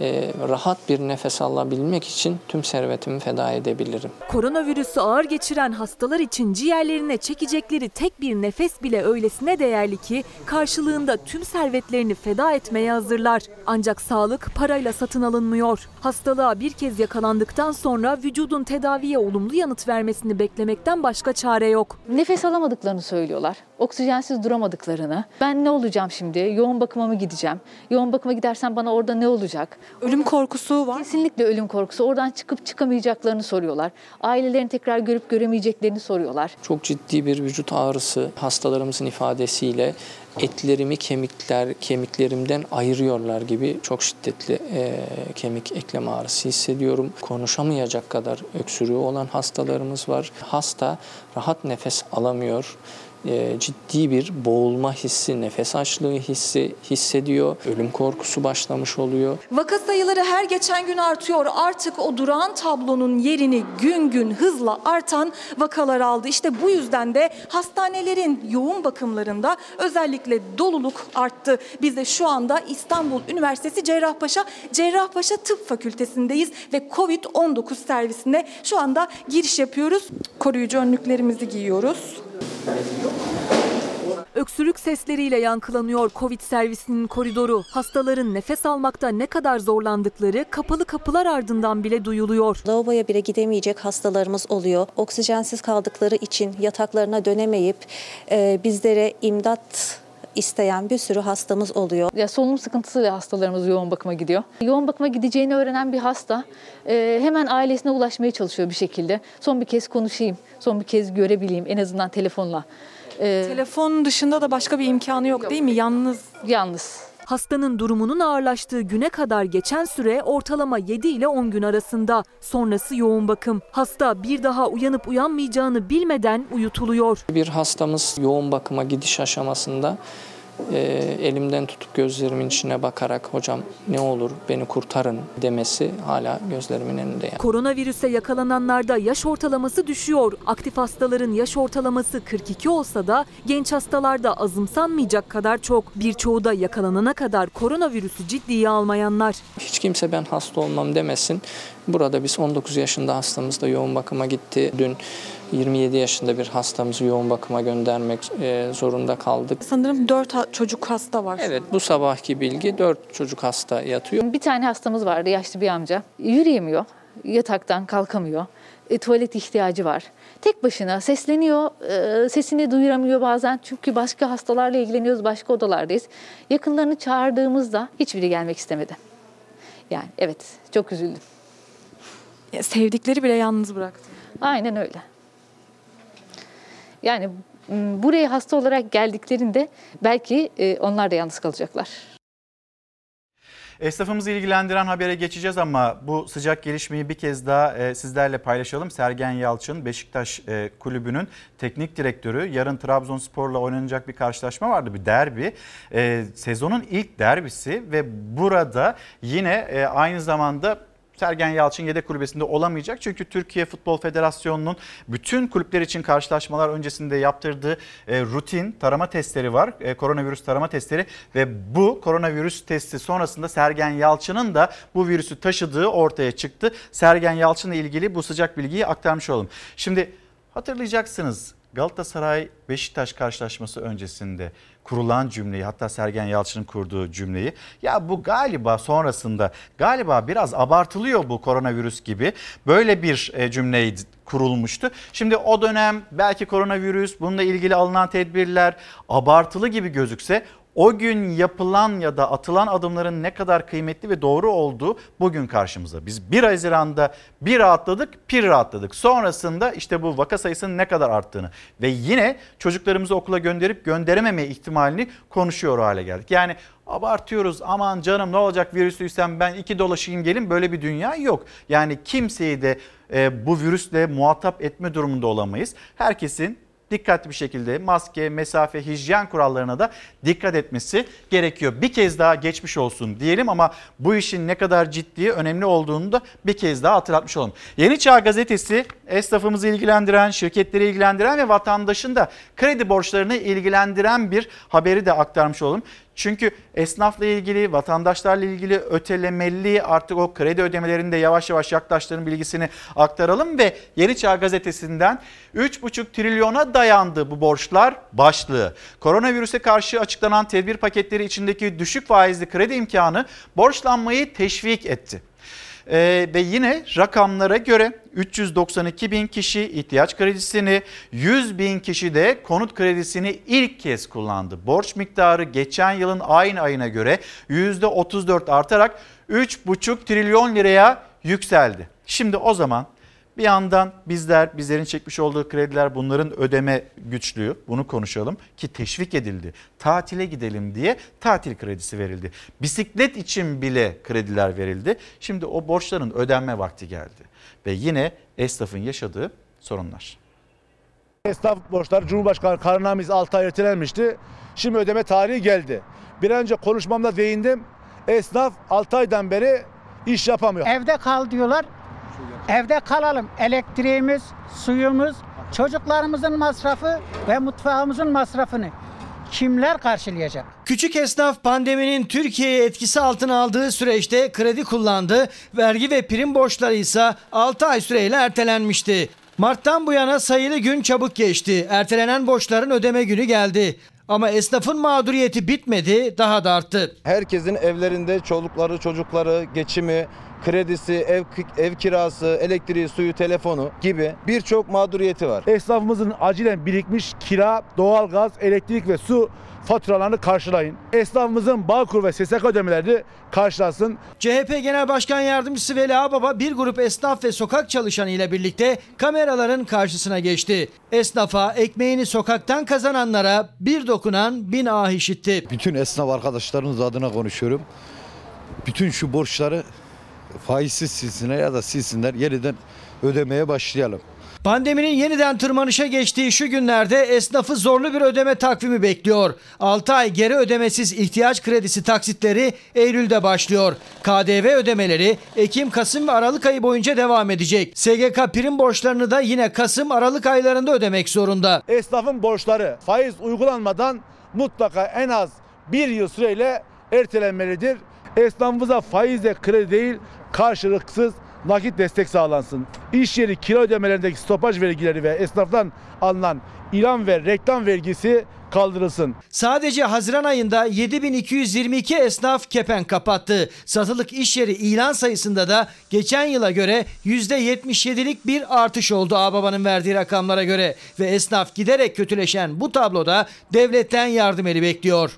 e, rahat bir nefes alabilmek için tüm servetimi feda edebilirim. Koronavirüsü ağır geçiren hastalar için ciğerlerine çekecekleri tek bir nefes bile öylesine değerli ki karşılığında tüm servetlerini feda etmeye hazırlar. Ancak sağlık parayla satın alınmıyor. Hastalığa bir kez yakalandıktan sonra vücudun tedaviye olumlu yanıt vermesini beklemekten başka çare yok. Nefes alamadıklarını söylüyorlar. Oksijensiz duramadıklarını. Ben ne olacağım şimdi? Yoğun bakıma mı gideceğim? Yoğun bakıma gidersem bana orada ne olacak? Ölüm korkusu var. Kesinlikle ölüm korkusu. Oradan çıkıp çıkamayacaklarını soruyorlar. Ailelerini tekrar görüp göremeyeceklerini soruyorlar. Çok ciddi bir vücut ağrısı hastalarımızın ifadesiyle etlerimi kemikler kemiklerimden ayırıyorlar gibi çok şiddetli e, kemik eklem ağrısı hissediyorum. Konuşamayacak kadar öksürüğü olan hastalarımız var. Hasta rahat nefes alamıyor ciddi bir boğulma hissi, nefes açlığı hissi hissediyor. Ölüm korkusu başlamış oluyor. Vaka sayıları her geçen gün artıyor. Artık o durağan tablonun yerini gün gün hızla artan vakalar aldı. İşte bu yüzden de hastanelerin yoğun bakımlarında özellikle doluluk arttı. Biz de şu anda İstanbul Üniversitesi Cerrahpaşa Cerrahpaşa Tıp Fakültesindeyiz ve Covid-19 servisine şu anda giriş yapıyoruz. Koruyucu önlüklerimizi giyiyoruz. Öksürük sesleriyle yankılanıyor Covid servisinin koridoru. Hastaların nefes almakta ne kadar zorlandıkları kapalı kapılar ardından bile duyuluyor. Lavaboya bile gidemeyecek hastalarımız oluyor. Oksijensiz kaldıkları için yataklarına dönemeyip e, bizlere imdat isteyen bir sürü hastamız oluyor. Ya solunum sıkıntısıyla hastalarımız yoğun bakıma gidiyor. Yoğun bakıma gideceğini öğrenen bir hasta e, hemen ailesine ulaşmaya çalışıyor bir şekilde. Son bir kez konuşayım, son bir kez görebileyim en azından telefonla. Ee, Telefon dışında da başka bir imkanı yok, yok değil mi? Yalnız. Yalnız. Hastanın durumunun ağırlaştığı güne kadar geçen süre ortalama 7 ile 10 gün arasında. Sonrası yoğun bakım. Hasta bir daha uyanıp uyanmayacağını bilmeden uyutuluyor. Bir hastamız yoğun bakıma gidiş aşamasında e, elimden tutup gözlerimin içine bakarak hocam ne olur beni kurtarın demesi hala gözlerimin önünde. Yani. Koronavirüse yakalananlarda yaş ortalaması düşüyor. Aktif hastaların yaş ortalaması 42 olsa da genç hastalarda azımsanmayacak kadar çok. Birçoğu da yakalanana kadar koronavirüsü ciddiye almayanlar. Hiç kimse ben hasta olmam demesin. Burada biz 19 yaşında hastamız da yoğun bakıma gitti. Dün 27 yaşında bir hastamızı yoğun bakıma göndermek e, zorunda kaldık. Sanırım 4 çocuk hasta var. Evet bu sabahki bilgi 4 çocuk hasta yatıyor. Bir tane hastamız vardı yaşlı bir amca. Yürüyemiyor, yataktan kalkamıyor. E, tuvalet ihtiyacı var. Tek başına sesleniyor, e, sesini duyuramıyor bazen. Çünkü başka hastalarla ilgileniyoruz, başka odalardayız. Yakınlarını çağırdığımızda hiçbiri gelmek istemedi. Yani evet, çok üzüldüm. Sevdikleri bile yalnız bıraktı. Aynen öyle. Yani buraya hasta olarak geldiklerinde belki e, onlar da yalnız kalacaklar. Esnafımızı ilgilendiren habere geçeceğiz ama bu sıcak gelişmeyi bir kez daha e, sizlerle paylaşalım. Sergen Yalçın Beşiktaş e, kulübünün teknik direktörü. Yarın Trabzonspor'la oynanacak bir karşılaşma vardı bir derbi. Sezonun ilk derbisi ve burada yine aynı zamanda Sergen Yalçın yedek kulübesinde olamayacak. Çünkü Türkiye Futbol Federasyonu'nun bütün kulüpler için karşılaşmalar öncesinde yaptırdığı e, rutin tarama testleri var. E, koronavirüs tarama testleri ve bu koronavirüs testi sonrasında Sergen Yalçın'ın da bu virüsü taşıdığı ortaya çıktı. Sergen Yalçın'la ilgili bu sıcak bilgiyi aktarmış olalım. Şimdi hatırlayacaksınız Galatasaray Beşiktaş karşılaşması öncesinde kurulan cümleyi hatta Sergen Yalçın'ın kurduğu cümleyi ya bu galiba sonrasında galiba biraz abartılıyor bu koronavirüs gibi böyle bir e, cümleyi kurulmuştu. Şimdi o dönem belki koronavirüs bununla ilgili alınan tedbirler abartılı gibi gözükse o gün yapılan ya da atılan adımların ne kadar kıymetli ve doğru olduğu bugün karşımıza. Biz 1 Haziran'da bir rahatladık, pir rahatladık. Sonrasında işte bu vaka sayısının ne kadar arttığını ve yine çocuklarımızı okula gönderip gönderememe ihtimalini konuşuyor hale geldik. Yani abartıyoruz aman canım ne olacak virüslüysem ben iki dolaşayım gelin böyle bir dünya yok. Yani kimseyi de e, bu virüsle muhatap etme durumunda olamayız. Herkesin dikkatli bir şekilde maske, mesafe, hijyen kurallarına da dikkat etmesi gerekiyor. Bir kez daha geçmiş olsun diyelim ama bu işin ne kadar ciddi, önemli olduğunu da bir kez daha hatırlatmış olalım. Yeni Çağ Gazetesi esnafımızı ilgilendiren, şirketleri ilgilendiren ve vatandaşın da kredi borçlarını ilgilendiren bir haberi de aktarmış olalım. Çünkü esnafla ilgili, vatandaşlarla ilgili ötelemeli artık o kredi ödemelerinde yavaş yavaş yaklaştığının bilgisini aktaralım ve Yeni Çağ Gazetesi'nden 3,5 trilyona dayandı bu borçlar başlığı. Koronavirüse karşı açıklanan tedbir paketleri içindeki düşük faizli kredi imkanı borçlanmayı teşvik etti. Ee, ve yine rakamlara göre 392 bin kişi ihtiyaç kredisini, 100 bin kişi de konut kredisini ilk kez kullandı. Borç miktarı geçen yılın aynı ayına göre %34 artarak 3,5 trilyon liraya yükseldi. Şimdi o zaman bir yandan bizler, bizlerin çekmiş olduğu krediler bunların ödeme güçlüğü bunu konuşalım ki teşvik edildi. Tatile gidelim diye tatil kredisi verildi. Bisiklet için bile krediler verildi. Şimdi o borçların ödenme vakti geldi. Ve yine esnafın yaşadığı sorunlar. Esnaf borçları Cumhurbaşkanı kararnamesi 6 ay ertelenmişti. Şimdi ödeme tarihi geldi. Bir önce konuşmamda değindim. Esnaf 6 aydan beri iş yapamıyor. Evde kal diyorlar. Evde kalalım. Elektriğimiz, suyumuz, çocuklarımızın masrafı ve mutfağımızın masrafını kimler karşılayacak? Küçük esnaf pandeminin Türkiye'ye etkisi altına aldığı süreçte kredi kullandı. Vergi ve prim borçları ise 6 ay süreyle ertelenmişti. Mart'tan bu yana sayılı gün çabuk geçti. Ertelenen borçların ödeme günü geldi. Ama esnafın mağduriyeti bitmedi, daha da arttı. Herkesin evlerinde çolukları, çocukları, geçimi, kredisi, ev ev kirası, elektriği, suyu, telefonu gibi birçok mağduriyeti var. Esnafımızın acilen birikmiş kira, doğalgaz, elektrik ve su faturalarını karşılayın. Esnafımızın Bağkur ve SSK ödemelerini karşılasın. CHP Genel Başkan Yardımcısı Veli Ağbaba bir grup esnaf ve sokak çalışanı ile birlikte kameraların karşısına geçti. Esnafa, ekmeğini sokaktan kazananlara bir dokunan bin ah işitti. Bütün esnaf arkadaşlarımız adına konuşuyorum. Bütün şu borçları faizsiz silsinler ya da silsinler yeniden ödemeye başlayalım. Pandeminin yeniden tırmanışa geçtiği şu günlerde esnafı zorlu bir ödeme takvimi bekliyor. 6 ay geri ödemesiz ihtiyaç kredisi taksitleri Eylül'de başlıyor. KDV ödemeleri Ekim, Kasım ve Aralık ayı boyunca devam edecek. SGK prim borçlarını da yine Kasım, Aralık aylarında ödemek zorunda. Esnafın borçları faiz uygulanmadan mutlaka en az bir yıl süreyle ertelenmelidir. Esnafımıza faizle kredi değil karşılıksız nakit destek sağlansın. İş yeri kira ödemelerindeki stopaj vergileri ve esnaftan alınan ilan ve reklam vergisi kaldırılsın. Sadece Haziran ayında 7222 esnaf kepenk kapattı. Satılık iş yeri ilan sayısında da geçen yıla göre %77'lik bir artış oldu Ağbaba'nın verdiği rakamlara göre. Ve esnaf giderek kötüleşen bu tabloda devletten yardım eli bekliyor.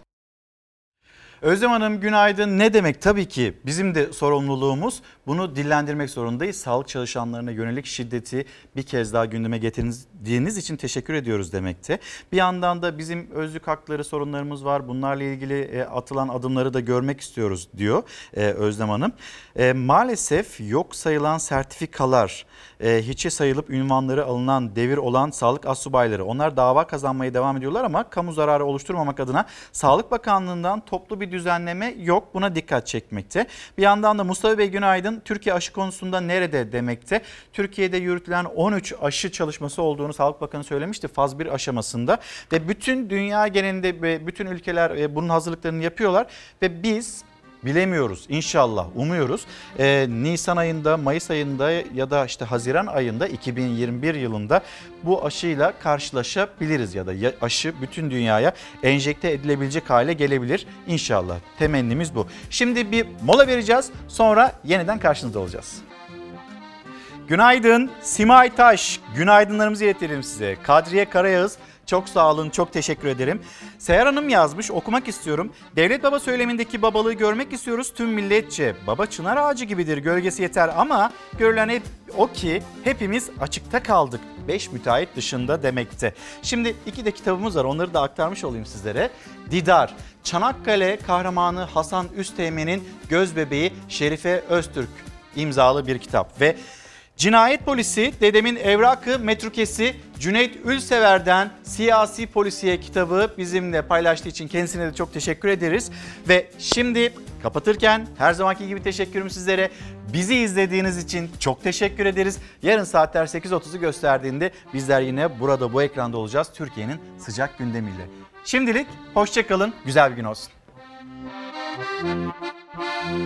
Özlem Hanım günaydın. Ne demek? Tabii ki bizim de sorumluluğumuz bunu dillendirmek zorundayız. Sağlık çalışanlarına yönelik şiddeti bir kez daha gündeme getirdiğiniz için teşekkür ediyoruz demekte. Bir yandan da bizim özlük hakları sorunlarımız var. Bunlarla ilgili e, atılan adımları da görmek istiyoruz diyor e, Özlem Hanım. E, Maalesef yok sayılan sertifikalar, e, hiçe sayılıp ünvanları alınan devir olan sağlık asubayları onlar dava kazanmaya devam ediyorlar ama kamu zararı oluşturmamak adına Sağlık Bakanlığı'ndan toplu bir düzenleme yok. Buna dikkat çekmekte. Bir yandan da Mustafa Bey günaydın. Türkiye aşı konusunda nerede demekte. Türkiye'de yürütülen 13 aşı çalışması olduğunu Sağlık Bakanı söylemişti faz 1 aşamasında ve bütün dünya genelinde bütün ülkeler e, bunun hazırlıklarını yapıyorlar ve biz Bilemiyoruz inşallah umuyoruz. Ee, Nisan ayında, Mayıs ayında ya da işte Haziran ayında 2021 yılında bu aşıyla karşılaşabiliriz ya da aşı bütün dünyaya enjekte edilebilecek hale gelebilir inşallah. Temennimiz bu. Şimdi bir mola vereceğiz sonra yeniden karşınızda olacağız. Günaydın Simay Taş. Günaydınlarımızı iletelim size. Kadriye Karayağız çok sağ olun, çok teşekkür ederim. Seher Hanım yazmış, okumak istiyorum. Devlet baba söylemindeki babalığı görmek istiyoruz tüm milletçe. Baba çınar ağacı gibidir, gölgesi yeter ama görülen hep o ki hepimiz açıkta kaldık. Beş müteahhit dışında demekte. Şimdi iki de kitabımız var, onları da aktarmış olayım sizlere. Didar, Çanakkale kahramanı Hasan Üsteğmen'in göz bebeği Şerife Öztürk imzalı bir kitap ve Cinayet polisi dedemin evrakı metrukesi Cüneyt Ülsever'den siyasi polisiye kitabı bizimle paylaştığı için kendisine de çok teşekkür ederiz. Ve şimdi kapatırken her zamanki gibi teşekkürüm sizlere. Bizi izlediğiniz için çok teşekkür ederiz. Yarın saatler 8.30'u gösterdiğinde bizler yine burada bu ekranda olacağız Türkiye'nin sıcak gündemiyle. Şimdilik hoşçakalın, güzel bir gün olsun.